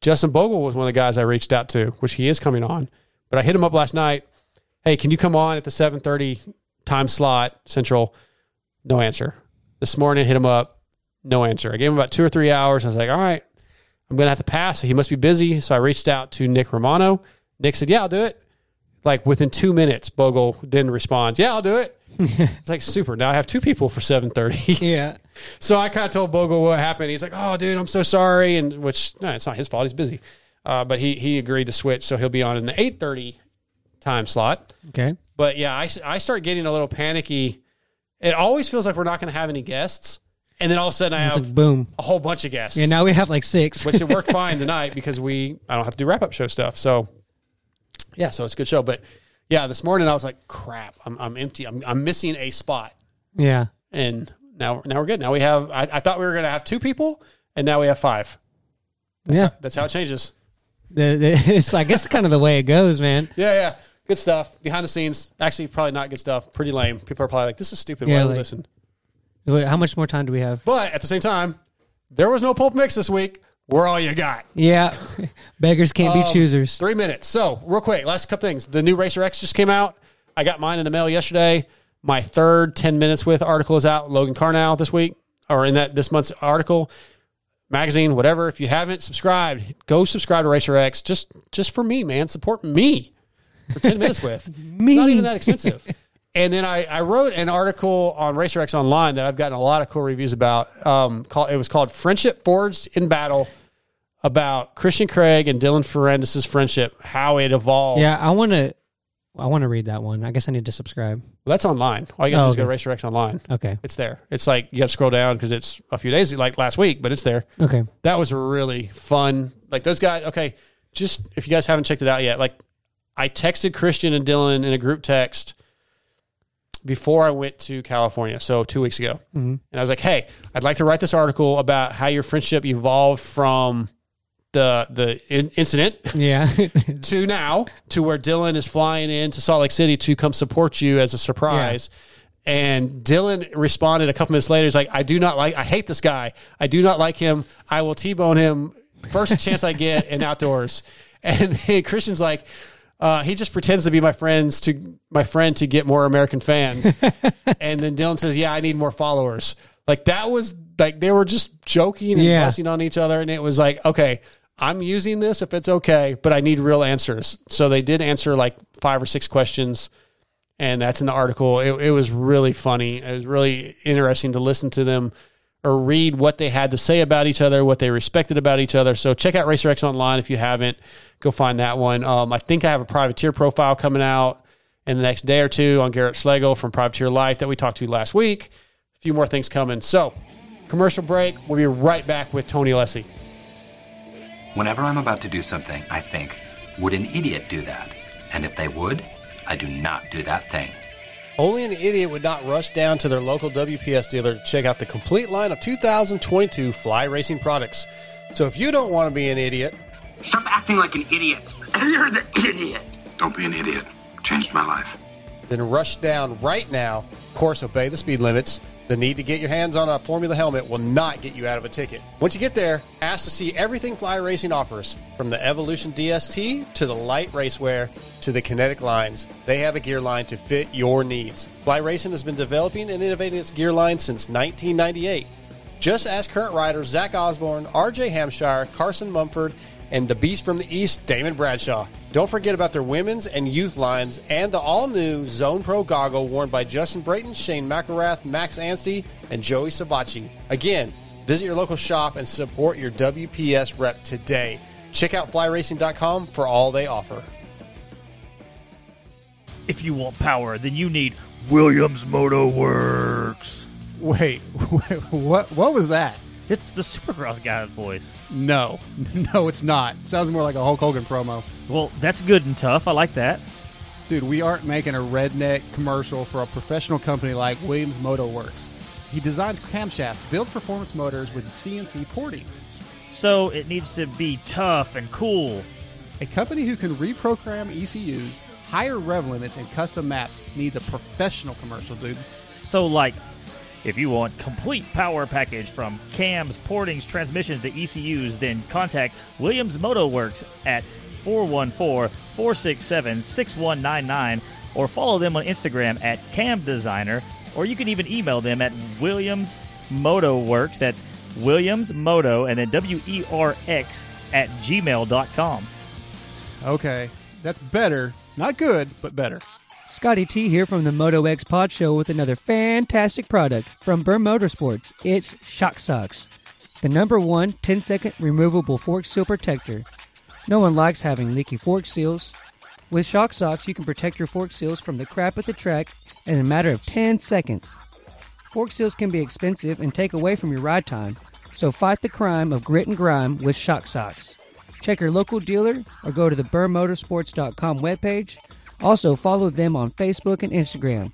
Speaker 5: Justin Bogle was one of the guys I reached out to, which he is coming on. But I hit him up last night. Hey, can you come on at the 7:30 time slot central? No answer. This morning, I hit him up. No answer. I gave him about two or three hours. I was like, all right, I'm gonna have to pass. He must be busy. So I reached out to Nick Romano. Nick said, yeah, I'll do it. Like within two minutes, Bogle didn't respond. Yeah, I'll do it. it's like super. Now I have two people for 7:30.
Speaker 6: Yeah.
Speaker 5: So I kind of told Bogle what happened. He's like, "Oh, dude, I'm so sorry," and which no, it's not his fault. He's busy, uh, but he he agreed to switch, so he'll be on in the 8:30 time slot.
Speaker 6: Okay.
Speaker 5: But yeah, I I start getting a little panicky. It always feels like we're not going to have any guests, and then all of a sudden I have
Speaker 6: like boom.
Speaker 5: a whole bunch of guests.
Speaker 6: Yeah. Now we have like six.
Speaker 5: which it worked fine tonight because we I don't have to do wrap up show stuff. So yeah, so it's a good show. But yeah, this morning I was like, crap, I'm I'm empty. I'm I'm missing a spot.
Speaker 6: Yeah.
Speaker 5: And now now we're good. Now we have I, I thought we were gonna have two people, and now we have five. That's
Speaker 6: Yeah.
Speaker 5: how, that's how it changes.
Speaker 6: It's I guess kind of the way it goes, man.
Speaker 5: Yeah, yeah. Good stuff. Behind the scenes. Actually probably not good stuff. Pretty lame. People are probably like, This is stupid.
Speaker 6: Yeah,
Speaker 5: Why
Speaker 6: like-
Speaker 5: listen?
Speaker 6: Wait, How much more time do we have?
Speaker 5: But at the same time, there was no pulp mix this week. We're all you got.
Speaker 6: Yeah. Beggars can't be
Speaker 5: Um,
Speaker 6: choosers.
Speaker 5: Three minutes. So, real quick, last couple things. The new Racer X just came out. I got mine in the mail yesterday. My third 10 minutes with article is out. Logan Karnow this week, or in that this month's article, magazine, whatever. If you haven't subscribed, go subscribe to Racer X just just for me, man. Support me for 10 minutes with. It's not even that expensive. And then I, I wrote an article on Racer X Online that I've gotten a lot of cool reviews about. Um, called, it was called Friendship Forged in Battle about Christian Craig and Dylan Ferrandis' friendship, how it evolved.
Speaker 6: Yeah, I want to. I want to read that one. I guess I need to subscribe.
Speaker 5: Well, that's online. All you got to
Speaker 6: Oh,
Speaker 5: do is go
Speaker 6: okay.
Speaker 5: to Racer X Online.
Speaker 6: Okay.
Speaker 5: It's there. It's like you got to scroll down because it's a few days, like last week, but it's there.
Speaker 6: Okay.
Speaker 5: That was really fun. Like those guys, okay, just if you guys haven't checked it out yet, like I texted Christian and Dylan in a group text before I went to California, so two weeks ago.
Speaker 6: Mhm.
Speaker 5: And I was like, hey, I'd like to write this article about how your friendship evolved from the the in- incident
Speaker 6: Yeah.
Speaker 5: to now to where Dylan is flying in to Salt Lake City to come support you as a surprise. And Dylan responded a couple minutes later. He's like, "I do not like. I hate this guy. I do not like him. I will t-bone him first chance I get in outdoors." And Christian's like, uh, "He just pretends to be my friends to my friend to get more American fans." and then Dylan says, "Yeah, I need more followers." Like that was like they were just joking and
Speaker 6: Yeah.
Speaker 5: fussing on each other, and it was like, okay, I'm using this if it's okay, but I need real answers. So they did answer like five or six questions, and that's in the article. It, it was really funny. It was really interesting to listen to them or read what they had to say about each other, what they respected about each other. So check out Racer X online if you haven't. Go find that one. Um, I think I have a privateer profile coming out in the next day or two on Garrett Schlegel from Privateer Life that we talked to last week. A few more things coming. So, commercial break. We'll be right back with Tony Alessi.
Speaker 18: Whenever I'm about to do something, I think, would an idiot do that? And if they would, I do not do that thing.
Speaker 5: Only an idiot would not rush down to their local WPS dealer to check out the complete line of 2022 fly racing products. So if you don't want to be an idiot,
Speaker 18: Stop acting like an idiot. You're the idiot.
Speaker 19: Don't be an idiot. Changed my life.
Speaker 5: then rush down right now. Of course, obey the speed limits. The need to get your hands on a Formula helmet will not get you out of a ticket. Once you get there, ask to see everything Fly Racing offers, from the Evolution DST to the light racewear to the kinetic lines. They have a gear line to fit your needs. Fly Racing has been developing and innovating its gear line since 1998. Just ask current riders Zach Osborne, RJ Hampshire, Carson Mumford, and the Beast from the East, Damon Bradshaw. Don't forget about their women's and youth lines and the all new Zone Pro goggle worn by Justin Brayton, Shane McElrath, Max Anstey, and Joey Savatgy. Again, visit your local shop and support your WPS rep today. Check out flyracing.com for all they offer.
Speaker 20: If you want power, then you need Williams Moto Werx.
Speaker 21: Wait, what? What was that?
Speaker 20: It's the Supercross guy's voice.
Speaker 21: No, no, it's not. Sounds more like a Hulk Hogan promo.
Speaker 20: Well, that's good and tough. I like that.
Speaker 21: Dude, we aren't making a redneck commercial for a professional company like Williams Moto Werx. He designs camshafts, builds performance motors with CNC porting.
Speaker 20: So it needs to be tough and cool.
Speaker 21: A company who can reprogram ECUs, higher rev limits, and custom maps needs a professional commercial, dude.
Speaker 20: So, like, if you want complete power package from cams, portings, transmissions to ECUs, then contact Williams Moto Werx at 414-467-6199 or follow them on Instagram at Cam Designer, or you can even email them at Williams Moto Werx. That's Williams Moto and then W E R X at gmail.com.
Speaker 21: Okay, that's better. Not good, but better.
Speaker 6: Scotty T here from the Moto X Pod Show with another fantastic product from Burr Motorsports. It's Shock Socks, the number one 10 second removable fork seal protector. No one likes having leaky fork seals. With Shock Socks, you can protect your fork seals from the crap at the track in a matter of 10 seconds. Fork seals can be expensive and take away from your ride time, so fight the crime of grit and grime with Shock Socks. Check your local dealer or go to the BurrMotorsports.com webpage. Also, follow them on Facebook and Instagram.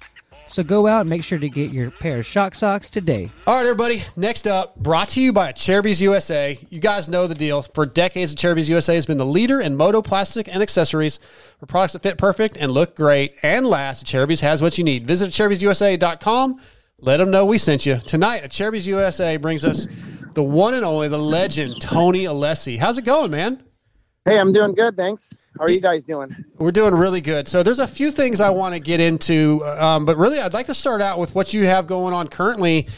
Speaker 6: So go out and make sure to get your pair of shock socks today.
Speaker 5: All right, everybody. Next up, brought to you by Acerbis USA. You guys know the deal. For decades, Acerbis USA has been the leader in moto plastic and accessories for products that fit perfect and look great and last. Acerbis has what you need. Visit AcerbisUSA.com. Let them know we sent you. Tonight, Acerbis USA brings us the one and only, the legend, Tony Alessi. How's it going, man?
Speaker 22: Hey, I'm doing good, thanks. How are you guys doing?
Speaker 5: We're doing really good. So there's a few things I want to get into, um, but really I'd like to start out with what you have going on currently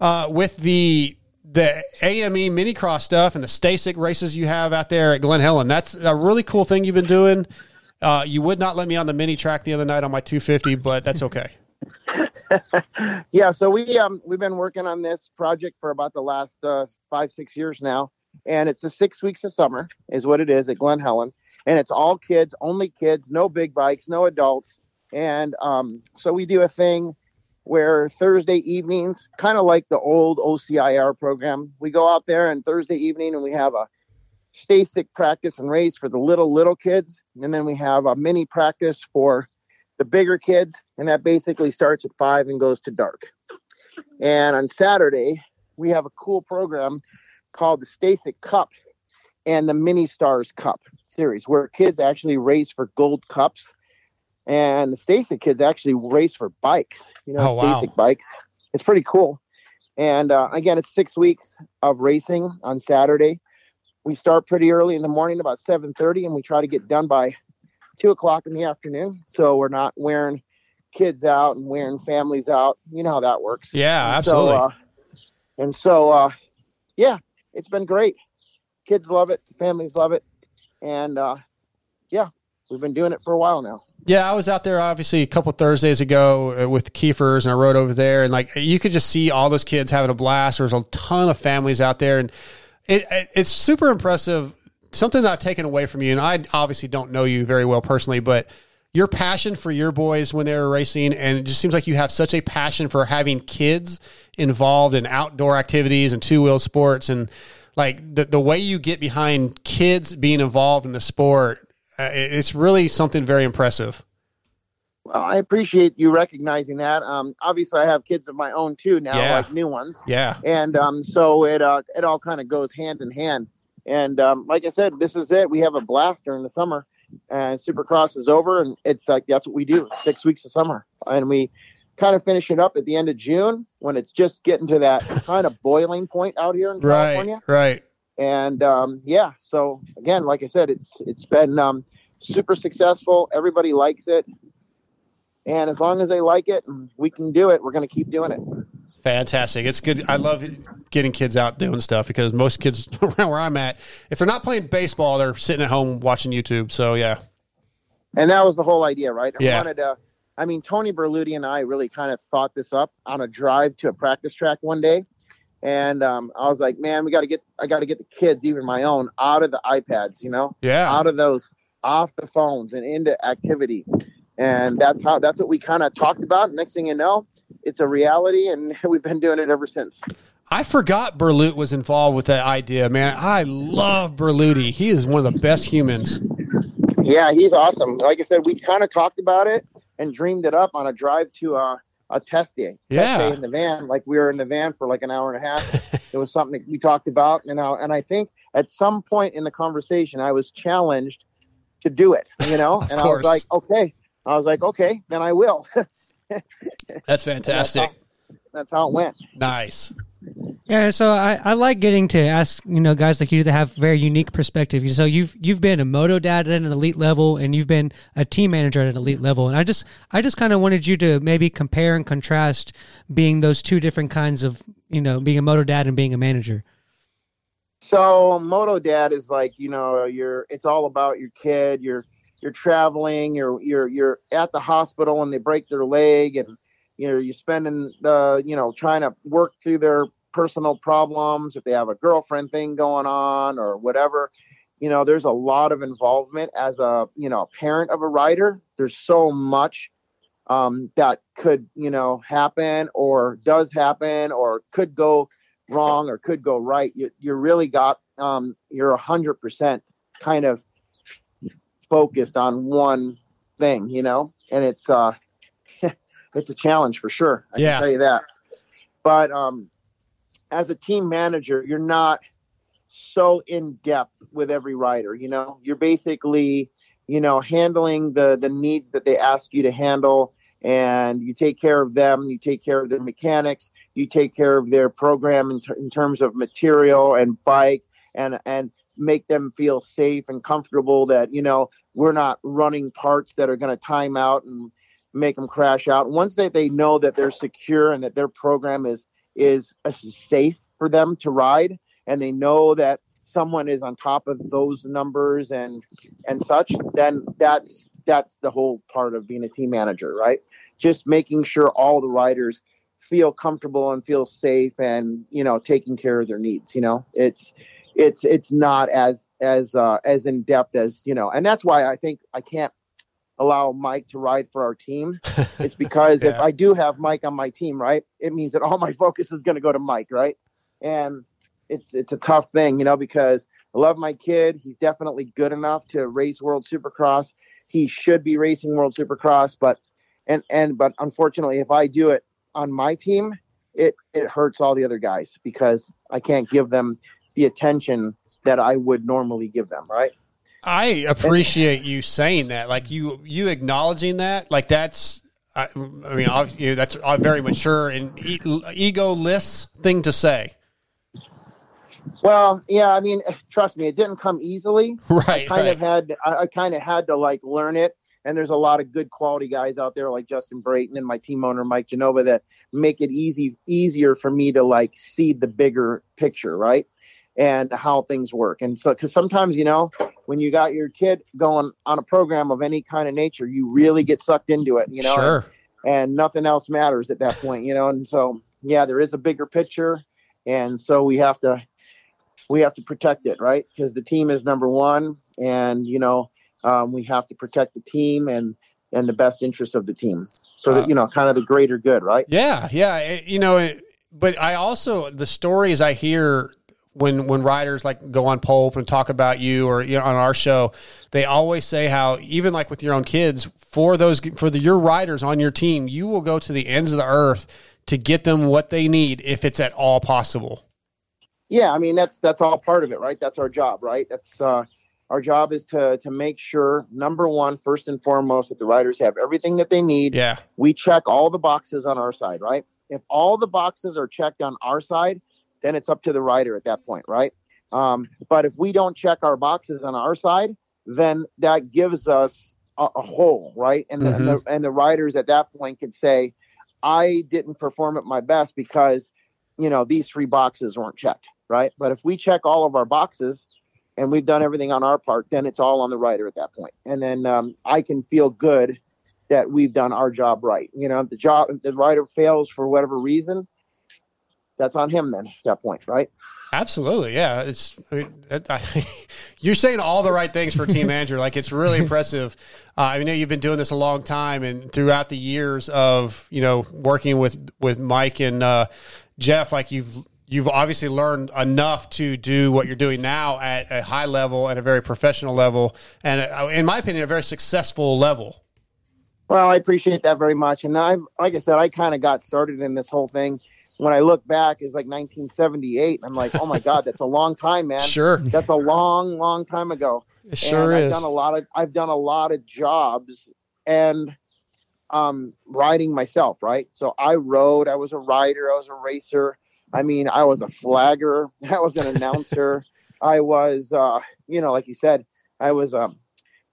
Speaker 5: uh, with the the AME mini cross stuff and the STACYC races you have out there at Glen Helen. That's a really cool thing you've been doing. Uh, you would not let me on the mini track the other night on my 250, but that's okay.
Speaker 22: Yeah, so we um we've been working on this project for about the last uh, five six years now, and it's the six weeks of summer is what it is at Glen Helen, and it's all kids, only kids, no big bikes, no adults, and um so we do a thing where Thursday evenings, kind of like the old OCIR program, we go out there and Thursday evening and we have a STACYC practice and race for the little little kids, and then we have a mini practice for the bigger kids, and that basically starts at five and goes to dark. And on Saturday, we have a cool program called the STACYC Cup. and the Mini Stars Cup series, where kids actually race for gold cups, and the STACYC kids actually race for bikes. You know,
Speaker 5: Oh, wow.
Speaker 22: Bikes. It's pretty cool. And uh, again, it's six weeks of racing on Saturday. We start pretty early in the morning, about seven thirty, and we try to get done by two o'clock in the afternoon. So we're not wearing kids out and wearing families out. You know how that works.
Speaker 5: Yeah,
Speaker 22: And so,
Speaker 5: absolutely.
Speaker 22: uh, and so, uh, yeah, it's been great. Kids love it, families love it, and uh, yeah, we've been doing it for a while now.
Speaker 5: Yeah, I was out there obviously a couple Thursdays ago uh, with Keefers, and I rode over there, and like you could just see all those kids having a blast. There's a ton of families out there, and it, it it's super impressive. Something that I've taken away from you, and I obviously don't know you very well personally, but your passion for your boys when they were racing, and it just seems like you have such a passion for having kids involved in outdoor activities and two wheel sports, and like the the way you get behind kids being involved in the sport. Uh, it's really something very impressive.
Speaker 22: Well, I appreciate you recognizing that. Um, obviously, I have kids of my own too now,
Speaker 5: Yeah.
Speaker 22: like new ones.
Speaker 5: Yeah.
Speaker 22: and um, so it uh, it all kind of goes hand in hand. And um, like I said, this is it. We have a blast during the summer, and Supercross is over, and it's like that's what we do. Six weeks of summer, and we kind of finish it up at the end of June when it's just getting to that kind of boiling point out here in
Speaker 5: Right,
Speaker 22: California.
Speaker 5: right.
Speaker 22: And um, yeah, so again, like I said, it's it's been um, super successful. Everybody likes it, and as long as they like it, we can do it, we're going to keep doing it.
Speaker 5: Fantastic. It's good. I love getting kids out doing stuff because most kids around where I'm at, if they're not playing baseball, they're sitting at home watching YouTube. So yeah.
Speaker 22: And that was the whole idea, right? I
Speaker 5: Yeah.
Speaker 22: wanted to. I mean, Tony Berluti and I really kind of thought this up on a drive to a practice track one day, and um, I was like, "Man, we got to get. I got to get the kids, even my own, out of the iPads, you know,
Speaker 5: Yeah.
Speaker 22: out of those, off the phones, and into activity." And that's how. That's what we kind of talked about. Next thing you know, it's a reality, and we've been doing it ever since.
Speaker 5: I forgot Berlut was involved with that idea, man. I love Berluti. He is one of the best humans.
Speaker 22: Yeah, he's awesome. Like I said, we kind of talked about it and dreamed it up on a drive to a, a test day.
Speaker 5: Yeah.
Speaker 22: Test day in the van. Like we were in the van for like an hour and a half. it was something that we talked about, you know, and I think at some point in the conversation, I was challenged to do it, you know, and I was like, okay. I was like, okay, then I will.
Speaker 5: That's fantastic.
Speaker 22: That's how it went.
Speaker 5: Nice.
Speaker 6: Yeah, so I, I like getting to ask you know guys like you that have very unique perspective. So you've you've been a moto dad at an elite level, and you've been a team manager at an elite level. And I just I just kind of wanted you to maybe compare and contrast being those two different kinds of you know being a moto dad and being a manager.
Speaker 22: So Moto Dad is like, you know, you're it's all about your kid. You're you're traveling, you're you're you're at the hospital and they break their leg and you know, you're spending the, you know, trying to work through their personal problems, if they have a girlfriend thing going on or whatever. You know, there's a lot of involvement as a, you know, parent of a rider. There's so much um, that could, you know, happen or does happen or could go wrong or could go right. You, you really got, um, you're a hundred percent kind of focused on one thing, you know, and it's, uh, it's a challenge for sure. I
Speaker 5: Yeah.
Speaker 22: can tell you that. But, um, as a team manager, you're not so in depth with every rider, you know, you're basically, you know, handling the, the needs that they ask you to handle and you take care of them. You take care of their mechanics. You take care of their program in, ter- in terms of material and bike and, and make them feel safe and comfortable that, you know, we're not running parts that are going to time out and make them crash out. Once they, they know that they're secure and that their program is, is uh, safe for them to ride and they know that someone is on top of those numbers and, and such, then that's, that's the whole part of being a team manager, right? Just making sure all the riders feel comfortable and feel safe and, you know, taking care of their needs, you know, it's, it's, it's not as, as, uh, as in depth as, you know, and that's why I think I can't allow Mike to ride for our team. It's because if I do have Mike on my team, right, it means that all my focus is going to go to Mike, right? And it's it's a tough thing, you know, because I love my kid. He's definitely good enough to race World Supercross. He should be racing World Supercross, but and and but unfortunately, if I do it on my team, it it hurts all the other guys because I can't give them the attention that I would normally give them, right?
Speaker 5: I appreciate you saying that, like you you acknowledging that, like that's. I, I mean, you know, that's a very mature and e- egoless thing to say.
Speaker 22: Well, yeah, I mean, trust me, it didn't come easily.
Speaker 5: Right,
Speaker 22: I kind of had, I, I kind of had to like learn it. And there's a lot of good quality guys out there like Justin Brayton and my team owner Mike Genova that make it easy easier for me to like see the bigger picture, right? And how things work. And so, because sometimes you know, when you got your kid going on a program of any kind of nature, you really get sucked into it, you know.
Speaker 5: Sure.
Speaker 22: And nothing else matters at that point, you know. And so, yeah, there is a bigger picture, and so we have to we have to protect it, right? Because the team is number one, and you know um, we have to protect the team and and the best interest of the team. So that uh, you know, kind of the greater good, right?
Speaker 5: Yeah, yeah. it- you know, it, but I also the stories I hear when when writers like go on Pulp and talk about you or you know on our show, they always say how even like with your own kids for those for the your riders on your team, you will go to the ends of the earth to get them what they need if it's at all possible.
Speaker 22: Yeah, I mean that's that's all part of it, right? That's our job, right? That's uh, our job is to to make sure number one, first and foremost, that the riders have everything that they need.
Speaker 5: Yeah.
Speaker 22: We check all the boxes on our side, right? If all the boxes are checked on our side, then it's up to the writer at that point, right? Um, but if we don't check our boxes on our side, then that gives us a, a hole, right? And, the, and the and the writers at that point can say, I didn't perform at my best because you know these three boxes weren't checked, right? But if we check all of our boxes and we've done everything on our part, then it's all on the writer at that point, and then um, I can feel good that we've done our job right. You know, if the job if the writer fails for whatever reason, that's on him then at that point, right?
Speaker 5: Absolutely, yeah. It's I mean, I, you're saying all the right things for team manager. Like it's really impressive. Uh, I know you've been doing this a long time, and throughout the years of you know working with with Mike and uh, Jeff, like you've you've obviously learned enough to do what you're doing now at a high level and a very professional level, and uh, in my opinion, a very successful level.
Speaker 22: Well, I appreciate that very much. And I, like I said, I kind of got started in this whole thing. When I look back, it's like 1978. I'm like, oh my god, that's a long time, man.
Speaker 5: Sure.
Speaker 22: that's a long, long time ago.
Speaker 5: It sure
Speaker 22: and
Speaker 5: is.
Speaker 22: I've done a lot of, I've done a lot of jobs and um, riding myself, right? So I rode. I was a rider. I was a racer. I mean, I was a flagger. I was an announcer. I was, uh, you know, like you said, I was um,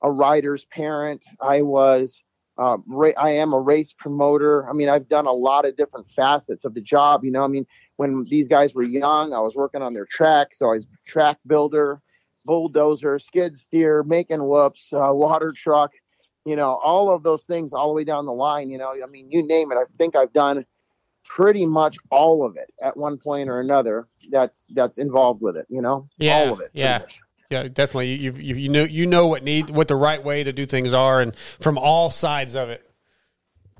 Speaker 22: a rider's parent. I was, uh, ra- I am a race promoter. I mean, I've done a lot of different facets of the job. You know, I mean, when these guys were young, I was working on their track. So I was track builder, bulldozer, skid steer, making whoops, uh, water truck, you know, all of those things all the way down the line. You know, I mean, you name it. I think I've done pretty much all of it at one point or another. That's that's involved with it. You know,
Speaker 5: Yeah,
Speaker 22: all of it.
Speaker 5: Yeah,
Speaker 22: much.
Speaker 5: Yeah, definitely. You you you know you know what need what the right way to do things are, and from all sides of it.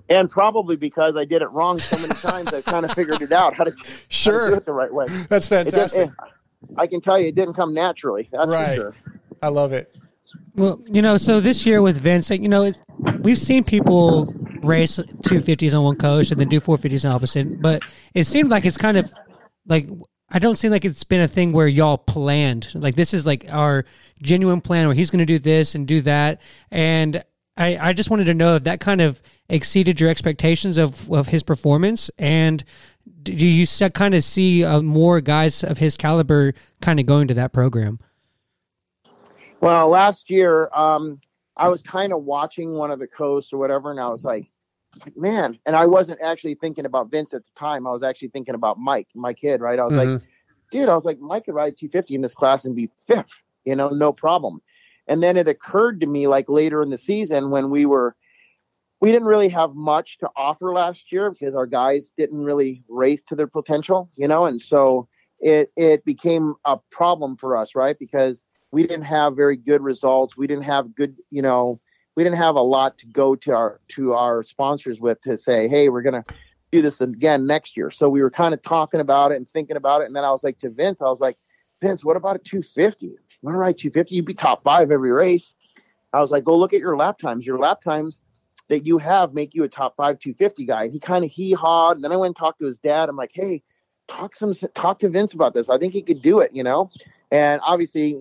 Speaker 22: And probably because I did it wrong so many times, I've kind of figured it out how to,
Speaker 5: Sure.
Speaker 22: how to do it the right way.
Speaker 5: That's fantastic.
Speaker 22: it- I can tell you, it didn't come naturally. That's
Speaker 5: Right.
Speaker 22: for sure.
Speaker 5: I love it.
Speaker 6: Well, you know, so this year with Vince, you know, it's, we've seen people race 250s on one coast and then do 450s on opposite, but it seemed like it's kind of like I don't seem like it's been a thing where y'all planned. Like this is like our genuine plan where he's going to do this and do that, and I I just wanted to know if that kind of exceeded your expectations of of his performance, and do you kind of see uh, more guys of his caliber kind of going to that program?
Speaker 22: Well, last year, um, I was kind of watching one of the coasts or whatever, and I was like, man. And I wasn't actually thinking about Vince at the time. I was actually thinking about Mike, my kid, right? I was like, mm-hmm. dude, I was like, Mike could ride 250 in this class and be fifth, you know, no problem. And then it occurred to me like later in the season when we were, we didn't really have much to offer last year because our guys didn't really race to their potential, you know, and so it it became a problem for us, right? Because we didn't have very good results. We didn't have good, you know, we didn't have a lot to go to our to our sponsors with to say, hey, we're gonna do this again next year. So we were kind of talking about it and thinking about it. And then I was like to Vince, I was like, Vince, what about a 250? You want to ride 250? You'd be top five every race. I was like, go look at your lap times. Your lap times that you have make you a top five 250 guy. And he kind of hee hawed. And then I went and talked to his dad. I'm like, hey, talk some talk to Vince about this. I think he could do it, you know. And obviously,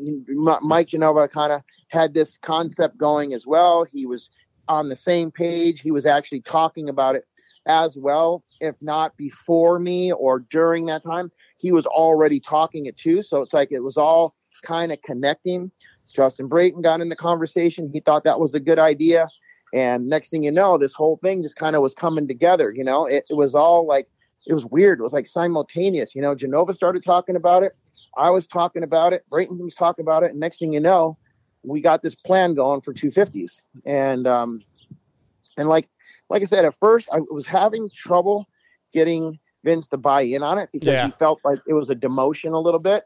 Speaker 22: Mike Genova kind of had this concept going as well. He was on the same page. He was actually talking about it as well, if not before me or during that time. He was already talking it too. So it's like it was all kind of connecting. Justin Brayton got in the conversation. He thought that was a good idea. And next thing you know, this whole thing just kind of was coming together. You know, it, it was all like, it was weird. It was like simultaneous. You know, Genova started talking about it. I was talking about it. Brayton was talking about it. And next thing you know, we got this plan going for 250s. And, um, and like, like I said, at first I was having trouble getting Vince to buy in on it because
Speaker 5: Yeah.
Speaker 22: he felt like it was a demotion a little bit.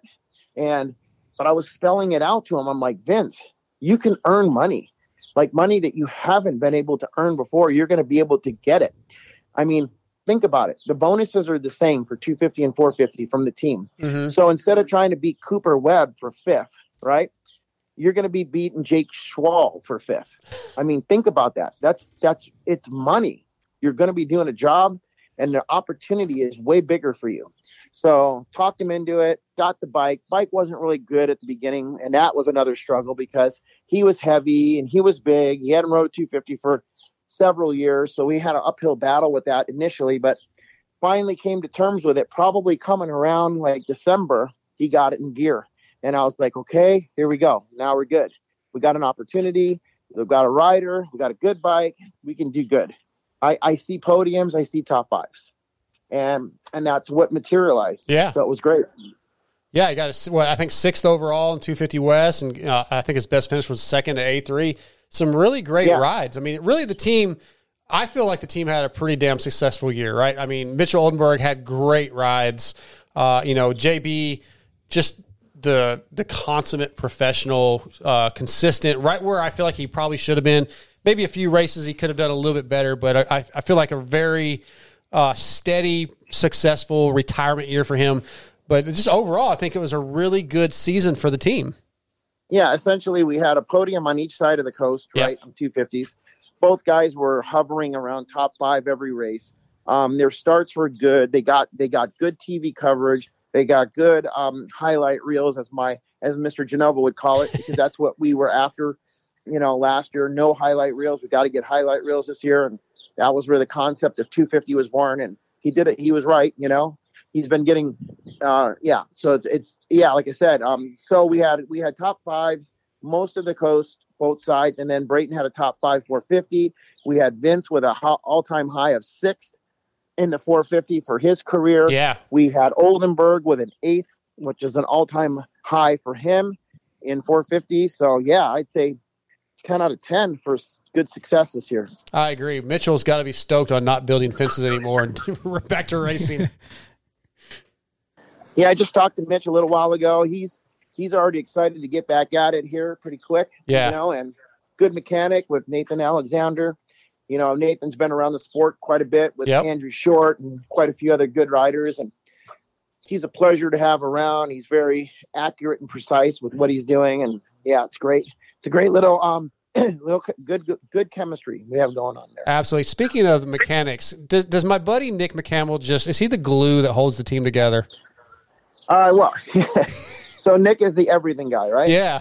Speaker 22: And, but I was spelling it out to him. I'm like, Vince, you can earn money, like money that you haven't been able to earn before. You're going to be able to get it. I mean, think about it. The bonuses are the same for 250 and 450 from the team. Mm-hmm. So instead of trying to beat Cooper Webb for fifth, right? You're going to be beating Jake Schwal for fifth. I mean, think about that. That's that's it's money. You're going to be doing a job, and the opportunity is way bigger for you. So talked him into it. Got the bike. Bike wasn't really good at the beginning, and that was another struggle because he was heavy and he was big. He hadn't rode 250 for several years, so we had an uphill battle with that initially, but finally came to terms with it. Probably coming around like December, he got it in gear. And I was like, okay, here we go. Now we're good. We got an opportunity. We've got a rider. We got a good bike. We can do good. I, I see podiums. I see top fives. And and that's what materialized.
Speaker 5: Yeah. So
Speaker 22: it was great.
Speaker 5: Yeah, he got a, well, I think sixth overall in 250 West, and uh, I think his best finish was second to A3. Some really great
Speaker 22: Yeah.
Speaker 5: rides. I mean, really, the team. I feel like the team had a pretty damn successful year, right? I mean, Mitchell Oldenburg had great rides. Uh, you know, JB just the the consummate professional, uh, consistent, right where I feel like he probably should have been. Maybe a few races he could have done a little bit better, but I, I feel like a very uh, steady, successful retirement year for him. But just overall, I think it was a really good season for the team.
Speaker 22: Yeah, essentially we had a podium on each side of the coast, right? On 250s. Both guys were hovering around top five every race. Um, their starts were good. They got they got good TV coverage. They got good um, highlight reels, as my as Mr. Genova would call it, because that's what we were after. You know, last year no highlight reels. We got to get highlight reels this year, and that was where the concept of 250 was born. And he did it. He was right. You know, he's been getting, uh, yeah. So it's it's yeah, like I said. Um, so we had we had top fives most of the coast, both sides, and then Brayton had a top five 450. We had Vince with a ho- all-time high of sixth in the 450 for his career.
Speaker 5: Yeah.
Speaker 22: We had Oldenburg with an eighth, which is an all-time high for him in 450. So yeah, I'd say 10 out of 10 for good success this year.
Speaker 5: I agree. Mitchell's got to be stoked on not building fences anymore and back to racing.
Speaker 22: Yeah, I just talked to Mitch a little while ago. He's he's already excited to get back at it here pretty quick.
Speaker 5: Yeah.
Speaker 22: You know, and good mechanic with Nathan Alexander. You know, Nathan's been around the sport quite a bit with
Speaker 5: Yep.
Speaker 22: Andrew Short and quite a few other good riders and he's a pleasure to have around. He's very accurate and precise with what he's doing and yeah, it's great. It's a great little um little good good, good chemistry we have going on there.
Speaker 5: Absolutely. Speaking of the mechanics, does, does my buddy Nick McCampbell just is he the glue that holds the team together?
Speaker 22: Uh, well, so Nick is the everything guy, right?
Speaker 5: Yeah.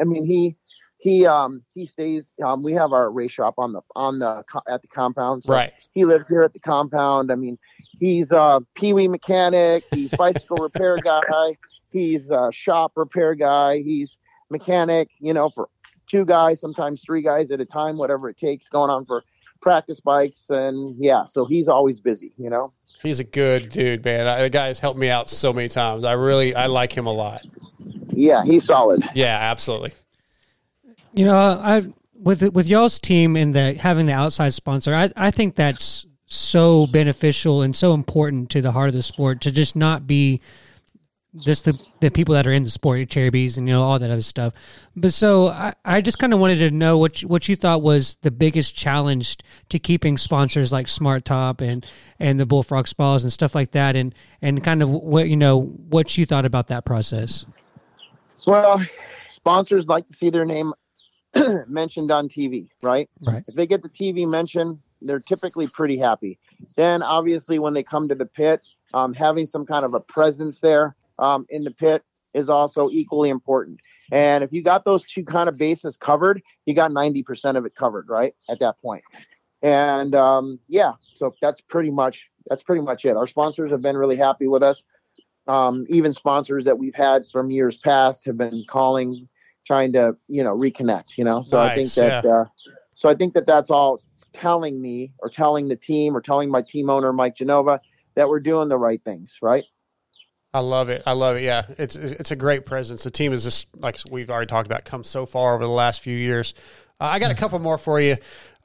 Speaker 22: I mean, he he um he stays. Um, we have our race shop on the on the at the compound. So
Speaker 5: Right.
Speaker 22: He lives here at the compound. I mean, he's a peewee mechanic. He's bicycle repair guy. He's a shop repair guy. He's mechanic. You know, for two guys, sometimes three guys at a time, whatever it takes, going on for practice bikes. And yeah, so he's always busy. You know.
Speaker 5: He's a good dude, man. I, the guy has helped me out so many times. I really I like him a lot.
Speaker 22: Yeah, he's solid.
Speaker 5: Yeah, absolutely.
Speaker 6: You know, I with with y'all's team and the having the outside sponsor, I I think that's so beneficial and so important to the heart of the sport to just not be just the the people that are in the sport, Acerbis and you know all that other stuff. But so I, I just kind of wanted to know what you, what you thought was the biggest challenge to keeping sponsors like Smart Top and and the Bullfrog Spas and stuff like that, and and kind of what you know what you thought about that process.
Speaker 22: Well, sponsors like to see their name mentioned on TV, right?
Speaker 6: Right.
Speaker 22: If they get the TV mention, they're typically pretty happy. Then, obviously, when they come to the pit, um, having some kind of a presence there um, in the pit is also equally important. And if you got those two kind of bases covered, you got 90% of it covered, right? At that point. And um, yeah, so that's pretty much that's pretty much it. Our sponsors have been really happy with us. Um, even sponsors that we've had from years past have been calling, trying to you know reconnect. You know, so I think that
Speaker 5: yeah.
Speaker 22: uh, so I think that that's all telling me or telling the team or telling my team owner Mike Genova that we're doing the right things, right?
Speaker 5: I love it. I love it. Yeah, it's it's a great presence. The team is just like we've already talked about, come so far over the last few years. Uh, I got a couple more for you.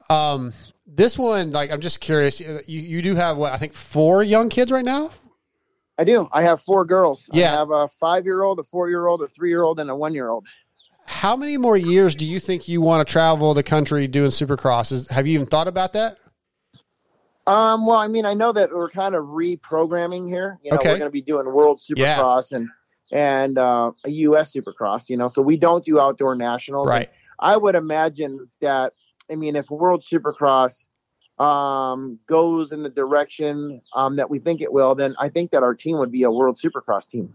Speaker 5: Um, this one, like, I'm just curious. You you do have what I think four young kids right now.
Speaker 22: I do. I have four girls.
Speaker 5: Yeah.
Speaker 22: I have a five year old, a four year old, a three year old, and a one year old.
Speaker 5: How many more years do you think you want to travel the country doing Supercross? Is, have you even thought about that?
Speaker 22: Um, well, I mean, I know that we're kind of reprogramming here. You know,
Speaker 5: Okay.
Speaker 22: we're going to be doing World
Speaker 5: Yeah.
Speaker 22: Supercross and and uh, a U.S. Supercross. You know, so we don't do outdoor nationals.
Speaker 5: Right.
Speaker 22: I would imagine that. I mean, if World Supercross um, goes in the direction um, that we think it will, then I think that our team would be a World Supercross team.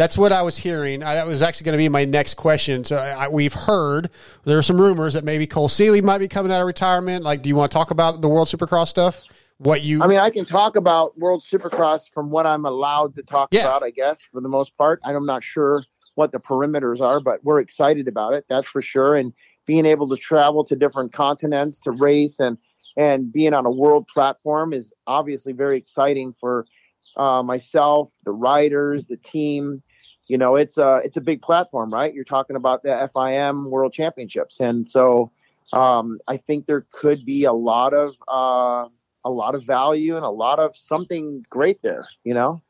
Speaker 5: That's what I was hearing. I, that was actually going to be my next question. So I, we've heard there are some rumors that maybe Cole Seely might be coming out of retirement. Like, do you want to talk about the World Supercross stuff? What you?
Speaker 22: I mean, I can talk about World Supercross from what I'm allowed to talk
Speaker 5: Yeah.
Speaker 22: about, I guess, for the most part. I'm not sure what the perimeters are, but we're excited about it, that's for sure. And being able to travel to different continents to race and and being on a world platform is obviously very exciting for uh, myself, the riders, the team. You know, it's a it's a big platform, right? You're talking about the FIM World Championships, and so um, I think there could be a lot of uh, a lot of value and a lot of something great there. You know.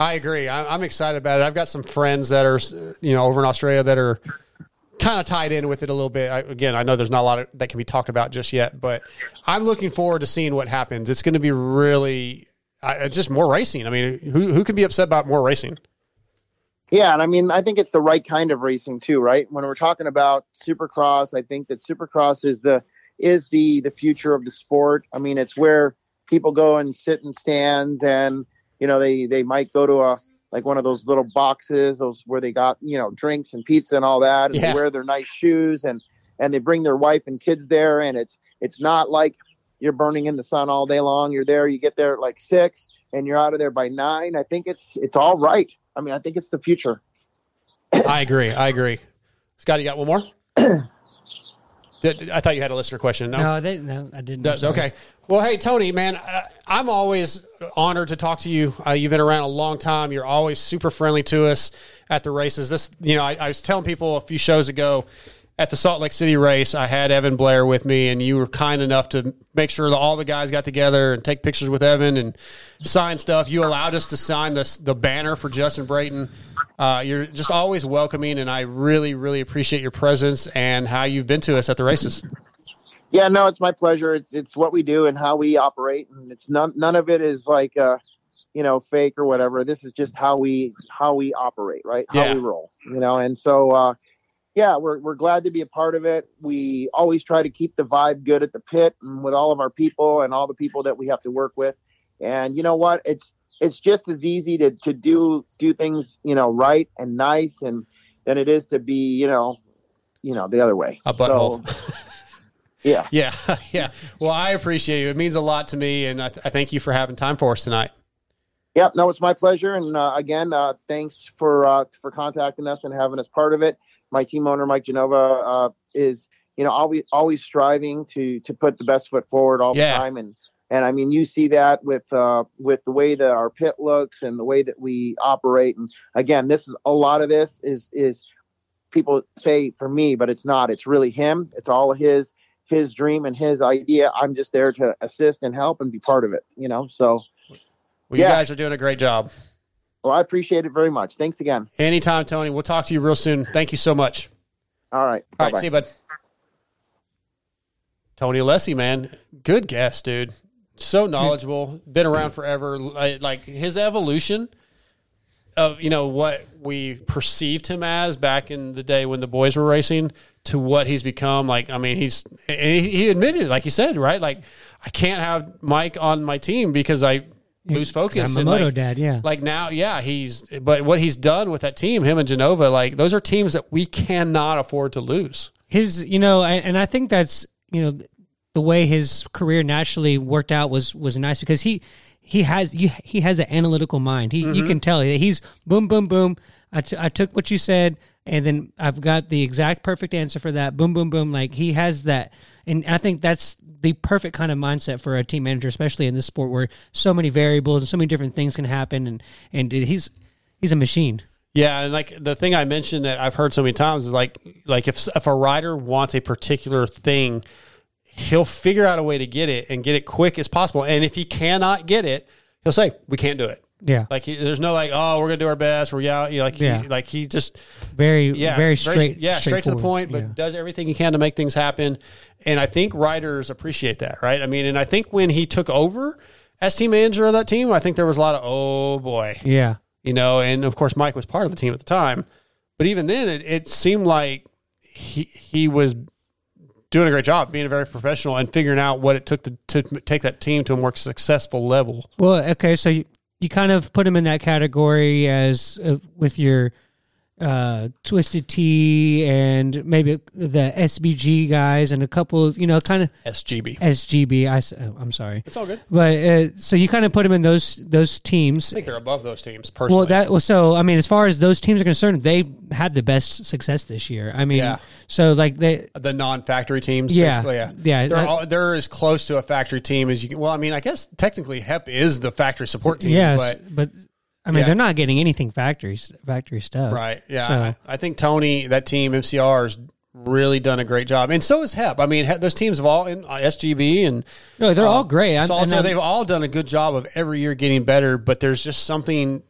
Speaker 5: I agree. I, I'm excited about it. I've got some friends that are, you know, over in Australia that are kind of tied in with it a little bit. I, again, I know there's not a lot of, that can be talked about just yet, but I'm looking forward to seeing what happens. It's going to be really uh, just more racing. I mean, who who can be upset about more racing?
Speaker 22: Yeah, and I mean, I think it's the right kind of racing too, right? When we're talking about Supercross, I think that Supercross is the is the the future of the sport. I mean, it's where people go and sit in stands, and you know, they they might go to a like one of those little boxes, those where they got you know drinks and pizza and all that, and
Speaker 5: Yeah.
Speaker 22: they wear their nice shoes, and and they bring their wife and kids there, and it's it's not like you're burning in the sun all day long. You're there, you get there at like six, and you're out of there by nine. I think it's it's all right. I mean, I think it's the future.
Speaker 5: I agree. I agree. Scott, you got one more? I thought you had a listener question. No,
Speaker 6: No, they, no, I didn't.
Speaker 5: No,
Speaker 6: I'm sorry.
Speaker 5: okay. Well, hey, Tony, man, uh, I'm always honored to talk to you. Uh, you've been around a long time. You're always super friendly to us at the races. This, you know, I, I was telling people a few shows ago at the Salt Lake City race, I had Evan Blair with me, and you were kind enough to make sure that all the guys got together and take pictures with Evan and sign stuff. You allowed us to sign the the banner for Justin Brayton. Uh, you're just always welcoming, and I really, really appreciate your presence and how you've been to us at the races.
Speaker 22: Yeah, no, it's my pleasure. It's it's what we do and how we operate, and it's none none of it is like uh, you know, fake or whatever. This is just how we how we operate, right? How
Speaker 5: Yeah.
Speaker 22: we roll, you know. And so, uh, yeah, we're we're glad to be a part of it. We always try to keep the vibe good at the pit and with all of our people and all the people that we have to work with. And you know what? It's it's just as easy to to do do things you know right and nice and than it is to be you know you know the other way.
Speaker 5: A butthole.
Speaker 22: So, yeah.
Speaker 5: Yeah, yeah. Well, I appreciate you. It means a lot to me, and I, th- I thank you for having time for us tonight.
Speaker 22: Yep, no, it's my pleasure. And uh, again, uh, thanks for uh, for contacting us and having us part of it. My team owner, Mike Genova, uh, is you know always always striving to to put the best foot forward all
Speaker 5: Yeah.
Speaker 22: the time. And and I mean, you see that with uh, with the way that our pit looks and the way that we operate. And again, this is a lot of this is is people say for me, but it's not. It's really him. It's all his his dream and his idea. I'm just there to assist and help and be part of it. You know, so.
Speaker 5: Well, you guys are doing a great job.
Speaker 22: Well, I appreciate it very much. Thanks again.
Speaker 5: Anytime, Tony. We'll talk to you real soon. Thank you so much.
Speaker 22: All right.
Speaker 5: All right,
Speaker 22: Bye-bye.
Speaker 5: see you, bud. Tony Alessi, man, good guest, dude. So knowledgeable, been around forever. Like like his evolution of you know what we perceived him as back in the day when the boys were racing to what he's become. Like I mean, he's he he admitted, like he said, right? Like I can't have Mike on my team because I lose focus.
Speaker 6: I'm a
Speaker 5: and,
Speaker 6: moto
Speaker 5: like,
Speaker 6: dad, yeah.
Speaker 5: Like now, yeah, he's. But what he's done with that team, him and Genova, like those are teams that we cannot afford to lose.
Speaker 6: his you know I- and i think that's you know the way his career naturally worked out was was nice because he he has you he has an analytical mind he you
Speaker 5: Mhm.
Speaker 6: can tell he's boom boom boom I, t- I took what you said and then i've got the exact perfect answer for that boom boom boom like he has that and i think that's the perfect kind of mindset for a team manager especially in this sport where so many variables and so many different things can happen and and he's he's a machine
Speaker 5: Yeah, and like the thing I mentioned that I've heard so many times is like like if if a rider wants a particular thing, he'll figure out a way to get it and get it quick as possible. And if he cannot get it, he'll say we can't do it.
Speaker 6: Yeah.
Speaker 5: Like he, there's no like oh we're gonna do our best. We're yeah, you know, like
Speaker 6: Yeah.
Speaker 5: he, like he just
Speaker 6: very
Speaker 5: yeah
Speaker 6: very straight
Speaker 5: yeah straight to the point, but
Speaker 6: Yeah.
Speaker 5: does everything he can to make things happen. And I think writers appreciate that, right? I mean, and I think when he took over as team manager of that team, I think there was a lot of oh boy,
Speaker 6: yeah
Speaker 5: you know, and of course Mike was part of the team at the time. But even then, it, it seemed like he he was doing a great job, being a very professional and figuring out what it took to, to take that team to a more successful level.
Speaker 6: Well, okay, so you, you kind of put him in that category as uh, with your uh, Twisted Tea and maybe the SBG guys and a couple of, you know, kind of
Speaker 5: SGB.
Speaker 6: SGB. I, s- oh, I'm sorry.
Speaker 5: It's all good.
Speaker 6: But uh, so you kind of put them in those those teams.
Speaker 5: I think they're above those teams personally.
Speaker 6: Well, that well, so I mean, as far as those teams are concerned, they had the best success this year. I mean,
Speaker 5: Yeah.
Speaker 6: so like they,
Speaker 5: the non-factory teams,
Speaker 6: Yeah.
Speaker 5: basically, yeah,
Speaker 6: Yeah,
Speaker 5: They're all, they're as close to a factory team as you can. Well, I mean, I guess technically HEP is the factory support team,
Speaker 6: yes,
Speaker 5: but
Speaker 6: but I mean,
Speaker 5: Yeah.
Speaker 6: they're not getting anything factory factory stuff,
Speaker 5: Right. Yeah.
Speaker 6: So-
Speaker 5: I, I think Tony, that team, MCR, has really done a great job. And so has HEP. I mean, those teams have all, in uh, SGB and.
Speaker 6: No, they're all great. I'm- and
Speaker 5: Solitaire,
Speaker 6: I'm-
Speaker 5: they've all done a good job of every year getting better, but there's just something.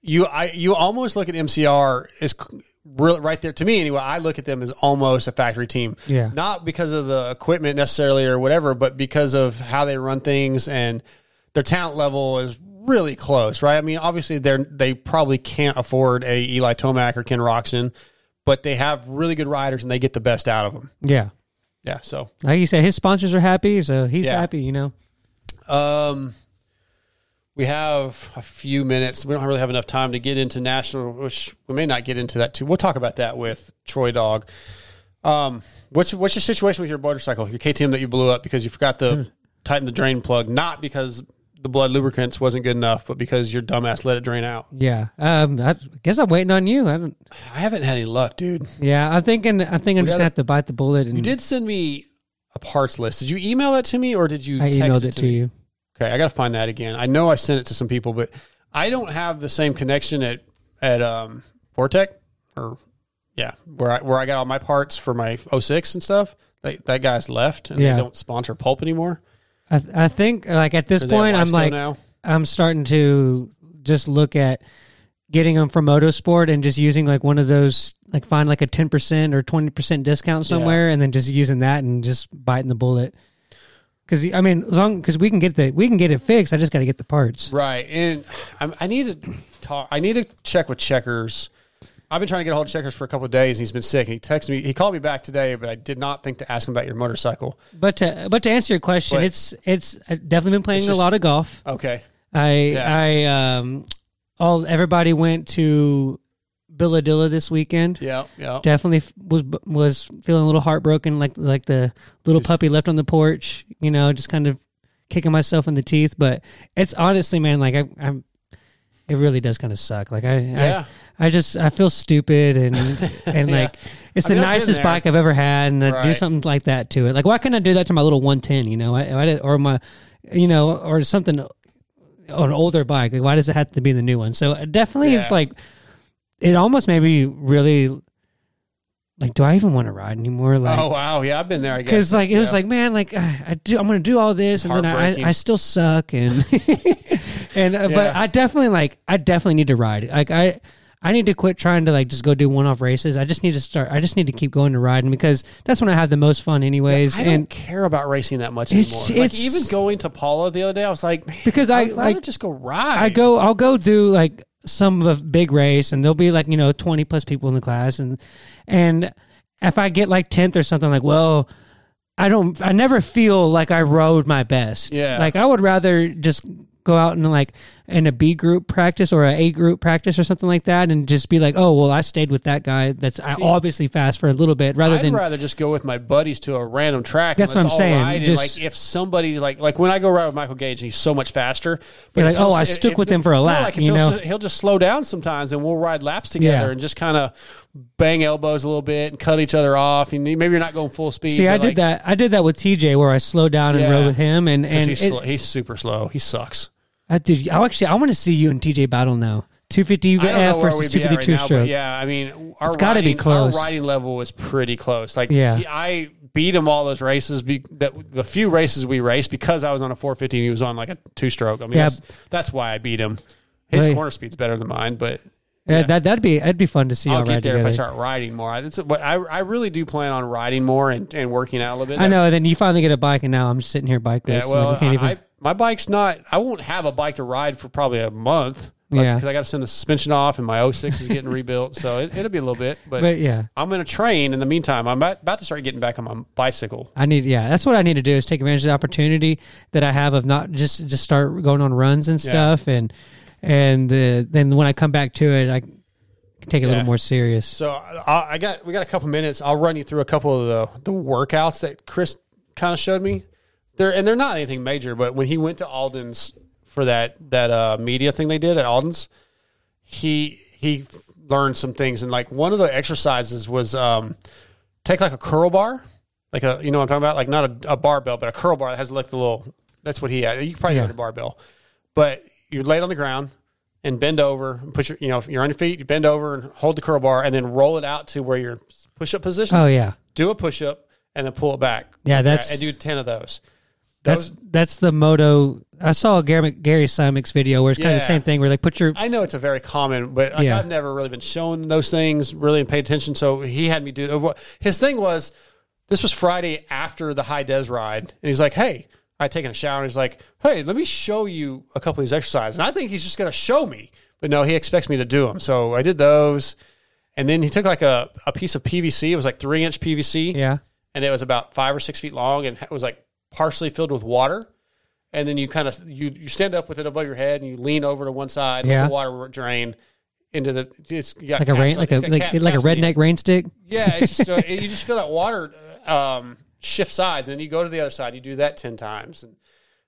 Speaker 5: You I you almost look at MCR as c- real right there to me anyway. I look at them as almost a factory team.
Speaker 6: Yeah.
Speaker 5: Not because of the equipment necessarily or whatever, but because of how they run things and their talent level is really close, right? I mean, obviously they're they probably can't afford a Eli Tomac or Ken Roczen, but they have really good riders and they get the best out of them.
Speaker 6: Yeah.
Speaker 5: Yeah. So
Speaker 6: Like you said, his sponsors are happy, so he's
Speaker 5: Yeah.
Speaker 6: happy. You know.
Speaker 5: Um, we have a few minutes. We don't really have enough time to get into national, which we may not get into that too. We'll talk about that with Troy Dog. Um, what's what's your situation with your motorcycle, your KTM that you blew up because you forgot to tighten the drain plug, not because the Blud lubricants wasn't good enough, but because your dumbass let it drain out.
Speaker 6: Yeah. Um. I guess I'm waiting on you. I don't.
Speaker 5: I haven't had any luck, dude.
Speaker 6: Yeah. I'm thinking. I'm thinking. I'm just
Speaker 5: gotta-
Speaker 6: gonna have to bite the bullet. And
Speaker 5: You did send me a parts list. Did you email that to me or did you
Speaker 6: I
Speaker 5: text
Speaker 6: emailed
Speaker 5: it to me?
Speaker 6: you.
Speaker 5: Okay, I got to find that again. I know I sent it to some people, but I don't have the same connection at at um, Vortec or yeah, where I where I got all my parts for my 06 and stuff. They, that guy's left and
Speaker 6: Yeah.
Speaker 5: they don't sponsor Pulp anymore.
Speaker 6: I, th- I think like at this point, I'm
Speaker 5: Wiseco
Speaker 6: like,
Speaker 5: now?
Speaker 6: I'm starting to just look at getting them from Motorsport and just using like one of those, like find like a 10% or 20% discount somewhere and then just using that and just biting the bullet. Cause I mean, as long, cause we can get the, we can get it fixed. I just got to get the parts.
Speaker 5: Right, and I'm, I need to talk. I need to check with Checkers. I've been trying to get a hold of Checkers for a couple of days. And he's been sick. He texted me. He called me back today, but I did not think to ask him about your motorcycle.
Speaker 6: But to, but to answer your question,
Speaker 5: But-
Speaker 6: it's, it's I've definitely been playing
Speaker 5: It's
Speaker 6: a
Speaker 5: just-
Speaker 6: lot of golf.
Speaker 5: Okay.
Speaker 6: I. I, um, all, everybody went to Billadilla this weekend.
Speaker 5: Yeah, yeah.
Speaker 6: Definitely f- was was feeling a little heartbroken, like like the little puppy left on the porch. You know, just kind of kicking myself in the teeth. But it's honestly, man, like I, I'm. It really does kind of suck. Like I,
Speaker 5: Yeah.
Speaker 6: I, just I feel stupid and and
Speaker 5: Yeah.
Speaker 6: like it's
Speaker 5: I
Speaker 6: the
Speaker 5: mean, I've been
Speaker 6: nicest
Speaker 5: there.
Speaker 6: bike I've ever had, and I do
Speaker 5: Right.
Speaker 6: something like that to it. Like why couldn't I do that to my little 110? You know, I, I did, or my, you know, or something on an older bike. Like, why does it have to be the new one? So uh, definitely, it's
Speaker 5: Yeah.
Speaker 6: like it almost made me really like, do I even want to ride anymore? Like,
Speaker 5: oh wow, yeah, I've been there. I guess
Speaker 6: because like it was
Speaker 5: Yeah.
Speaker 6: like, man, like I I do, I'm gonna do all this, and then I,
Speaker 5: Heartbreaking.
Speaker 6: I, I still suck, and and uh, but
Speaker 5: Yeah.
Speaker 6: I definitely like I definitely need to ride. Like I. I need to quit trying to like just go do one off races. I just need to start. I just need to keep going to riding because that's when I have the most fun, anyways.
Speaker 5: I
Speaker 6: and
Speaker 5: don't care about racing that much
Speaker 6: It's-
Speaker 5: anymore. like even going to Pala the other day, I was like,
Speaker 6: because I
Speaker 5: I'd rather
Speaker 6: like
Speaker 5: just go ride.
Speaker 6: I go, I'll go do like some of a big race, and there'll be like you know twenty plus people in the class, and and if I get like tenth or something, like well, I don't, I never feel like I rode my best.
Speaker 5: Yeah.
Speaker 6: like I would rather just go out and like in a B group practice or a A group practice or something like that, and just be like, oh well, I stayed with that guy that's
Speaker 5: See,
Speaker 6: obviously fast for a little bit, rather
Speaker 5: I'd
Speaker 6: than
Speaker 5: rather just go with my buddies to a random track.
Speaker 6: That's what I'm saying, just-
Speaker 5: like if somebody like like when I go ride with Michael Gage, he's so much faster.
Speaker 6: You're like, oh, I
Speaker 5: if-
Speaker 6: stuck
Speaker 5: if-
Speaker 6: with him for a
Speaker 5: no,
Speaker 6: lap,
Speaker 5: like
Speaker 6: you
Speaker 5: he'll,
Speaker 6: know?
Speaker 5: he'll just slow down sometimes, and we'll ride laps together
Speaker 6: Yeah.
Speaker 5: and just kind of bang elbows a little bit and cut each other off. And maybe you're not going full speed.
Speaker 6: See, I
Speaker 5: but,
Speaker 6: did that. I did that with TJ, where I slowed down and
Speaker 5: Yeah.
Speaker 6: rode with him, and and
Speaker 5: he's,
Speaker 6: it-
Speaker 5: slow, he's super slow. He sucks.
Speaker 6: Uh, I did. I actually, I want to see you and TJ battle now. Two fifty
Speaker 5: I don't know
Speaker 6: versus
Speaker 5: we'd
Speaker 6: two
Speaker 5: be at
Speaker 6: fifty
Speaker 5: right
Speaker 6: two
Speaker 5: now, but
Speaker 6: stroke.
Speaker 5: yeah, I mean, our
Speaker 6: It's gotta be close.
Speaker 5: Our riding level was pretty close. Like,
Speaker 6: Yeah.
Speaker 5: he, I beat him all those races. Be, that the few races we raced because I was on a 450 and he was on like a two stroke. I mean,
Speaker 6: Yeah.
Speaker 5: that's, that's why I beat him. His
Speaker 6: Right.
Speaker 5: corner speed's better than mine, but
Speaker 6: Yeah, that that'd be that'd be fun to see.
Speaker 5: I'll get there
Speaker 6: together.
Speaker 5: if I start riding more. I, but I, I really do plan on riding more and, and working out a little bit.
Speaker 6: I know. And then you finally get a bike, and now I'm just sitting here bikeless.
Speaker 5: Yeah, well,
Speaker 6: like, can't even.
Speaker 5: My bike's not. I won't have a bike to ride for probably a month.
Speaker 6: Yeah.
Speaker 5: because I got to send the suspension off, and my 06 is getting rebuilt, so it, it'll be a little bit. But,
Speaker 6: But, yeah.
Speaker 5: I'm going to train in the meantime. I'm about, about to start getting back on my bicycle.
Speaker 6: I need, yeah, that's what I need to do is take advantage of the opportunity that I have of not just just start going on runs and
Speaker 5: Yeah.
Speaker 6: stuff, and and uh, then when I come back to it, I can take it a little more serious.
Speaker 5: So I, I got we got a couple minutes. I'll run you through a couple of the the workouts that Chris kind of showed me. They're and they're not anything major, but when he went to Aldon's for that that uh, media thing they did at Aldon's, he he learned some things and like one of the exercises was um, take like a curl bar, like a you know what I'm talking about, like not a, a barbell, but a curl bar that has like the little. That's what he had. You probably
Speaker 6: Yeah.
Speaker 5: do the barbell, but you lay it on the ground and bend over and put your you know if you're on your feet, you bend over and hold the curl bar and then roll it out to where you're push up position.
Speaker 6: Oh, yeah.
Speaker 5: do a push up and then pull it back.
Speaker 6: Yeah, that's-
Speaker 5: and do ten of those.
Speaker 6: That's that's the moto. I saw a Gary, Gary Semics video where it's kind of the same thing where they put your
Speaker 5: I know it's a very common, but like,
Speaker 6: Yeah.
Speaker 5: I've never really been shown those things, really and paid attention. So he had me do uh, his thing was. This was Friday after the high des ride, and he's like, "Hey, I taken a shower." And he's like, "Hey, let me show you a couple of these exercises." And I think he's just going to show me, but no, he expects me to do them. So I did those, and then he took like a, a piece of PVC. It was like three inch PVC,
Speaker 6: yeah
Speaker 5: and it was about five or six feet long, and it was like partially filled with water. And then you kind of you you stand up with it above your head, and you lean over to one side,
Speaker 6: Yeah.
Speaker 5: let the water drain into the it's got
Speaker 6: like a rain like a like,
Speaker 5: cap-
Speaker 6: like a
Speaker 5: caps on the-
Speaker 6: redneck rain stick.
Speaker 5: Yeah, it's just uh, you just feel that water um, shift sides, and then you go to the other side. You do that ten times, and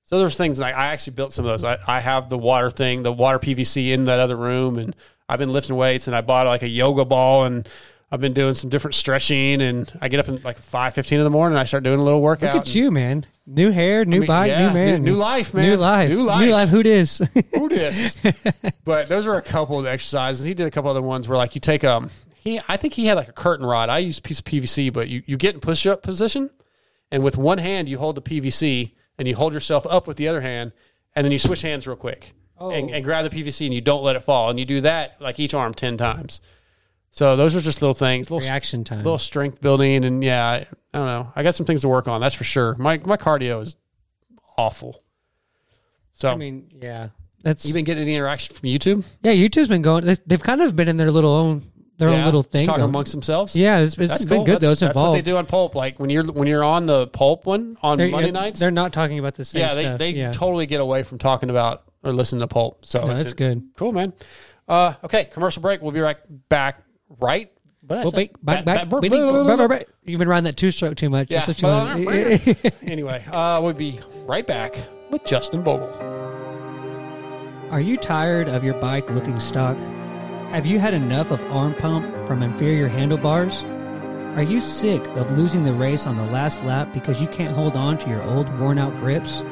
Speaker 5: so there's things like I actually built some of those. I, I have the water thing, the water PVC in that other room, and I've been lifting weights, and I bought like a yoga ball, and I've been doing some different stretching, and I get up in like five fifteen in the morning, and I start doing a little workout.
Speaker 6: Look at you, man. New hair, new
Speaker 5: mean,
Speaker 6: bike,
Speaker 5: yeah,
Speaker 6: new man,
Speaker 5: new- new life, man.
Speaker 6: New life,
Speaker 5: New
Speaker 6: new
Speaker 5: life.
Speaker 6: life. Who dis?
Speaker 5: Who dis? but those are a couple of the exercises. He did a couple other ones where like you take um he I think he had like a curtain rod. I used a piece of PVC, but you, you get in push up position and with one hand you hold the PVC and you hold yourself up with the other hand and then you switch hands real quick and, and grab the PVC and you don't let it fall and you do that like each arm ten times. So those are just little things, little
Speaker 6: Reaction time.
Speaker 5: little strength building, and yeah, I, I don't know. I got some things to work on. That's for sure. My my cardio is awful. So
Speaker 6: I mean, yeah, that's
Speaker 5: you been getting any interaction from YouTube?
Speaker 6: yeah. YouTube's been going. they- They've kind of been in their little own their
Speaker 5: Yeah,
Speaker 6: own little
Speaker 5: just
Speaker 6: thing.
Speaker 5: talking
Speaker 6: going.
Speaker 5: amongst themselves.
Speaker 6: Yeah, it's, it's been
Speaker 5: cool.
Speaker 6: good
Speaker 5: That's,
Speaker 6: though. It's
Speaker 5: that's what
Speaker 6: involved.
Speaker 5: they do on Pulp. Like when you're when you're on the Pulp one on
Speaker 6: They're-
Speaker 5: Monday nights.
Speaker 6: They're not talking about the same
Speaker 5: yeah, they
Speaker 6: stuff.
Speaker 5: they
Speaker 6: yeah.
Speaker 5: totally get away from talking about or listening to Pulp. So
Speaker 6: No, that's good.
Speaker 5: Cool, man. Uh, okay, commercial break. We'll be right back. Right.
Speaker 6: Well, back, back, back,
Speaker 5: Back-
Speaker 6: back. You've been riding that two stroke too much.
Speaker 5: Yeah.
Speaker 6: That's what you want.
Speaker 5: anyway, uh, we'll be right back with Justin Bogle.
Speaker 6: Are you tired of your bike looking stock? Have you had enough of arm pump from inferior handlebars? Are you sick of losing the race on the last lap because you can't hold on to your old worn out grips?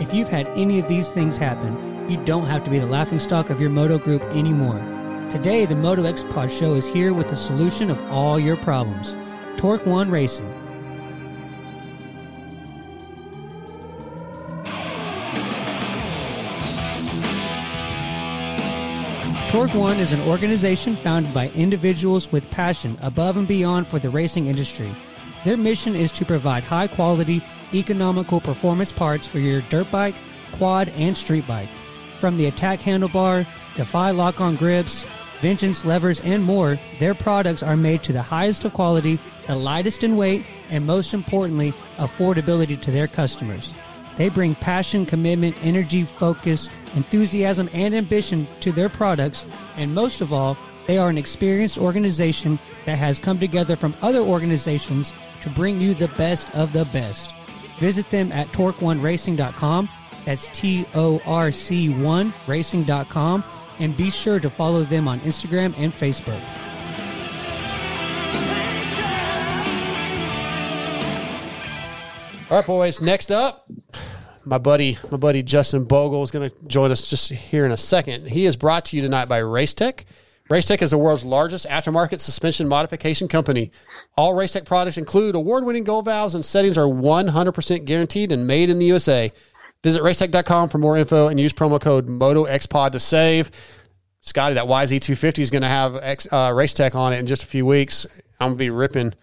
Speaker 6: If you've had any of these things happen, you don't have to be the laughing stock of your moto group anymore. Today, the Moto X Pod Show is here with the solution of all your problems Torc1 Racing. Torque One is an organization founded by individuals with passion above and beyond for the racing industry. Their mission is to provide high quality, economical performance parts for your dirt bike, quad, and street bike. From the attack handlebar, Defy lock on grips, Vengeance levers, and more, their products are made to the highest of quality, the lightest in weight, and most importantly, affordability to their customers. They bring passion, commitment, energy, focus, enthusiasm, and ambition to their products, and most of all, they are an experienced organization that has come together from other organizations to bring you the best of the best. Visit them at torc1racing.com. That's T O R C 1 racing.com. And be sure to follow them on Instagram and Facebook.
Speaker 5: All right, boys. Next up, my buddy, my buddy Justin Bogle is going to join us just here in a second. He is brought to you tonight by Racetech. Racetech is the world's largest aftermarket suspension modification company. All Racetech products include award-winning gold valves and settings are 100% guaranteed and made in the USA. Visit racetech.com for more info and use promo code MotoXPod to save. Scotty, that YZ250 is going to have X, uh, Racetech on it in just a few weeks. I'm going to be ripping.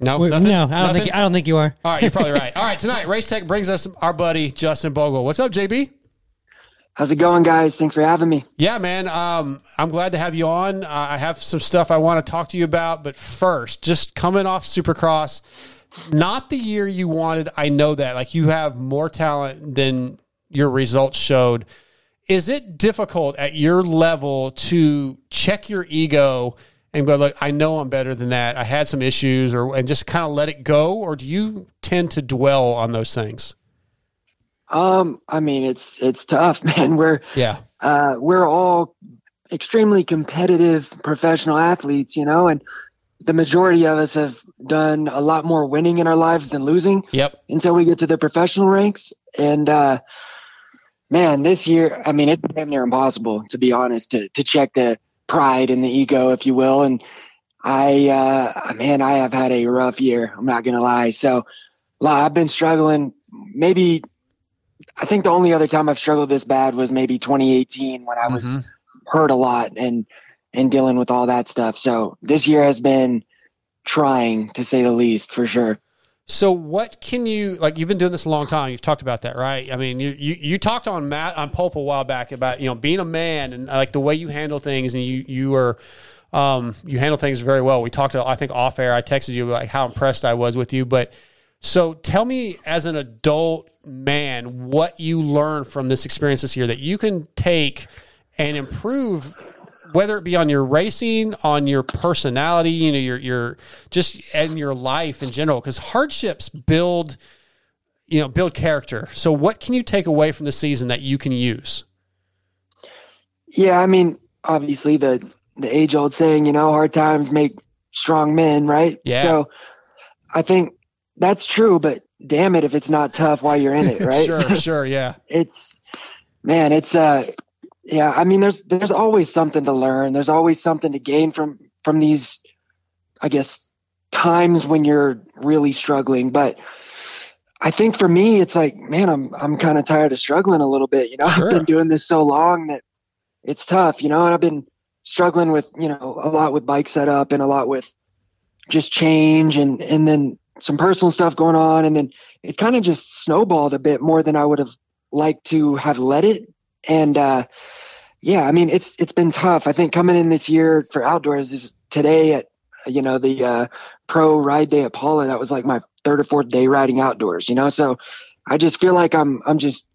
Speaker 5: No,
Speaker 6: Wait,
Speaker 5: nothing?
Speaker 6: no, I don't
Speaker 5: Nothing?
Speaker 6: think I don't think you are.
Speaker 5: All right, you're probably right. All right, tonight Racetech brings us our buddy Justin Bogle. What's up, JB?
Speaker 23: How's it going, guys? Thanks for having me.
Speaker 5: Yeah, man. Um, I'm glad to have you on. Uh, I have some stuff I want to talk to you about, but first, just coming off Supercross, not the year you wanted. I know that. Like you have more talent than your results showed. Is it difficult at your level to check your ego and go, look, I know I'm better than that. I had some issues, or and just kind of let it go, or do you tend to dwell on those things?
Speaker 23: Um, I mean, it's it's tough, man. We're
Speaker 5: Yeah.
Speaker 23: uh, we're all extremely competitive professional athletes, you know, and the majority of us have done a lot more winning in our lives than losing.
Speaker 5: Yep.
Speaker 23: Until we get to the professional ranks, and uh, man, this year, I mean, it's damn near impossible to be honest to to check the pride and the ego, if you will, and. I, uh, man, I have had a rough year. I'm not going to lie. So, I've been struggling maybe I think the only other time I've struggled this bad was maybe 2018 when I was hurt a lot and and dealing with all that stuff. So this year has been trying to say the least for sure.
Speaker 5: So what can you like? You've been doing this a long time. You've talked about that, right? I mean, you you, you talked on Matt on Pulp a while back about you know being a man and like the way you handle things, and you you are um, you handle things very well. We talked, I think, off air. I texted you like how impressed I was with you. But so tell me, as an adult man, what you learned from this experience this year that you can take and improve, whether it be on your racing, on your personality, you know, your your just and your life in general, because hardships build, you know, build character. So what can you take away from the season that you can use?
Speaker 23: Yeah, I mean, obviously the the age old saying, you know, hard times make strong men, right?
Speaker 5: Yeah.
Speaker 23: So I think that's true, but damn it if it's not tough while you're in it, right?
Speaker 5: sure, sure, yeah.
Speaker 23: it's man, it's uh yeah, I mean there's there's always something to learn. There's always something to gain from from these I guess times when you're really struggling, but I think for me it's like, man, I'm I'm kind of tired of struggling a little bit, you know.
Speaker 5: Sure.
Speaker 23: I've been doing this so long that it's tough, you know, and I've been struggling with, you know, a lot with bike setup and a lot with just change and and then some personal stuff going on and then it kind of just snowballed a bit more than I would have liked to have let it and uh yeah I mean it's it's been tough. I think coming in this year for outdoors is today at you know the uh pro ride day at Pala that was like my third or fourth day riding outdoors you know? So I just feel like I'm I'm just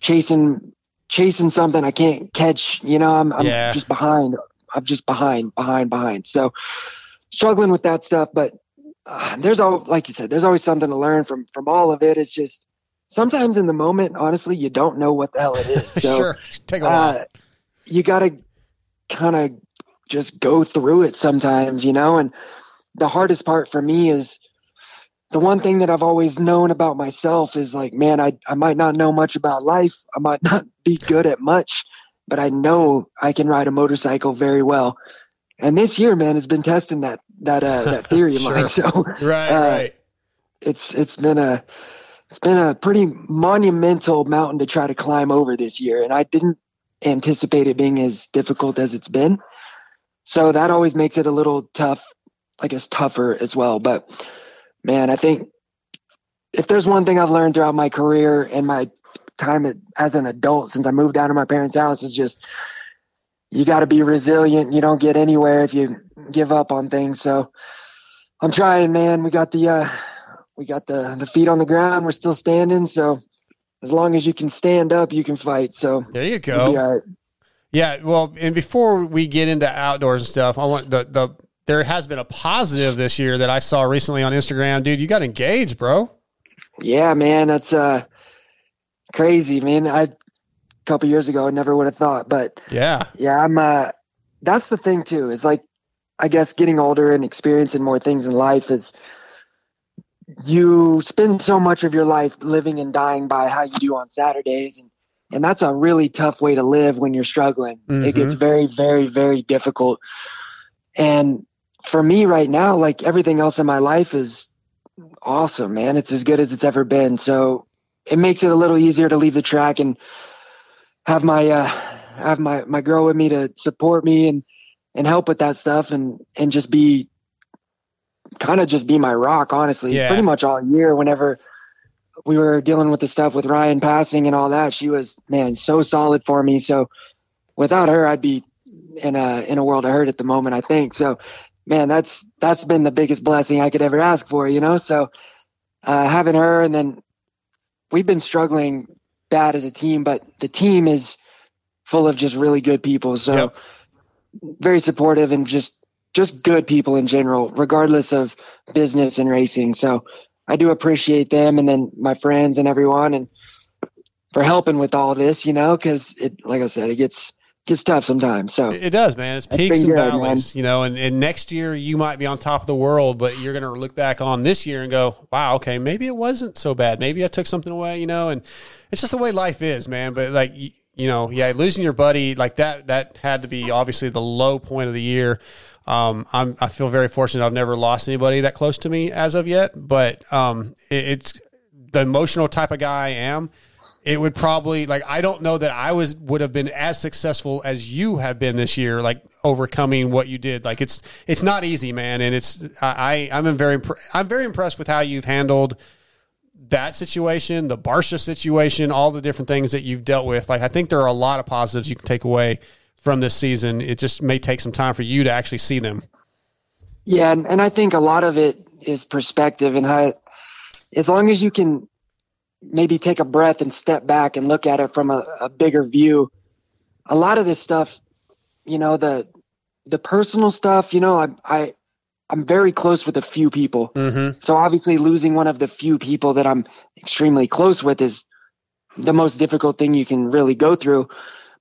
Speaker 23: chasing chasing something I can't catch you know? I'm I'm
Speaker 5: Yeah.
Speaker 23: just behind I'm just behind behind behind. So struggling with that stuff but uh, there's all like you said there's always something to learn from from all of it. It's just sometimes in the moment honestly you don't know what the hell it is. So
Speaker 5: sure, take a while.
Speaker 23: uh, you gotta kind of just go through it sometimes you know and the hardest part for me is the one thing that I've always known about myself is like, man, I, I might not know much about life. I might not be good at much, but I know I can ride a motorcycle very well. And this year, man, has been testing that, that, uh, that theory of mine. So,
Speaker 5: Right,
Speaker 23: uh,
Speaker 5: right.
Speaker 23: It's, it's been a, it's been a pretty monumental mountain to try to climb over this year. And I didn't anticipate it being as difficult as it's been. So that always makes it a little tough, I guess tougher as well. But man, I think if there's one thing I've learned throughout my career and my time as an adult since I moved out of my parents' house is just you got to be resilient. You don't get anywhere if you give up on things. So I'm trying, man. We got the uh, we got the the feet on the ground. We're still standing, so as long as you can stand up, you can fight. So
Speaker 5: there you go.
Speaker 23: right.
Speaker 5: Yeah, well, and before we get into outdoors and stuff, I want the the there has been a positive this year that I saw recently on Instagram, dude. You got engaged, bro.
Speaker 23: Yeah, man, that's uh crazy, man. I a couple years ago I never would have thought, but
Speaker 5: Yeah.
Speaker 23: yeah, I'm uh that's the thing too, is like I guess getting older and experiencing more things in life is you spend so much of your life living and dying by how you do on Saturdays and and that's a really tough way to live when you're struggling. It gets
Speaker 24: Mhm.
Speaker 23: very very very difficult. And for me right now, like everything else in my life is awesome, man. It's as good as it's ever been. So it makes it a little easier to leave the track and have my uh have my my girl with me to support me and and help with that stuff and and just be kind of just be my rock honestly
Speaker 5: Yeah.
Speaker 23: pretty much all year whenever we were dealing with the stuff with Ryan passing and all that. She was man so solid for me. So without her I'd be in a in a world of hurt at the moment I think. So man that's that's been the biggest blessing I could ever ask for you know? So uh having her and then we've been struggling bad as a team but the team is full of just really good people. So very supportive and just just good people in general regardless of business and racing so i do appreciate them and then my friends and everyone and for helping with all this you know because it like i said it gets gets tough sometimes so
Speaker 5: It does, man. It's peaks and
Speaker 23: good,
Speaker 5: valleys, you know. And, and next year you might be on top of the world, but you're going to look back on this year and go, "Wow, okay, maybe it wasn't so bad. Maybe I took something away," you know. And it's just the way life is, man. But like, you, you know, yeah, losing your buddy like that that had to be obviously the low point of the year. Um, I'm I feel very fortunate. I've never lost anybody that close to me as of yet, but um, it, it's the emotional type of guy I am it would probably like I don't know that I was would have been as successful as you have been this year, like overcoming what you did. Like it's it's not easy, man, and it's I I- I'm very impre- I'm very impressed with how you've handled that situation, the Barcia situation, all the different things that you've dealt with. Like I think there are a lot of positives you can take away from this season. It just may take some time for you to actually see them.
Speaker 23: Yeah, and, and I think a lot of it is perspective and how, as long as you can maybe take a breath and step back and look at it from a, a bigger view, a lot of this stuff, you know, the the personal stuff, you know, I I I'm very close with a few people.
Speaker 5: Mm-hmm.
Speaker 23: So obviously losing one of the few people that I'm extremely close with is the most difficult thing you can really go through.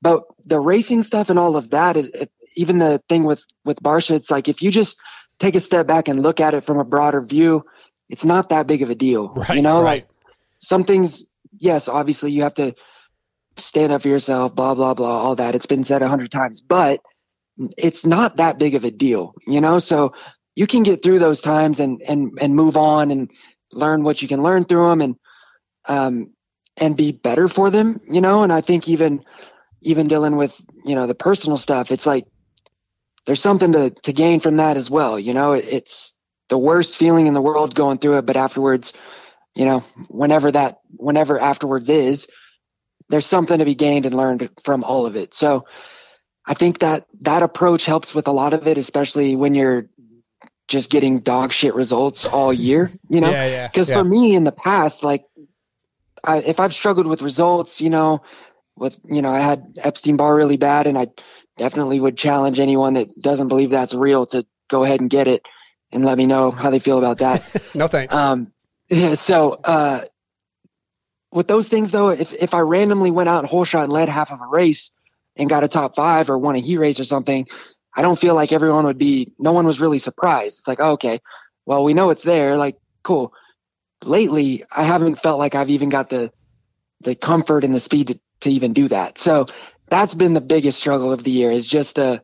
Speaker 23: But the racing stuff and all of that it- even the thing with with Barcia, it's like if you just take a step back and look at it from a broader view, it's not that big of a deal.
Speaker 5: Right,
Speaker 23: you know,
Speaker 5: right.
Speaker 23: like some things, yes, obviously you have to stand up for yourself, blah blah blah, all that. It's been said a hundred times, but it's not that big of a deal, you know. So you can get through those times and and and move on and learn what you can learn through them and um and be better for them, you know. And I think even even dealing with you know the personal stuff, it's like there's something to to gain from that as well. You know, it, it's the worst feeling in the world going through it, but afterwards, you know, whenever that whenever afterwards is, there's something to be gained and learned from all of it. So I think that that approach helps with a lot of it, especially when you're just getting dog shit results all year, you know?
Speaker 5: Yeah, yeah,
Speaker 23: Because
Speaker 5: yeah.
Speaker 23: for me in the past, like, I, if I've struggled with results, you know, with, you know, I had Epstein Barr really bad, and I definitely would challenge anyone that doesn't believe that's real to go ahead and get it and let me know how they feel about that.
Speaker 5: no thanks.
Speaker 23: Um, yeah, so uh, with those things though, if if I randomly went out and holeshot and led half of a race and got a top five or won a heat race or something, I don't feel like everyone would be. No one was really surprised. It's like, oh, okay, well we know it's there. Like, cool. Lately, I haven't felt like I've even got the the comfort and the speed to, to even do that. So that's been the biggest struggle of the year is just the,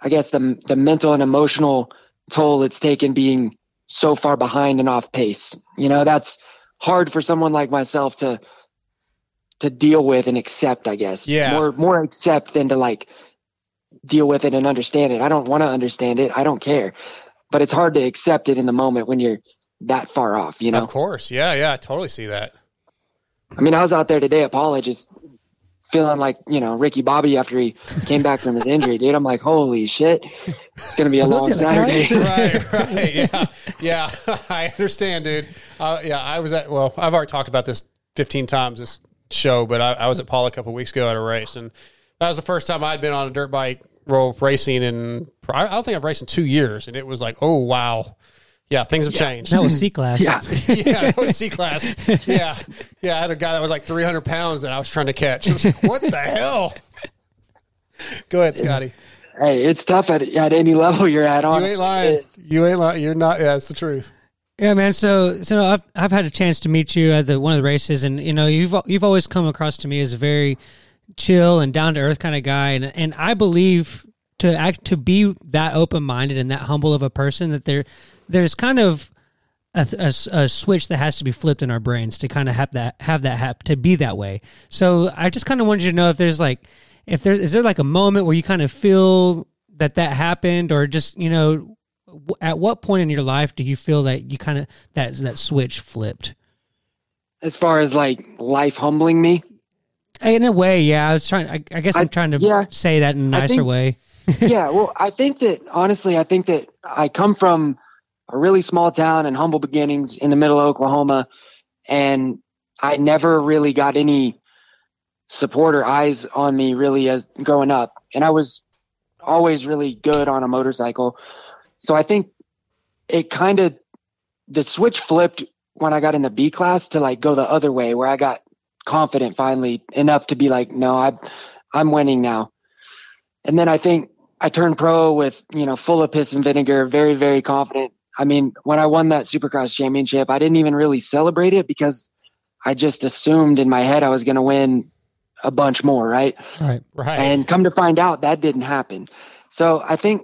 Speaker 23: I guess the the mental and emotional toll it's taken being so far behind and off pace. You know, that's hard for someone like myself to to deal with and accept, I guess.
Speaker 5: Yeah.
Speaker 23: More more accept than to like deal with it and understand it. I don't want to understand it. I don't care. But it's hard to accept it in the moment when you're that far off, you know.
Speaker 5: Of course, yeah, yeah, I totally see that.
Speaker 23: I mean, I was out there today at Pala just feeling like you know Ricky Bobby after he came back from his injury, dude. I'm like, holy shit, it's gonna be a long Saturday.
Speaker 5: right, right, yeah, yeah. I understand, dude. Uh, yeah, I was at. Well, I've already talked about this 15 times this show, but I, I was at Pala couple weeks ago at a race, and that was the first time I'd been on a dirt bike roll racing, and I don't think I've raced in two years, and it was like, oh wow. Yeah, things have changed.
Speaker 6: That was C class.
Speaker 23: Yeah.
Speaker 5: yeah, that was C class. Yeah, yeah. I had a guy that was like 300 pounds that I was trying to catch. I was like, what the hell? Go ahead, Scotty.
Speaker 23: Hey, it's tough at at any level you're at.
Speaker 5: On
Speaker 23: you
Speaker 5: ain't lying. You ain't lying. You're not. Yeah, it's the truth.
Speaker 6: Yeah, man. So, so I've I've had a chance to meet you at the one of the races, and you know you've you've always come across to me as a very chill and down to earth kind of guy, and and I believe to act to be that open minded and that humble of a person that there there's kind of a, a, a switch that has to be flipped in our brains to kind of have that have that hap to be that way. So I just kind of wanted you to know if there's like if there's is there like a moment where you kind of feel that that happened, or just you know w- at what point in your life do you feel that you kind of that that switch flipped?
Speaker 23: As far as like life humbling me,
Speaker 6: In a way, yeah. I was trying. I, I guess I'm trying to
Speaker 23: yeah.
Speaker 6: say that in a nicer
Speaker 23: think-
Speaker 6: way.
Speaker 23: yeah, well, I think that honestly, I think that I come from a really small town and humble beginnings in the middle of Oklahoma, and I never really got any support or eyes on me really as growing up, and I was always really good on a motorcycle. So I think it kind of the switch flipped when I got in the B class to like go the other way, where I got confident finally enough to be like, no, I, I'm winning now. And then I think I turned pro with, you know, full of piss and vinegar, very, very confident. I mean, when I won that supercross championship, I didn't even really celebrate it because I just assumed in my head I was going to win a bunch more, right?
Speaker 6: Right.
Speaker 5: Right.
Speaker 23: And come to find out that didn't happen. So I think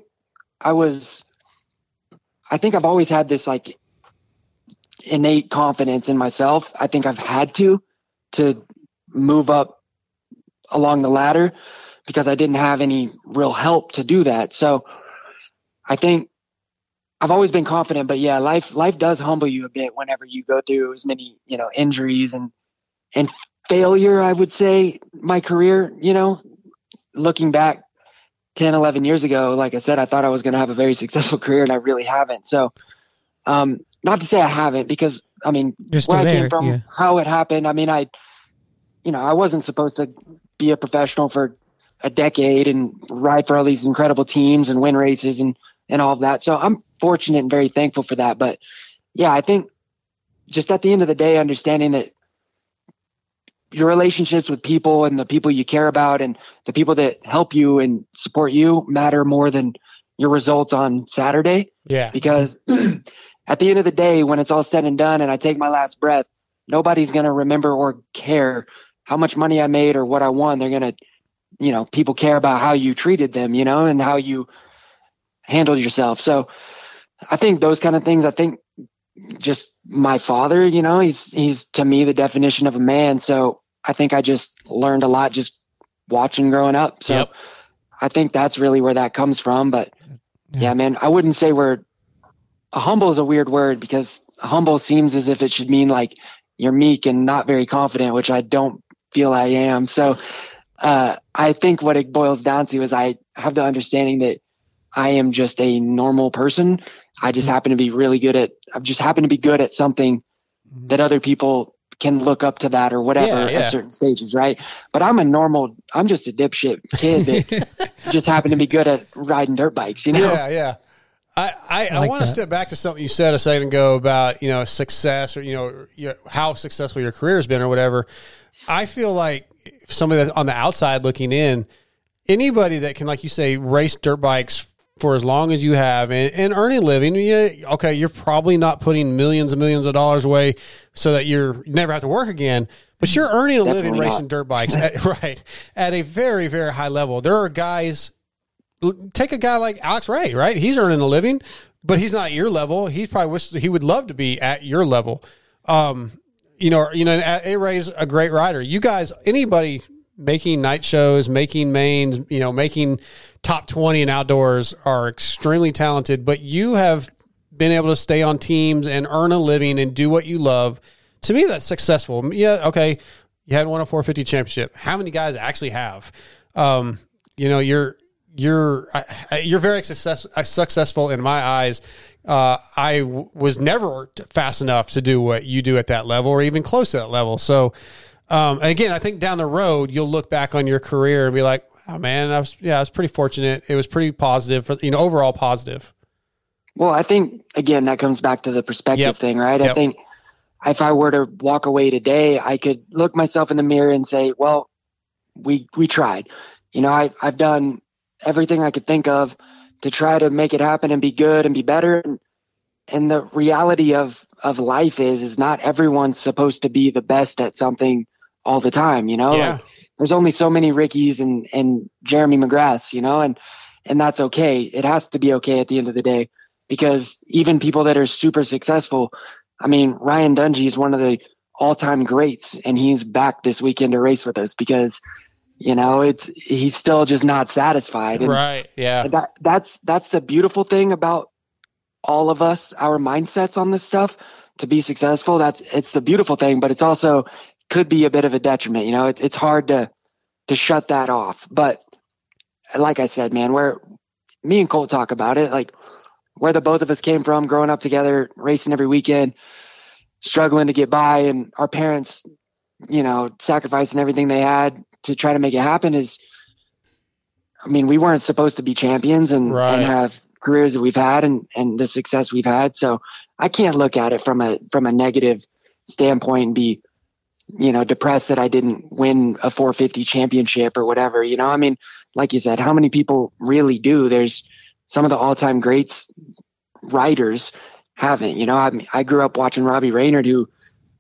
Speaker 23: I was, I think I've always had this like innate confidence in myself. I think I've had to, to move up along the ladder because I didn't have any real help to do that. So I think I've always been confident, but yeah, life life does humble you a bit whenever you go through as many, you know, injuries and and failure, I would say my career, you know, looking back 10, 11 years ago, like I said, I thought I was going to have a very successful career and I really haven't. So, um, not to say I haven't because I mean, where I
Speaker 6: there,
Speaker 23: came from,
Speaker 6: yeah.
Speaker 23: how it happened. I mean, I, you know, I wasn't supposed to be a professional for a decade and ride for all these incredible teams and win races and, and all of that. So I'm fortunate and very thankful for that. But yeah, I think just at the end of the day, understanding that your relationships with people and the people you care about and the people that help you and support you matter more than your results on Saturday.
Speaker 5: Yeah.
Speaker 23: Because at the end of the day, when it's all said and done and I take my last breath, nobody's going to remember or care how much money I made or what I won. They're going to, you know, people care about how you treated them, you know, and how you handled yourself. So I think those kind of things, I think just my father, you know, he's, he's to me the definition of a man. So I think I just learned a lot just watching growing up. So I think that's really where that comes from. But yeah, man, I wouldn't say we're a humble is a weird word because humble seems as if it should mean like you're meek and not very confident, which I don't feel I am. So uh, I think what it boils down to is I have the understanding that I am just a normal person. I just mm. happen to be really good at, I've just happened to be good at something mm-hmm. that other people can look up to that or whatever
Speaker 5: Yeah, yeah.
Speaker 23: at certain stages, right? But I'm a normal, I'm just a dipshit kid that just happened to be good at riding dirt bikes, you know?
Speaker 5: Yeah, yeah. I, I, I,
Speaker 23: like
Speaker 5: want to step back to something you said a second ago about you know success or you know your, how successful your career has been or whatever. I feel like somebody that's on the outside looking in, anybody that can, like you say, race dirt bikes for as long as you have and, and earn a living, yeah, okay, you're probably not putting millions and millions of dollars away so that you're never have to work again. But you're earning a living
Speaker 23: Definitely
Speaker 5: racing
Speaker 23: not.
Speaker 5: dirt bikes, at, right? At a very, very high level. There are guys take a guy like Alex Ray, right? He's earning a living, but he's not at your level. He probably wish he would love to be at your level. Um, you know, you know, A Ray's a great rider. You guys, anybody making night shows, making mains, you know, making top twenty in outdoors are extremely talented. But you have been able to stay on teams and earn a living and do what you love. To me, that's successful. Yeah, okay. You hadn't won a 450 championship. How many guys actually have? Um, you know, you're you're you're very success, uh, successful in my eyes. Uh, I w- was never fast enough to do what you do at that level, or even close to that level. So, um, again, I think down the road you'll look back on your career and be like, "Oh man, I was yeah, I was pretty fortunate. It was pretty positive for you know overall positive."
Speaker 23: Well, I think again that comes back to the perspective
Speaker 5: Yep.
Speaker 23: thing, right? I think if I were to walk away today, I could look myself in the mirror and say, "Well, we we tried. You know, I I've done everything I could think of to try to make it happen and be good and be better." And, and the reality of of life is is not everyone's supposed to be the best at something all the time. You know,
Speaker 5: Yeah.
Speaker 23: like there's only so many Rickies and and Jeremy McGraths. You know, and and that's okay. It has to be okay at the end of the day because even people that are super successful, I mean, Ryan Dungey is one of the all-time greats, and he's back this weekend to race with us because you know it's he's still just not satisfied. And
Speaker 5: Right. Yeah.
Speaker 23: That that's that's the beautiful thing about all of us, our mindsets on this stuff to be successful. That's it's the beautiful thing, but it's also could be a bit of a detriment. You know, it, it's hard to to shut that off. But like I said, man, where me and Colt talk about it, like where the both of us came from, growing up together, racing every weekend, struggling to get by, and our parents, you know, sacrificing everything they had to try to make it happen is. I mean, we weren't supposed to be champions and,
Speaker 5: Right.
Speaker 23: and have careers that we've had and, and the success we've had. So I can't look at it from a from a negative standpoint and be, you know, depressed that I didn't win a 450 championship or whatever. You know, I mean, like you said, how many people really do? There's some of the all time greats riders haven't. You know, I I grew up watching Robbie Reynard, who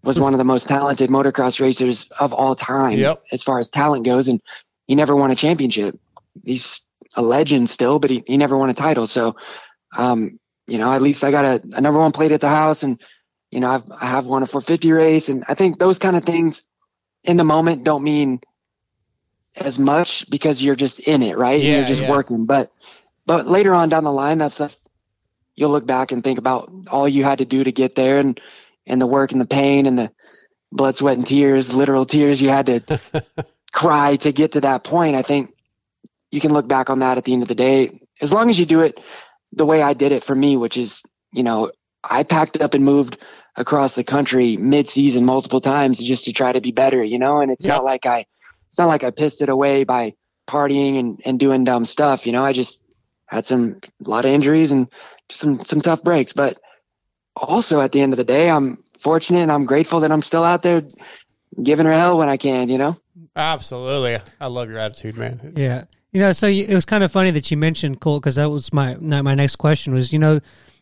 Speaker 23: was one of the most talented motocross racers of all time,
Speaker 5: Yep.
Speaker 23: as far as talent goes, and he never won a championship. He's a legend still, but he, he never won a title. So, um, you know, at least I got a, a number one plate at the house, and you know, I've I have won a 450 race, and I think those kind of things in the moment don't mean as much because you're just in it, right?
Speaker 5: Yeah,
Speaker 23: you're just
Speaker 5: yeah.
Speaker 23: working, but but later on down the line, that stuff you'll look back and think about all you had to do to get there, and and the work and the pain and the blood, sweat, and tears, literal tears you had to cry to get to that point. I think you can look back on that at the end of the day, as long as you do it the way I did it for me, which is, you know, I packed up and moved across the country mid-season multiple times just to try to be better, you know, and it's
Speaker 5: Yeah.
Speaker 23: not like I, it's not like I pissed it away by partying and, and doing dumb stuff, you know, I just had some, a lot of injuries and just some, some tough breaks, but also at the end of the day, I'm fortunate and I'm grateful that I'm still out there giving her hell when I can, you know?
Speaker 5: Absolutely. I love your attitude, man.
Speaker 6: Yeah. You know, so you, it was kind of funny that you mentioned Colt because that was my my next question was, you know,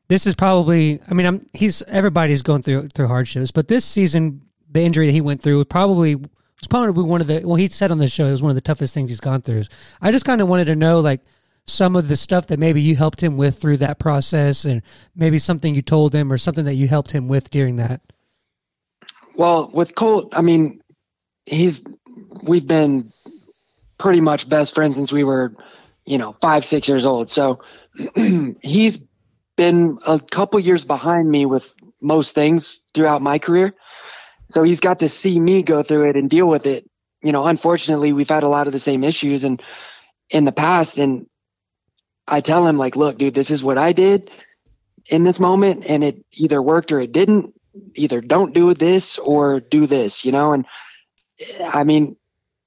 Speaker 6: this is probably. I mean, I'm he's everybody's going through through hardships, but this season, the injury that he went through probably was probably one of the. Well, he said on the show it was one of the toughest things he's gone through. I just kind of wanted to know, like, some of the stuff that maybe you helped him with through that process, and maybe something you told him or something that you helped him with during that.
Speaker 23: Well, with Colt, I mean, he's we've been pretty much best friends since we were, you know, five, six years old. So he's been a couple years behind me with most things throughout my career. So he's got to see me go through it and deal with it. You know, unfortunately, we've had a lot of the same issues and in the past. And I tell him, like, look, dude, this is what I did in this moment, and it either worked or it didn't. Either don't do this or do this, you know? And I mean,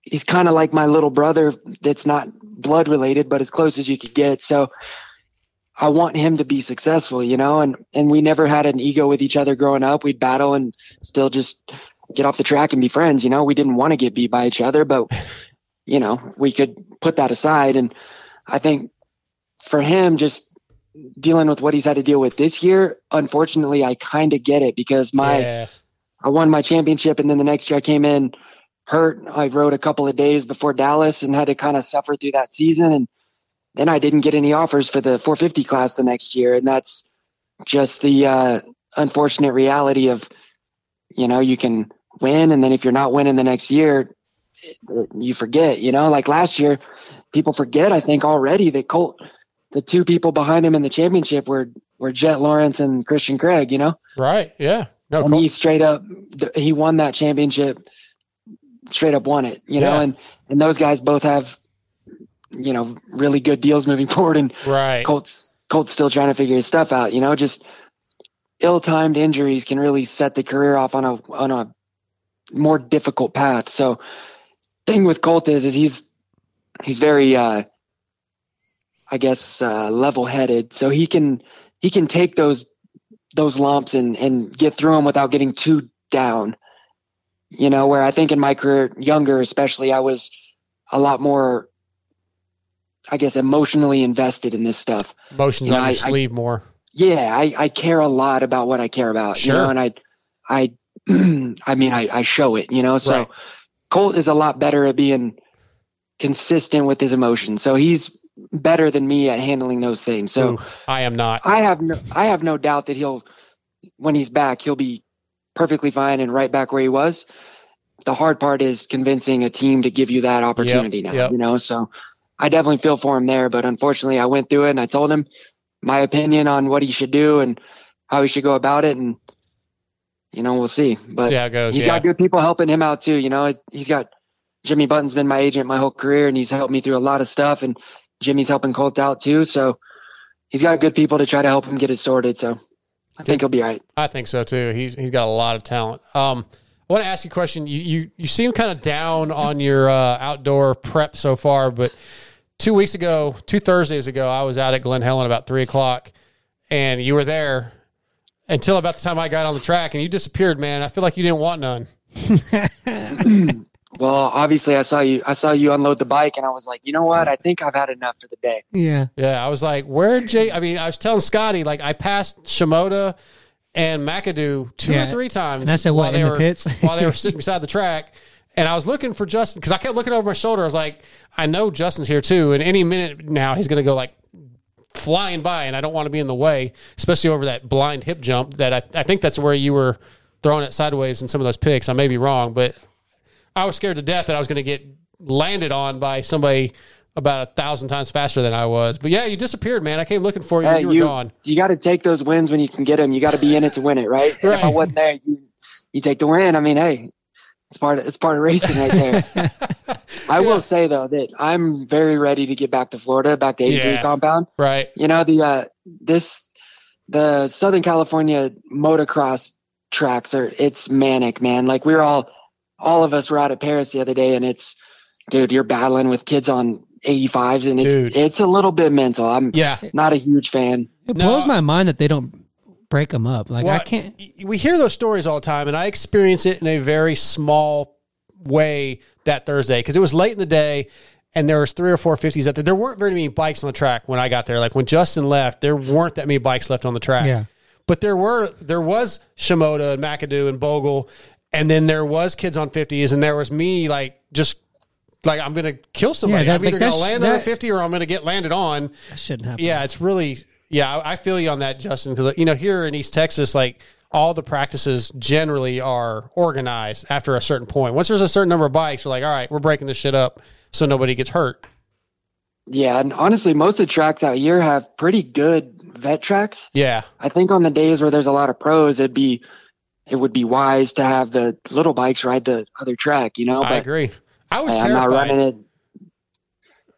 Speaker 23: he's kind of like my little brother that's not blood related, but as close as you could get. So I want him to be successful, you know, and, and we never had an ego with each other growing up. We'd battle and still just get off the track and be friends. You know, we didn't want to get beat by each other, but you know, we could put that aside. And I think for him, just dealing with what he's had to deal with this year, unfortunately, I kind of get it because my,
Speaker 5: Yeah.
Speaker 23: I won my championship, and then the next year I came in hurt. I rode a couple of days before Dallas and had to kind of suffer through that season. And then I didn't get any offers for the 450 class the next year, and that's just the uh, unfortunate reality of, you know, you can win, and then if you're not winning the next year, you forget. You know, like last year, people forget. I think already that Colt, the two people behind him in the championship were were Jett Lawrence and Christian Craig. You know,
Speaker 5: Right. Yeah. No,
Speaker 23: and
Speaker 5: Colt-
Speaker 23: he straight up he won that championship straight up won it. You know, and and those guys both have you know really good deals moving forward, and
Speaker 5: Right.
Speaker 23: Colts Colts still trying to figure his stuff out. You know, just ill-timed injuries can really set the career off on a on a more difficult path. So, thing with Colt is is he's he's very uh, I guess uh, level-headed, so he can he can take those those lumps and and get through them without getting too down. You know, where I think in my career, younger especially, I was a lot more, I guess, emotionally invested in this stuff.
Speaker 5: Emotions
Speaker 23: You know,
Speaker 5: on your
Speaker 23: I- I-
Speaker 5: more.
Speaker 23: yeah, I, I care a lot about what I care about, you
Speaker 5: Sure.
Speaker 23: know, and I, I, I mean, I, I show it, you know, so
Speaker 5: Right.
Speaker 23: Colt is a lot better at being consistent with his emotions. So he's better than me at handling those things. So
Speaker 5: Ooh, I am not.
Speaker 23: I have no, I have no doubt that he'll, when he's back, he'll be perfectly fine and right back where he was. The hard part is convincing a team to give you that opportunity now,
Speaker 5: yep.
Speaker 23: you know, so I definitely feel for him there, but unfortunately I went through it and I told him my opinion on what he should do and how he should go about it. And, you know, we'll see, but
Speaker 5: See how it goes,
Speaker 23: he's
Speaker 5: yeah.
Speaker 23: got good people helping him out too. You know, he's got Jimmy Button's been my agent my whole career and he's helped me through a lot of stuff and Jimmy's helping Colt out too. So he's got good people to try to help him get it sorted. So I think he'll be all right.
Speaker 5: I think so too. He's he's got a lot of talent. Um, I want to ask you a question. You you you seem kind of down on your uh, outdoor prep so far, but two weeks ago, two Thursdays ago, I was out at Glen Helen about three o'clock, and you were there until about the time I got on the track, and you disappeared, man. I feel like you didn't want none.
Speaker 23: Well, obviously I saw you, I saw you unload the bike and I was like, you know what? I think I've had enough for the day.
Speaker 6: Yeah.
Speaker 5: Yeah, I was like, where Jay? I mean, I was telling Scotty like I passed Shimoda and McAdoo two
Speaker 6: Yeah.
Speaker 5: or three times.
Speaker 6: And I said,
Speaker 5: while
Speaker 6: what,
Speaker 5: they
Speaker 6: in the
Speaker 5: were,
Speaker 6: pits?
Speaker 5: while they were sitting beside the track, and I was looking for Justin because I kept looking over my shoulder. I was like, I know Justin's here too, and any minute now he's going to go like flying by, and I don't want to be in the way, especially over that blind hip jump. That I, I think that's where you were throwing it sideways in some of those picks. I may be wrong, but I was scared to death that I was going to get landed on by somebody about a thousand times faster than I was. But yeah, you disappeared, man. I came looking for you.
Speaker 23: Hey,
Speaker 5: you were
Speaker 23: you,
Speaker 5: gone.
Speaker 23: you got to take those wins when you can get them. You got to be in it to win it, right? And If I wasn't there, you, you take the win. I mean, hey, it's part of, it's part of racing right there. I will say though that I'm very ready to get back to Florida, back to 83
Speaker 5: Yeah.
Speaker 23: compound.
Speaker 5: Right.
Speaker 23: You know, the, uh, this, the Southern California motocross tracks are, it's manic, man. Like we're all, all of us were out at Perris the other day and it's, dude, you're battling with kids on 85s and it's,
Speaker 5: Dude.
Speaker 23: it's a little bit mental. I'm
Speaker 5: Yeah.
Speaker 23: not a huge fan.
Speaker 6: It blows my mind that they don't break them up. Like I can't.
Speaker 5: We hear those stories all the time, and I experience it in a very small way that Thursday because it was late in the day, and there was three or four fifties out there. There weren't very many bikes on the track when I got there. Like when Justin left, there weren't that many bikes left on the track.
Speaker 6: Yeah.
Speaker 5: But there were there was Shimoda and McAdoo and Bogle, and then there was kids on fifties, and there was me like just like I'm gonna kill somebody.
Speaker 6: Yeah, that-
Speaker 5: I'm either
Speaker 6: like,
Speaker 5: gonna land on a fifty or I'm gonna get landed on.
Speaker 6: That shouldn't happen.
Speaker 5: Yeah, it's really yeah. I I feel you on that, Justin. Because you know here in East Texas, like all the practices generally are organized after a certain point. Once there's a certain number of bikes, we're like, all right, we're breaking this shit up so nobody gets hurt.
Speaker 23: Yeah, and honestly, most of the tracks out here have pretty good vet tracks.
Speaker 5: Yeah,
Speaker 23: I think on the days where there's a lot of pros, it'd be it would be wise to have the little bikes ride the other track. You know, but
Speaker 5: I agree. I was
Speaker 23: hey,
Speaker 5: terrified.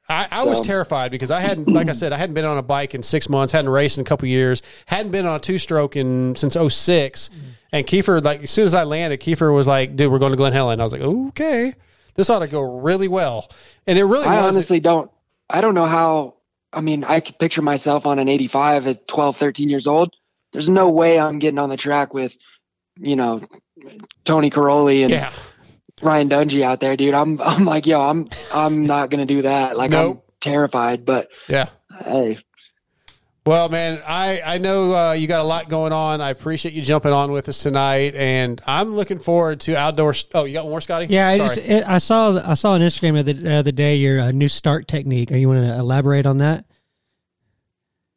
Speaker 5: I, I was terrified because I hadn't, like I said, I hadn't been on a bike in six months, hadn't raced in a couple years, hadn't been on a two stroke in since 06. And Keefer, like as soon as I landed, Keefer was like, "Dude, we're going to Glen Helen." I was like, "Okay, this ought to go really well." And it really
Speaker 23: I
Speaker 5: was.
Speaker 23: honestly don't. I don't know how. I mean, I could picture myself on an 85 at 12, 13 years old. There's no way I'm getting on the track with, you know, Tony Cairoli and
Speaker 5: Yeah.
Speaker 23: Ryan Dungey out there, dude. I'm, I'm like, yo, I'm, I'm not gonna do that. Like, I'm terrified. But
Speaker 5: Yeah.
Speaker 23: hey,
Speaker 5: Well, man, I I know uh, you got a lot going on. I appreciate you jumping on with us tonight, and I'm looking forward to outdoor. Oh, you got one more, Scotty?
Speaker 6: Yeah, I,
Speaker 5: Sorry.
Speaker 6: just, it, I saw I saw on Instagram the other, other day your uh, new start technique. Are you want to elaborate on that?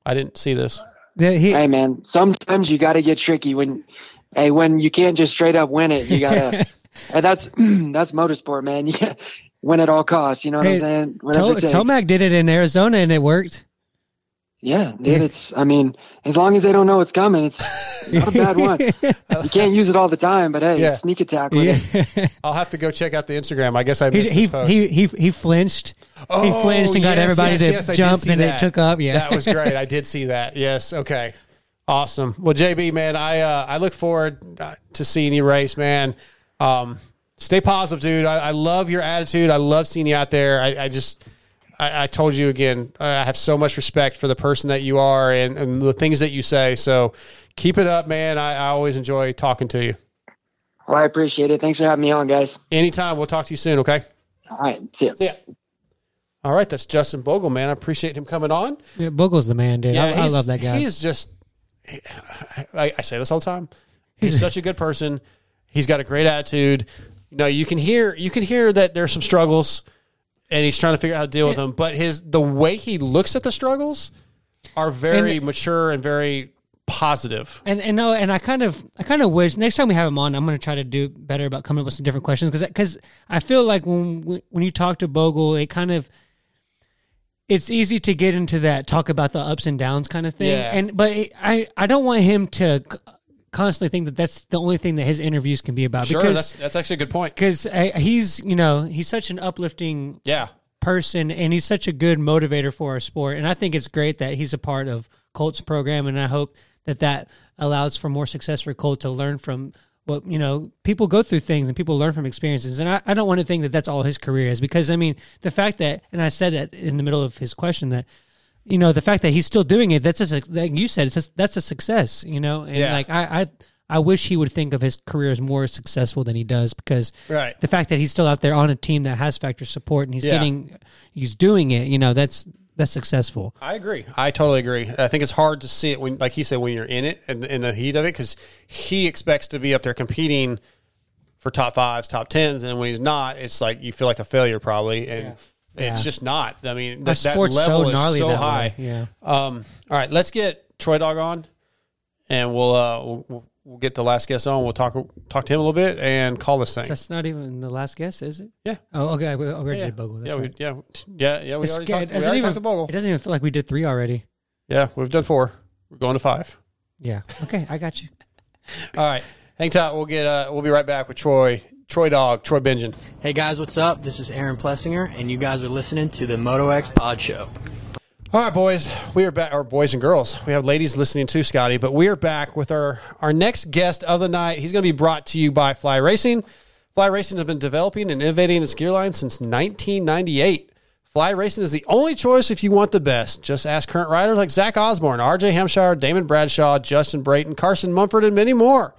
Speaker 5: I didn't see this.
Speaker 23: hey, man, sometimes you got to get tricky when, hey, when you can't just straight up win it, you gotta. and that's that's motorsport, man. You win at all costs. You know what
Speaker 6: Hey,
Speaker 23: I'm saying? Whatever
Speaker 6: To- Tomac did it in Arizona and it worked.
Speaker 23: Yeah, dude. It's. I mean, as long as they don't know it's coming, it's not a bad one. you can't use it all the time, but hey,
Speaker 5: Yeah.
Speaker 23: sneak attack with it.
Speaker 5: I'll have to go check out the Instagram. I guess I
Speaker 6: He
Speaker 5: missed
Speaker 6: he,
Speaker 5: this post.
Speaker 6: he he he flinched. he
Speaker 5: Oh,
Speaker 6: flinched and got everybody
Speaker 5: yes,
Speaker 6: to
Speaker 5: yes,
Speaker 6: jump, and
Speaker 5: that.
Speaker 6: it took up. Yeah,
Speaker 5: that was great. I did see that. Yes. Okay. Awesome. Well, JB, man, I uh, I look forward uh, to seeing you race, man. Um, stay positive, dude. I, I love your attitude. I love seeing you out there. I, I just. I, I told you again, I have so much respect for the person that you are and, and the things that you say. So keep it up, man. I, I always enjoy talking to you.
Speaker 23: Well, I appreciate it. Thanks for having me on, guys.
Speaker 5: Anytime. We'll talk to you soon, okay?
Speaker 23: All right. See ya.
Speaker 5: See ya. All right, that's Justin Bogle, man. I appreciate him coming on.
Speaker 6: yeah Bogle's the man, dude. I, I love that guy.
Speaker 5: He's just, I, I say this all the time. He's such a good person. He's got a great attitude. You know, you can hear you can hear that there's some struggles, and he's trying to figure out how to deal with them. But his the way he looks at the struggles are very
Speaker 6: And-
Speaker 5: mature and very positive.
Speaker 6: And and no, and I kind of I kind of wish next time we have him on, I'm going to try to do better about coming up with some different questions because because I feel like when when you talk to Bogle, it kind of it's easy to get into that talk about the ups and downs kind of thing.
Speaker 5: Yeah.
Speaker 6: And but I I don't want him to c- constantly think that that's the only thing that his interviews can be about.
Speaker 5: Sure,
Speaker 6: because
Speaker 5: that's that's actually a good point.
Speaker 6: because uh, he's you know he's such an uplifting
Speaker 5: Yeah,
Speaker 6: person and he's such a good motivator for our sport and i think it's great that he's a part of colt's program and i hope that that allows for more success for colt to learn from what you know people go through things and people learn from experiences and I, I don't want to think that that's all his career is because i mean the fact that and i said that in the middle of his question that you know the fact that he's still doing it that's a like you said it's a, that's a success you know and
Speaker 5: Yeah.
Speaker 6: like I, I i wish he would think of his career as more successful than he does because
Speaker 5: Right.
Speaker 6: the fact that he's still out there on a team that has factor support and he's
Speaker 5: Yeah.
Speaker 6: getting he's doing it you know that's that's successful
Speaker 5: I agree. I totally agree. I think it's hard to see it when, like he said, when you're in it and in the heat of it, because he expects to be up there competing for top fives, top tens, and when he's not, it's like you feel like a failure probably, and it's
Speaker 6: Yeah.
Speaker 5: just not. I mean, that, that
Speaker 6: sport's
Speaker 5: level
Speaker 6: so
Speaker 5: is so high.
Speaker 6: way, yeah.
Speaker 5: Um. All right, let's get Troy Dog on, and we'll uh we'll, we'll- get the last guest on. We'll talk talk to him a little bit and call this thing.
Speaker 6: that's not even the last guess is it
Speaker 5: Yeah.
Speaker 6: oh okay we already
Speaker 5: yeah,
Speaker 6: did bogle that's
Speaker 5: yeah,
Speaker 6: right.
Speaker 5: we, yeah, yeah, yeah. We
Speaker 6: It's
Speaker 5: already, talked,
Speaker 6: it
Speaker 5: we
Speaker 6: doesn't
Speaker 5: already
Speaker 6: even-
Speaker 5: talked to Bogle.
Speaker 6: it doesn't even feel like we did three already
Speaker 5: Yeah, we've done four. We're going to five.
Speaker 6: yeah okay i got you
Speaker 5: All right. Hang tight. We'll get uh we'll be right back with Troy. Troy Dog, Troy Benjamin.
Speaker 24: Hey guys, what's up? This is Aaron Plessinger, and you guys are listening to the Moto X Pod Show.
Speaker 5: All right, boys. We are back, or boys and girls. We have ladies listening too, Scotty, but we are back with our, our next guest of the night. He's going to be brought to you by Fly Racing. Fly Racing has been developing and innovating its gear line since 1998. Fly Racing is the only choice if you want the best. Just ask current riders like Zach Osborne, RJ Hampshire, Damon Bradshaw, Justin Brayton, Carson Mumford, and many more.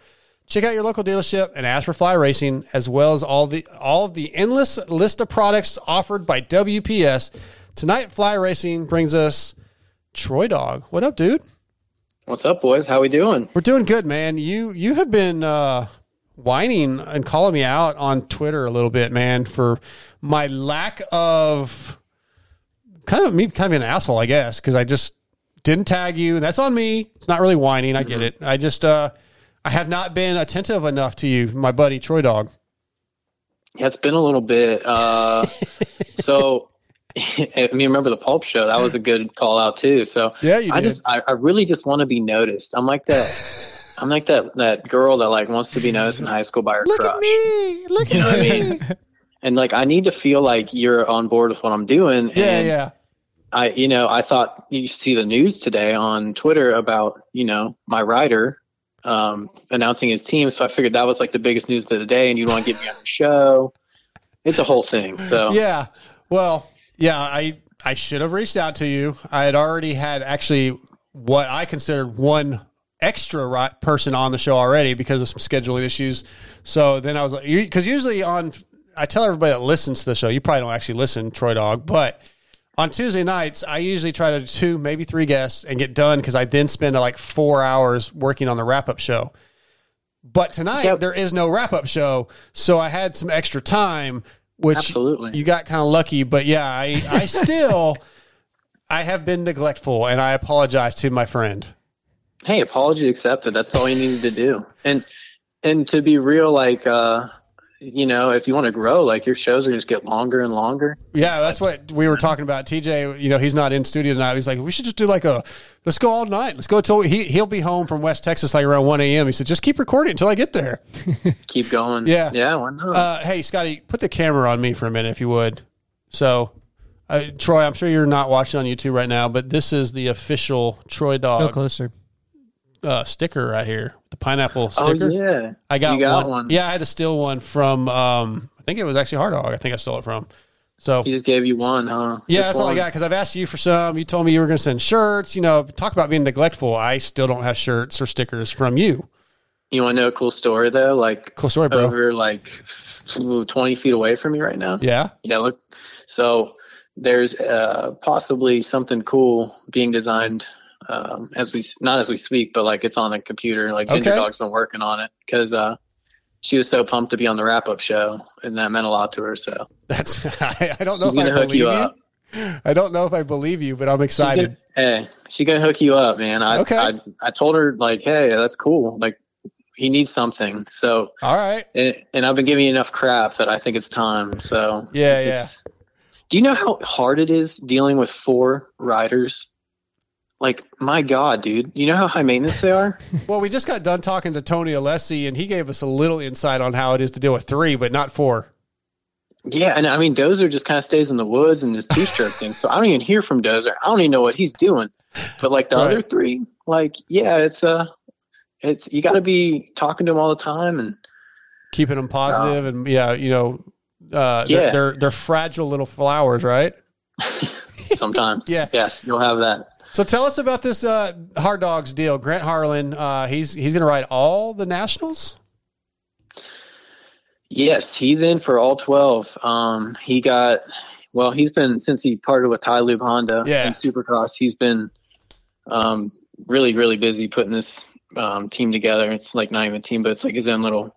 Speaker 5: Check out your local dealership and ask for Fly Racing, as well as all the all of the endless list of products offered by WPS. Tonight, Fly Racing brings us Troy Dog. What up, dude?
Speaker 24: What's up, boys? How we doing?
Speaker 5: We're doing good, man. You you have been uh, whining and calling me out on Twitter a little bit, man, for my lack of kind of me kind of an asshole, I guess, because I just didn't tag you. That's on me. It's not really whining. I get it. I just uh, I have not been attentive enough to you, my buddy Troy Dog.
Speaker 24: Yeah, it's been a little bit. Uh, so, I mean, remember the Pulp Show? That was a good call out too. So,
Speaker 5: Yeah,
Speaker 24: I
Speaker 5: did.
Speaker 24: just, I, I really just want to be noticed. I'm like that. I'm like that that girl that like wants to be noticed in high school by her
Speaker 5: Look
Speaker 24: crush.
Speaker 5: at me. Look
Speaker 24: You know
Speaker 5: at
Speaker 24: what I
Speaker 5: me.
Speaker 24: mean? And like, I need to feel like you're on board with what I'm doing.
Speaker 5: Yeah, yeah.
Speaker 24: I, you know, I thought you see the news today on Twitter about, you know, my rider um, announcing his team. So I figured that was like the biggest news of the day, and you want to get me on the show. It's a whole thing. So
Speaker 5: yeah. Well, yeah, I I should have reached out to you. I had already had actually what I considered one extra ri- person on the show already because of some scheduling issues. So then I was like, because usually on, I tell everybody that listens to the show, you probably don't actually listen, Troy Dog, but on Tuesday nights, I usually try to do two, maybe three guests and get done because I then spend like four hours working on the wrap up show. But tonight there is no wrap up show, so I had some extra time, which
Speaker 24: Absolutely.
Speaker 5: you got kind of lucky. But yeah, I I still I have been neglectful, and I apologize to my friend.
Speaker 24: hey, apology accepted. That's all you needed to do. And and to be real, like uh, you know, if you want to grow, like your shows are just get longer and longer.
Speaker 5: Yeah, that's what we were talking about. TJ, you know, he's not in studio tonight. He's like, we should just do like a, let's go all night. Let's go till he he'll be home from West Texas like around one a.m. He said, just keep recording until I get there.
Speaker 24: Keep going.
Speaker 5: Yeah.
Speaker 24: Yeah. Why not?
Speaker 5: Uh, hey, Scotty, put the camera on me for a minute if you would. So, uh, Troy, I'm sure you're not watching on YouTube right now, but this is the official Troy
Speaker 6: Go
Speaker 5: Dog
Speaker 6: closer.
Speaker 5: Uh, sticker right here, the pineapple sticker.
Speaker 24: Oh, yeah.
Speaker 5: I got,
Speaker 24: You got
Speaker 5: one.
Speaker 24: one.
Speaker 5: Yeah, I had to steal one from. Um, I think it was actually Hard Dog. I think I stole it from. So
Speaker 24: he just gave you one, huh?
Speaker 5: yeah,
Speaker 24: Just
Speaker 5: that's all I got because I've asked you for some. You told me you were going to send shirts. You know, talk about being neglectful. I still don't have shirts or stickers from you.
Speaker 24: You want to know a cool story though? Like
Speaker 5: Cool story, bro.
Speaker 24: over like twenty feet away from me right now.
Speaker 5: Yeah.
Speaker 24: Yeah. Look. So there's uh, possibly something cool being designed um, as we not as we speak, but like it's on a computer. Like Ginger
Speaker 5: Okay.
Speaker 24: Dog's been working on it because uh, she was so pumped to be on the wrap up show, and that meant a lot to her. So
Speaker 5: That's I, I don't know
Speaker 24: She's
Speaker 5: if I believe
Speaker 24: you up.
Speaker 5: I don't know if I believe you, but I'm
Speaker 24: She's
Speaker 5: excited.
Speaker 24: gonna, hey, she's gonna hook you up, man. I,
Speaker 5: Okay.
Speaker 24: I I told her like, hey, that's cool. Like he needs something. So
Speaker 5: all right,
Speaker 24: and, and I've been giving you enough crap that I think it's time. So
Speaker 5: Yeah,
Speaker 24: it's- Do you know how hard it is dealing with four riders? Like my God, dude. You know how high maintenance they are.
Speaker 5: Well, we just got done talking to Tony Alessi, and he gave us a little insight on how it is to deal with three, but not four.
Speaker 24: Yeah, and I mean Dozer just kind of stays in the woods and just two stroke things. So I don't even hear from Dozer. I don't even know what he's doing. But like the
Speaker 5: Right.
Speaker 24: other three, like yeah, it's uh it's you got to be talking to them all the time and
Speaker 5: keeping them positive. positive, and yeah, you know, uh,
Speaker 24: Yeah.
Speaker 5: they're, they're they're fragile little flowers, right?
Speaker 24: sometimes
Speaker 5: Yeah.
Speaker 24: yes, you'll have that.
Speaker 5: So tell us about this uh, Hard Dogs deal. Grant Harlan, uh, he's he's going to ride all the nationals.
Speaker 24: Yes, he's in for all 12. Um, he got, well, he's been, since he parted with TiLube Honda
Speaker 5: Yeah.
Speaker 24: in Supercross, he's been um, really, really busy putting this um, team together. It's like not even a team, but it's like his own little,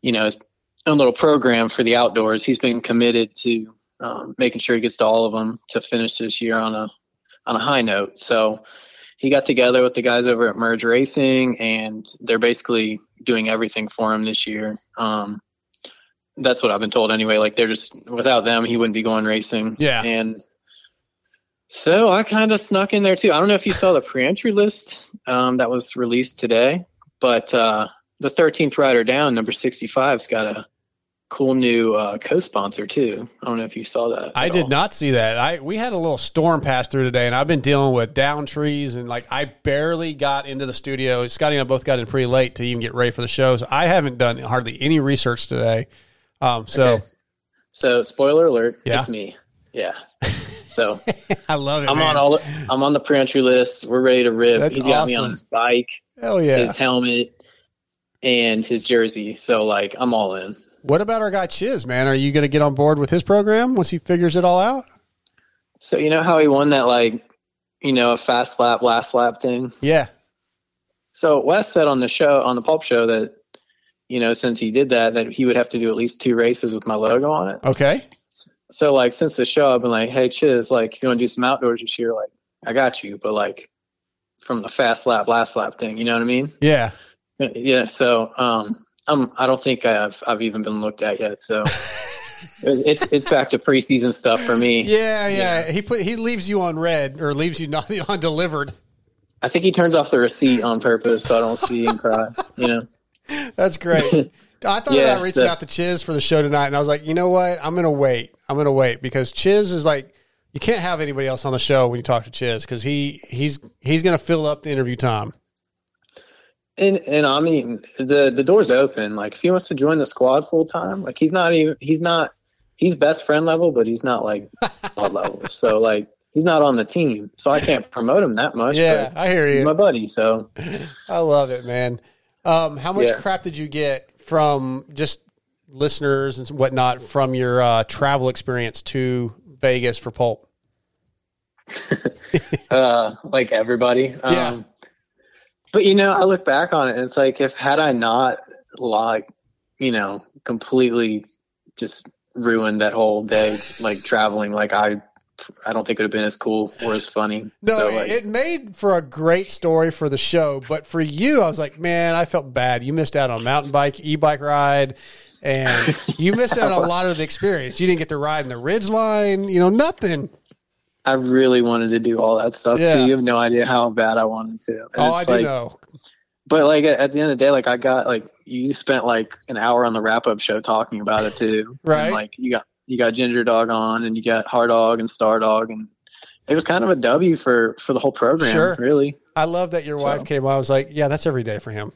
Speaker 24: you know, his own little program for the outdoors. He's been committed to um, making sure he gets to all of them to finish this year on a, on a high note. So he got together with the guys over at Merge Racing and they're basically doing everything for him this year. Um, that's what I've been told anyway. Like they're just without them, he wouldn't be going racing.
Speaker 5: Yeah.
Speaker 24: And so I kind of snuck in there too. I don't know if you saw the pre-entry list um, that was released today, but uh, the 13th rider down, number 65's got a cool new uh, co-sponsor too. I don't know if you saw that.
Speaker 5: I did not see that. I we had a little storm pass through today, and I've been dealing with down trees, and like I barely got into the studio. Scotty and I both got in pretty late to even get ready for the show, so I haven't done hardly any research today. Um, so
Speaker 24: Okay. So spoiler alert,
Speaker 5: Yeah.
Speaker 24: it's me. Yeah. So
Speaker 5: I love it.
Speaker 24: I'm
Speaker 5: man.
Speaker 24: on all. I'm on the pre-entry list. We're ready to rip.
Speaker 5: That's
Speaker 24: He's got me on his bike,
Speaker 5: Hell yeah!
Speaker 24: his helmet, and his jersey. So like, I'm all in.
Speaker 5: What about our guy Chiz, man? Are you going to get on board with his program once he figures it all out?
Speaker 24: So you know how he won that like, you know, a fast lap, last lap thing.
Speaker 5: Yeah.
Speaker 24: So Wes said on the show, on the Pulp Show, that you know, since he did that, that he would have to do at least two races with my logo on it.
Speaker 5: Okay.
Speaker 24: So like, since the show, I've been like, hey, Chiz, like, if you want to do some outdoors this year, like, I got you, but like, from the fast lap, last lap thing, you know what I mean?
Speaker 5: Yeah.
Speaker 24: Yeah. So, um, I'm, I don't think I've, I've even been looked at yet. So it's, it's back to preseason stuff for me.
Speaker 5: Yeah, yeah. He put he leaves you on red or leaves you not on delivered.
Speaker 24: I think he turns off the receipt on purpose so I don't see him cry. You know.
Speaker 5: That's great. I thought
Speaker 24: Yeah,
Speaker 5: about reaching
Speaker 24: so-
Speaker 5: out to Chiz for the show tonight, and I was like, you know what? I'm gonna wait. I'm gonna wait because Chiz is like, you can't have anybody else on the show when you talk to Chiz because he he's he's gonna fill up the interview time.
Speaker 24: And and I mean the the door's open. Like if he wants to join the squad full time, like he's not even he's not he's best friend level, but he's not like level. So like he's not on the team. So I can't promote him that much.
Speaker 5: Yeah, I hear you.
Speaker 24: my buddy. So
Speaker 5: I love it, man. Um, how much
Speaker 24: Yeah.
Speaker 5: crap did you get from just listeners and whatnot from your uh, travel experience to Vegas for Pulp?
Speaker 24: uh like everybody. Um
Speaker 5: Yeah.
Speaker 24: But you know, I look back on it and it's like if had I not like, you know, completely just ruined that whole day like traveling, like I I don't think it would have been as cool or as funny.
Speaker 5: No,
Speaker 24: so like
Speaker 5: it made for a great story for the show, but for you, I was like, man, I felt bad. You missed out on a mountain bike, e-bike ride. and you missed out on a lot of the experience. You didn't get to ride in the ridge line, you know, nothing.
Speaker 24: I really wanted to do all that stuff
Speaker 5: Yeah.
Speaker 24: too. You have no idea how bad I wanted to. And
Speaker 5: oh, I
Speaker 24: like-
Speaker 5: know.
Speaker 24: But like at the end of the day, like I got like you spent like an hour on the wrap up show talking about it too.
Speaker 5: Right.
Speaker 24: And, like you got you got Ginger Dog on and you got Hard Dog and Star Dog and it was kind of a W for for the whole program.
Speaker 5: Sure.
Speaker 24: Really.
Speaker 5: I love that your
Speaker 24: So-
Speaker 5: wife came on. I was like, yeah, that's every day for him.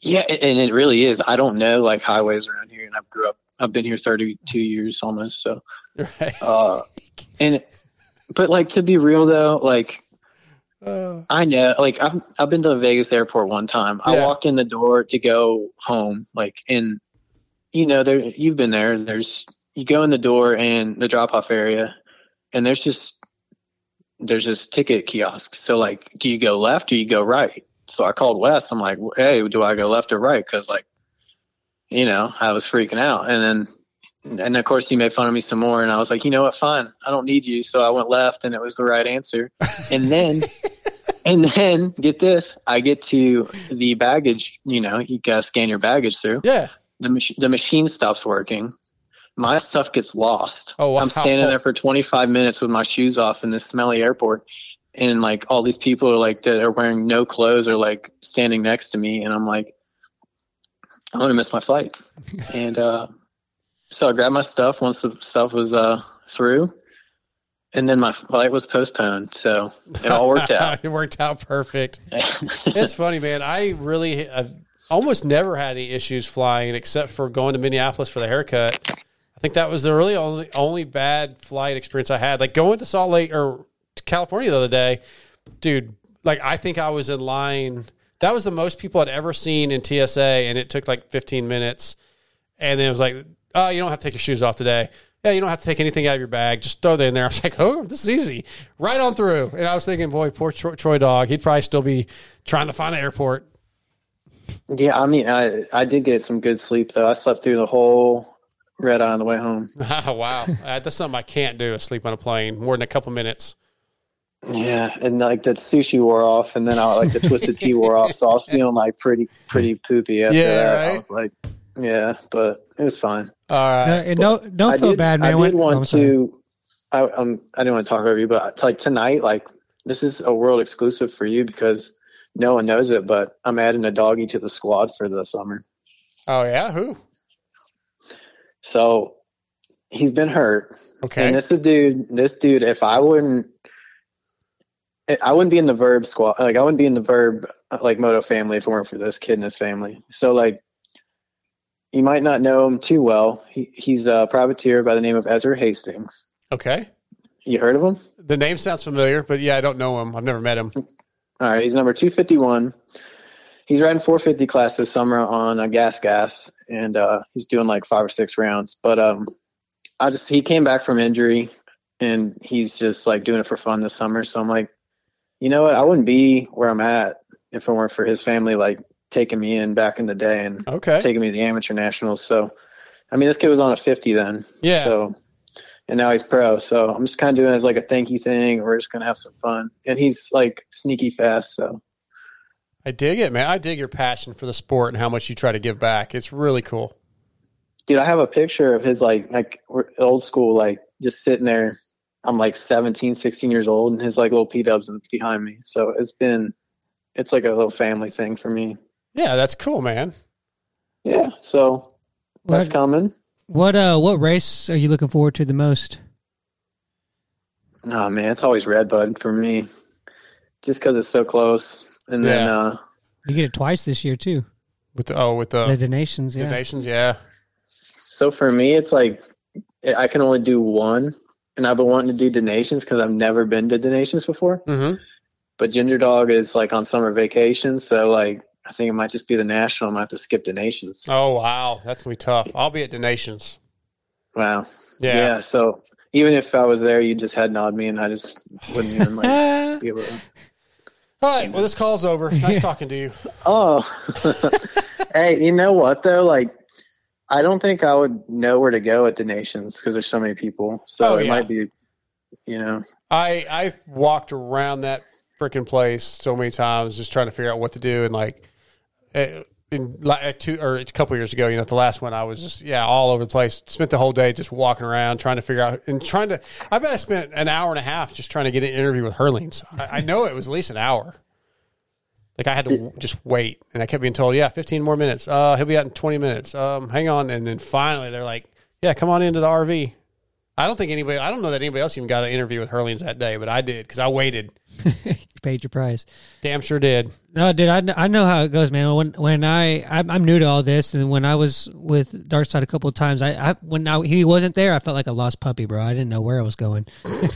Speaker 24: Yeah, and it really is. I don't know like highways around here, and I grew up. I've been here thirty two years almost. So,
Speaker 5: Right.
Speaker 24: uh, and but like to be real though, like
Speaker 5: Uh,
Speaker 24: I know, like I've I've been to the Vegas airport one time. I walked in the door to go home, like in, you know, there you've been there. There's you go in the door and the drop off area, and there's just there's this ticket kiosk. So like, do you go left or you go right? So I called Wes. I'm like, hey, do I go left or right? Because like, you know, I was freaking out, and then. And of course, he made fun of me some more, and I was like, "You know what? Fine, I don't need you." So I went left, and it was the right answer. And then and then get this, I get to the baggage. You know, you gotta scan your baggage through.
Speaker 5: Yeah.
Speaker 24: The mach- the machine stops working. My stuff gets lost.
Speaker 5: Oh, wow.
Speaker 24: I'm standing there for 25 minutes with my shoes off in this smelly airport, and like all these people are like that are wearing no clothes are like standing next to me, and I'm like, I'm gonna miss my flight. and uh, so I grabbed my stuff once the stuff was uh, through, and then my flight was postponed. So it all worked out.
Speaker 5: it worked out perfect. it's funny, man. I really I've almost never had any issues flying except for going to Minneapolis for the haircut. I think that was the really only only bad flight experience I had. Like going to Salt Lake or to California the other day, dude. Like I think I was in line. That was the most people I'd ever seen in TSA, and it took like 15 minutes. And then it was like, oh, you don't have to take your shoes off today. Yeah, you don't have to take anything out of your bag. Just throw that in there. I was like, oh, this is easy. Right on through. And I was thinking, boy, poor Troy, Troy Dog. He'd probably still be trying to find the airport.
Speaker 24: Yeah, I mean, I I did get some good sleep though. I slept through the whole red eye on the way home.
Speaker 5: wow. Uh, that's something I can't do is sleep on a plane more than a couple minutes.
Speaker 24: Yeah, and like the sushi wore off, and then I like the twisted tea wore off, so I was feeling like pretty pretty poopy after
Speaker 5: Yeah,
Speaker 24: that. I was like, yeah, but it was fine.
Speaker 5: All right.
Speaker 6: Uh, and don't don't
Speaker 24: I
Speaker 6: feel
Speaker 24: did-
Speaker 6: bad, man.
Speaker 24: I did
Speaker 6: oh, I'm
Speaker 24: want
Speaker 6: sorry.
Speaker 24: to. I um I didn't want to talk over you, but like tonight, like this is a world exclusive for you because no one knows it, but I'm adding a doggy to the squad for the summer.
Speaker 5: Oh, yeah? Who?
Speaker 24: So he's been hurt.
Speaker 5: Okay.
Speaker 24: And this is dude. This dude. If I wouldn't, I wouldn't be in the Verb squad. Like I wouldn't be in the Verb like Moto family if it weren't for this kid and his family. So like, you might not know him too well. He, he's a privateer by the name of Ezra Hastings.
Speaker 5: Okay.
Speaker 24: You heard of him?
Speaker 5: The name sounds familiar, but yeah, I don't know him. I've never met him.
Speaker 24: All right, he's number 251. He's riding 450 class this summer on a GasGas, and uh, he's doing like five or six rounds. But um, I just he came back from injury, and he's just like doing it for fun this summer. So I'm like, you know what? I wouldn't be where I'm at if it weren't for his family like taking me in back in the day and
Speaker 5: Okay.
Speaker 24: taking me to the amateur nationals. So, I mean, this kid was on a 50 then.
Speaker 5: Yeah.
Speaker 24: So, and now he's pro. So I'm just kind of doing it as like a thank you thing. We're just gonna have some fun, and he's like sneaky fast. So
Speaker 5: I dig it, man. I dig your passion for the sport and how much you try to give back. It's really cool.
Speaker 24: dude, I have a picture of his like like old school, like just sitting there. I'm like 17, 16 years old, and his like little P dubs behind me. So it's been, it's like a little family thing for me.
Speaker 5: Yeah, that's cool, man.
Speaker 24: Yeah. So that's
Speaker 6: What-
Speaker 24: coming.
Speaker 6: What uh what race are you looking forward to the most?
Speaker 24: No man, it's always Redbud for me, just because it's so close. And then uh
Speaker 6: You get it twice this year too.
Speaker 5: With the, oh, with the,
Speaker 6: The Des Nations,
Speaker 5: the
Speaker 6: yeah.
Speaker 5: nations, yeah.
Speaker 24: So for me, it's like I can only do one, and I've been wanting to do Des Nations because I've never been to Des Nations before.
Speaker 5: Mm-hmm.
Speaker 24: But Ginger Dog is like on summer vacation, so like I think it might just be the national. I might have to skip Des Nations.
Speaker 5: Oh wow, that's gonna be tough. I'll be at Des Nations.
Speaker 24: Wow.
Speaker 5: Yeah. Yeah.
Speaker 24: So even if I was there, you just head nod me, and I just wouldn't even like be able to.
Speaker 5: All right, well, this call's over. Nice talking to you.
Speaker 24: Oh, hey, you know what though? Like, I don't think I would know where to go at Des Nations because there's so many people. So
Speaker 5: Oh,
Speaker 24: it
Speaker 5: yeah.
Speaker 24: might be, you know.
Speaker 5: I I walked around that freaking place so many times just trying to figure out what to do and like in like uh, two or a couple years ago, you know, the last one, I was just yeah all over the place. Spent the whole day just walking around trying to figure out and trying to. I bet I spent an hour and a half just trying to get an interview with Herlings. I, I know it was at least an hour. Like I had to just wait, and I kept being told, "Yeah, fifteen more minutes. Uh, he'll be out in twenty minutes. Um, hang on." And then finally, they're like, "Yeah, come on into the RV." I don't think anybody. I don't know that anybody else even got an interview with Herlings that day, but I did because I waited.
Speaker 6: you paid your price.
Speaker 5: Damn sure did.
Speaker 6: No, dude, I, I know how it goes, man. When when I I'm, I'm new to all this, and when I was with Darkside a couple of times, I, I when I, he wasn't there, I felt like a lost puppy, bro. I didn't know where I was going.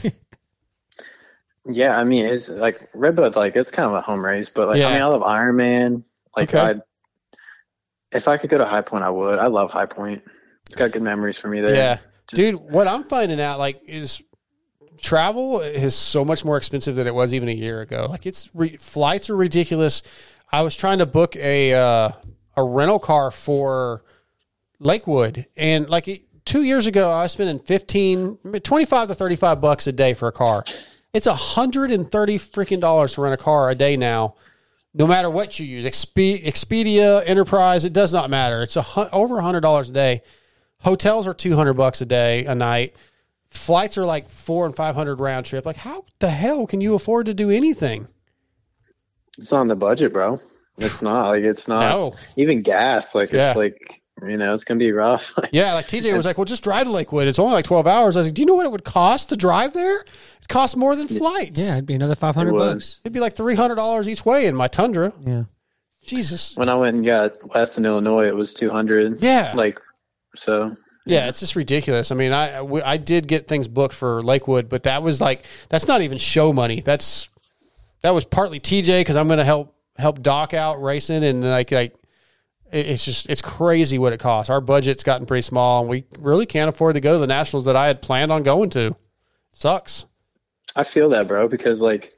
Speaker 24: Yeah, I mean, it's like Redbud, like it's kind of a home race, but like
Speaker 5: Yeah.
Speaker 24: I mean, I love Iron Man. Like,
Speaker 5: Okay.
Speaker 24: I'd if I could go to High Point, I would. I love High Point. It's got good memories for me there.
Speaker 5: Yeah, dude. What I'm finding out like is travel is so much more expensive than it was even a year ago. Like it's re- flights are ridiculous. I was trying to book a uh, a rental car for Lakewood, and like it- two years ago, I was spending 15, 25 to thirty five bucks a day for a car. It's a hundred and thirty freaking dollars to rent a car a day now. No matter what you use, Expedia, Enterprise, it does not matter. It's a over a hundred dollars a day. Hotels are two hundred bucks a day a night. Flights are like four and five hundred round trip. Like, how the hell can you afford to do anything?
Speaker 24: It's on the budget, bro. It's not like it's not
Speaker 5: No.
Speaker 24: even gas. Like
Speaker 5: Yeah.
Speaker 24: it's like you know, it's gonna be rough.
Speaker 5: Yeah, like TJ was like, "Well, just drive to Lakewood. It's only like twelve hours." I was like, "Do you know what it would cost to drive there? It costs more than flights.
Speaker 6: Yeah, it'd be another five hundred
Speaker 24: It
Speaker 6: bucks.
Speaker 5: It'd be like three hundred dollars each way in my Tundra.
Speaker 6: Yeah,
Speaker 5: Jesus.
Speaker 24: when I went and got west in Illinois, it was two hundred.
Speaker 5: Yeah.
Speaker 24: like so.
Speaker 5: Yeah, it's just ridiculous. I mean, I we- I did get things booked for Lakewood, but that was like that's not even show money. That's that was partly TJ because I'm going to help help Doc out racing and like like it's just it's crazy what it costs. Our budget's gotten pretty small, and we really can't afford to go to the nationals that I had planned on going to. Sucks.
Speaker 24: I feel that, bro, because like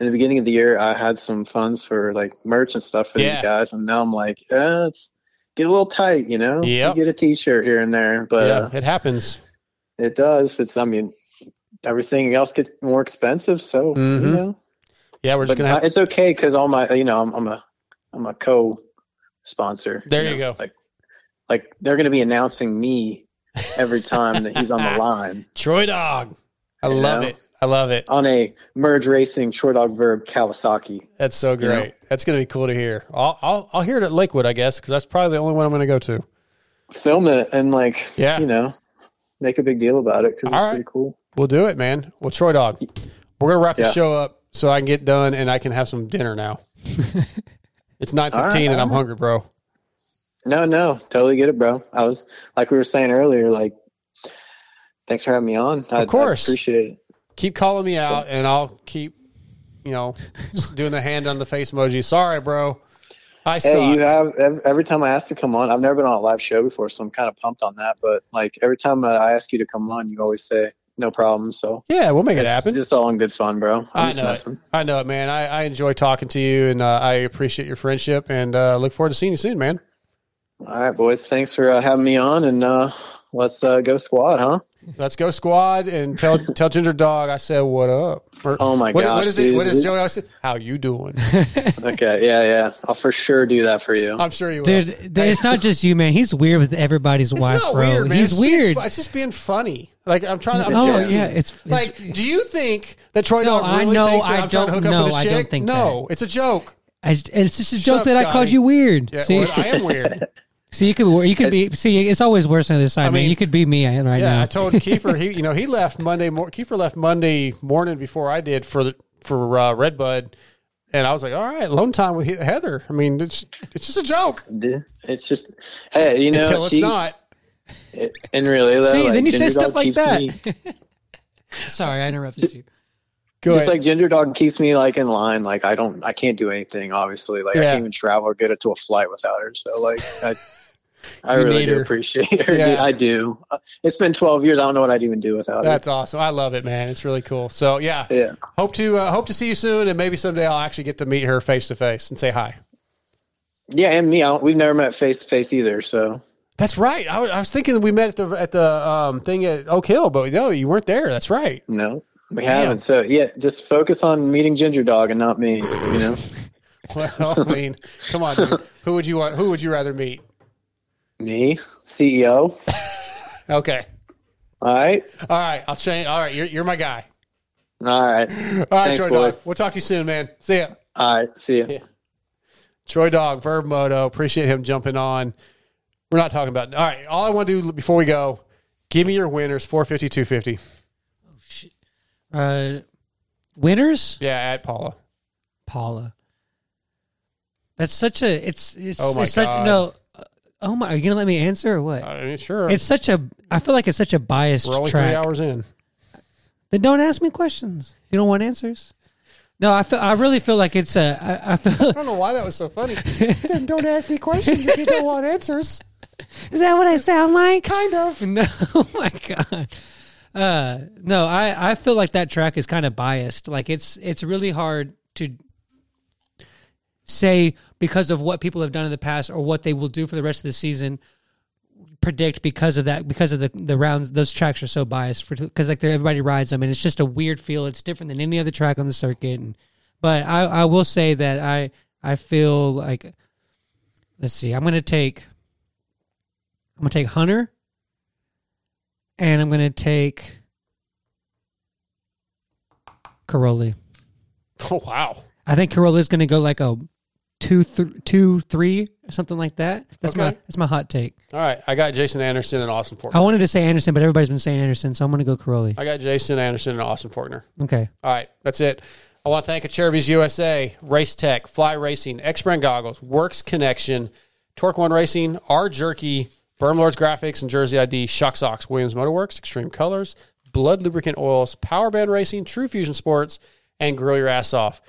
Speaker 24: in the beginning of the year, I had some funds for like merch and stuff for
Speaker 5: Yeah.
Speaker 24: these guys, and now I'm like, eh, it's get a little tight, you know.
Speaker 5: Yeah,
Speaker 24: You get a T-shirt here and there, but
Speaker 5: yeah,
Speaker 24: uh,
Speaker 5: it happens.
Speaker 24: it does. It's, I mean, everything else gets more expensive, so
Speaker 5: Mhm.
Speaker 24: you know.
Speaker 5: Yeah, we're just
Speaker 24: But
Speaker 5: gonna have.
Speaker 24: it's okay because all my, you know, I'm, I'm a, I'm a co-sponsor.
Speaker 5: There you
Speaker 24: know,
Speaker 5: go.
Speaker 24: Like, like they're going to be announcing me every time that he's on the line.
Speaker 5: Troy Dog. I
Speaker 24: You
Speaker 5: love
Speaker 24: know?
Speaker 5: it. I love it.
Speaker 24: on a merge racing short dog verb Kawasaki.
Speaker 5: That's so
Speaker 24: You
Speaker 5: great.
Speaker 24: know?
Speaker 5: That's going to be cool to hear. I'll, I'll I'll hear it at Lakewood, I guess, because that's probably the only one I'm going to go to.
Speaker 24: Film it and like,
Speaker 5: Yeah.
Speaker 24: you know, make a big deal about it because it's
Speaker 5: All right.
Speaker 24: pretty cool.
Speaker 5: We'll do it, man. Well, Troy Dog, we're gonna wrap the show up so I can get done and I can have some dinner now. it's nine
Speaker 24: All right,
Speaker 5: fifteen and I'm
Speaker 24: right.
Speaker 5: hungry, bro.
Speaker 24: No, no, totally get it, bro. I was like we were saying earlier, like, thanks for having me on. I,
Speaker 5: Of course.
Speaker 24: I appreciate it.
Speaker 5: Keep calling me out, and I'll keep, you know, just doing the hand on the face emoji. Sorry, bro. I
Speaker 24: Hey,
Speaker 5: suck.
Speaker 24: you have every, time I ask to come on. I've never been on a live show before, so I'm kind of pumped on that. But like every time I ask you to come on, you always say no problem. So
Speaker 5: yeah, we'll make it happen.
Speaker 24: Just all in good fun, bro. I'm
Speaker 5: I know
Speaker 24: messing.
Speaker 5: it. I know it, man. I, I enjoy talking to you, and uh, I appreciate your friendship, and uh, look forward to seeing you soon, man.
Speaker 24: All right, boys. Thanks for uh, having me on, and uh, let's uh, go squad, huh?
Speaker 5: Let's go squad and tell tell Ginger Dog I said what up. Or-
Speaker 24: Oh my
Speaker 5: what,
Speaker 24: gosh,
Speaker 5: what is it?
Speaker 24: dude.
Speaker 5: What is Joey always say? How you doing?
Speaker 24: Okay, yeah, yeah. I'll for sure do that for you.
Speaker 5: I'm sure you will.
Speaker 6: dude. It's not just you, man. He's weird with everybody's
Speaker 5: It's
Speaker 6: wife,
Speaker 5: not
Speaker 6: bro.
Speaker 5: weird, man.
Speaker 6: He's
Speaker 5: it's
Speaker 6: weird.
Speaker 5: fu- it's just being funny. Like I'm trying to. I'm
Speaker 6: Oh,
Speaker 5: joking.
Speaker 6: yeah, it's- it's-
Speaker 5: like. Do you think that Troy
Speaker 6: No,
Speaker 5: Dog
Speaker 6: I
Speaker 5: really
Speaker 6: know,
Speaker 5: thinks that
Speaker 6: I
Speaker 5: I'm trying to
Speaker 6: don't
Speaker 5: up
Speaker 6: know,
Speaker 5: with
Speaker 6: I
Speaker 5: this
Speaker 6: don't
Speaker 5: chick?
Speaker 6: think
Speaker 5: no, it's a joke.
Speaker 6: I, it's just a
Speaker 5: Shut
Speaker 6: joke
Speaker 5: up,
Speaker 6: that I called you weird.
Speaker 5: Yeah,
Speaker 6: see,
Speaker 5: well, I am weird.
Speaker 6: see, you could you could be see. It's always worse on this side,
Speaker 5: I
Speaker 6: man.
Speaker 5: mean,
Speaker 6: You could be me right now.
Speaker 5: yeah,
Speaker 6: now.
Speaker 5: I told Keefer he, you know, he left Monday. Mor- Keefer left Monday morning before I did for the for uh, Redbud, and I was like, all right, alone time with He- Heather. I mean, it's it's just a joke
Speaker 24: It's just, hey, you know,
Speaker 5: until it's
Speaker 24: she,
Speaker 5: not.
Speaker 24: it- and really, though,
Speaker 6: See,
Speaker 24: like,
Speaker 6: then you say stuff like that.
Speaker 24: me-
Speaker 6: Sorry, I interrupted you.
Speaker 5: Go
Speaker 24: just
Speaker 5: ahead.
Speaker 24: like Ginger Dog keeps me like in line. Like I don't, I can't do anything. Obviously, like I can't even travel or get it to a flight without her. So like, I, I really do
Speaker 5: her.
Speaker 24: appreciate her.
Speaker 5: Yeah.
Speaker 24: I do. It's been twelve years. I don't know what I'd even do without
Speaker 5: That's awesome. I love it, man. It's really cool. So yeah.
Speaker 24: Yeah.
Speaker 5: hope to uh, hope to see you soon, and maybe someday I'll actually get to meet her face to face and say hi.
Speaker 24: Yeah, and me. I don't, we've never met face to face either. So
Speaker 5: That's right. I was, I was thinking we met at the at the um, thing at Oak Hill, but no, you weren't there. That's right.
Speaker 24: no, we
Speaker 5: Damn.
Speaker 24: haven't. So yeah, just focus on meeting Ginger Dog and not me. You know.
Speaker 5: Well, I mean, come on. dude. Who would you want? Who would you rather meet?
Speaker 24: Me, CEO.
Speaker 5: Okay.
Speaker 24: All right.
Speaker 5: All right. I'll change. All right. You're, you're my guy.
Speaker 24: All right.
Speaker 5: All right,
Speaker 24: Thanks,
Speaker 5: Troy
Speaker 24: boys.
Speaker 5: Dog. We'll talk to you soon, man. See ya.
Speaker 24: All right. See ya.
Speaker 5: Troy Dog, Verb Moto. Appreciate him jumping on. We're not talking about. All right. All I want to do before we go, give me your winners 450, 250.
Speaker 6: Uh, winners?
Speaker 5: Yeah, at Pala.
Speaker 6: Pala. That's such a. It's it's.
Speaker 5: Oh my
Speaker 6: it's such,
Speaker 5: God.
Speaker 6: No. Oh my! Are you gonna let me answer or what?
Speaker 5: I mean, sure.
Speaker 6: It's such a. I feel like it's such a biased track.
Speaker 5: We're only
Speaker 6: track.
Speaker 5: three hours in.
Speaker 6: Then don't ask me questions. You don't want answers. No, I feel. I really feel like it's a. I, I feel.
Speaker 5: I don't know why that was so funny. then don't ask me questions if you don't want answers.
Speaker 6: Is that what I sound like?
Speaker 5: Kind of.
Speaker 6: No. Oh my god. Uh, no, I I feel like that track is kind of biased. Like it's it's really hard to say because of what people have done in the past or what they will do for the rest of the season predict because of that because of the the rounds those tracks are so biased for because like everybody rides them and it's just a weird feel it's different than any other track on the circuit and but i i will say that i i feel like let's see i'm gonna take i'm gonna take hunter and i'm gonna take Cairoli.
Speaker 5: Oh wow!
Speaker 6: I think Cairoli is going to go like a two, th- two, three, something like that. That's my that's my hot take.
Speaker 5: All right. I got Jason Anderson and Austin Forkner.
Speaker 6: I wanted to say Anderson, but everybody's been saying Anderson, so I'm going to go Cairoli.
Speaker 5: I got Jason Anderson and Austin Forkner.
Speaker 6: Okay.
Speaker 5: All right, that's it. I want to thank Acerbis USA, Race Tech, Fly Racing, X Brand Goggles, Works Connection, Torc1 Racing, R Jerky, Berm Lords Graphics, and Jersey ID, Shock Socks, Williams Moto Werx, Extreme Colors, Blud Lubricant Oils, Power Band Racing, True Fusion Sports, and Grill Your Ass Off.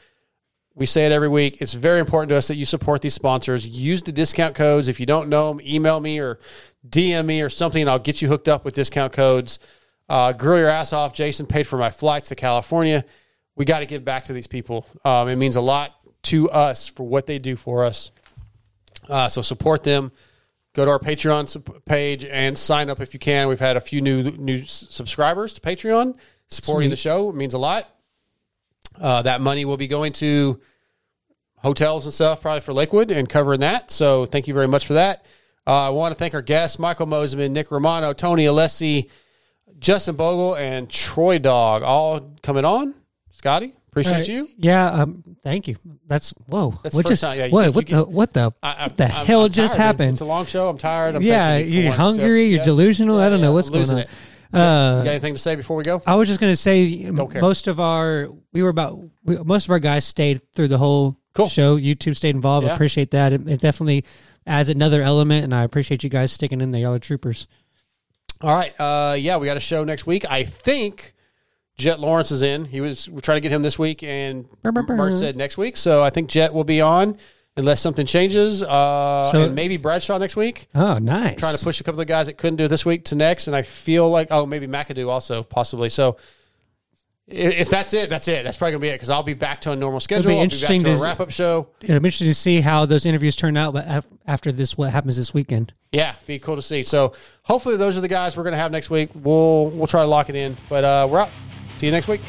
Speaker 5: We say it every week. It's very important to us that you support these sponsors. Use the discount codes. If you don't know them, email me or DM me or something, and I'll get you hooked up with discount codes. Uh, grill your ass off. Jason paid for my flights to California. We got to give back to these people. Um, it means a lot to us for what they do for us. Uh, so support them. Go to our Patreon page and sign up if you can. We've had a few new new subscribers to Patreon supporting
Speaker 6: Sweet.
Speaker 5: the show. It means a lot. Uh, that money will be going to hotels and stuff, probably for Lakewood and covering that. So thank you very much for that. Uh, I want to thank our guests, Michael Mosiman, Nick Romano, Tony Alessi, Justin Bogle, and Troy Dog, all coming on. Scotty, appreciate
Speaker 6: Uh,
Speaker 5: you.
Speaker 6: Yeah. Um. Thank you. That's whoa.
Speaker 5: That's
Speaker 6: what just
Speaker 5: time- yeah, you-
Speaker 6: what
Speaker 5: you
Speaker 6: what
Speaker 5: get-
Speaker 6: the what the what the hell
Speaker 5: I'm
Speaker 6: just
Speaker 5: tired, dude.
Speaker 6: happened?
Speaker 5: It's a long show. I'm tired. I'm
Speaker 6: yeah,
Speaker 5: you
Speaker 6: you're.
Speaker 5: So,
Speaker 6: hungry. you're
Speaker 5: yeah.
Speaker 6: delusional. I don't know what's
Speaker 5: I'm
Speaker 6: going on.
Speaker 5: it.
Speaker 6: Uh,
Speaker 5: you got anything to say before we go?
Speaker 6: I was just going to say most of our we were about we, most of our guys stayed through the whole show. YouTube stayed involved.
Speaker 5: Yeah.
Speaker 6: Appreciate that. It, it definitely adds another element, and I appreciate you guys sticking in there. Y'all are troopers.
Speaker 5: All right. Uh, yeah, we got a show next week. I think Jett Lawrence is in. He was we're trying to get him this week, and Mark said next week. So I think Jett will be on unless something changes. Uh,
Speaker 6: So-
Speaker 5: and maybe Bradshaw next week.
Speaker 6: Oh, nice.
Speaker 5: Trying to push a couple of the guys that couldn't do it this week to next, and I feel like oh maybe McAdoo also possibly. So i- if that's it, that's it. That's probably gonna be it because I'll be back to a normal schedule.
Speaker 6: be
Speaker 5: I'll
Speaker 6: interesting
Speaker 5: be back to
Speaker 6: to-
Speaker 5: a wrap up show.
Speaker 6: It'll be interesting to see how those interviews turn out. But after this, what happens this weekend?
Speaker 5: Yeah, be cool to see. So hopefully those are the guys we're gonna have next week. We'll we'll try to lock it in. But uh, we're out. See you next week.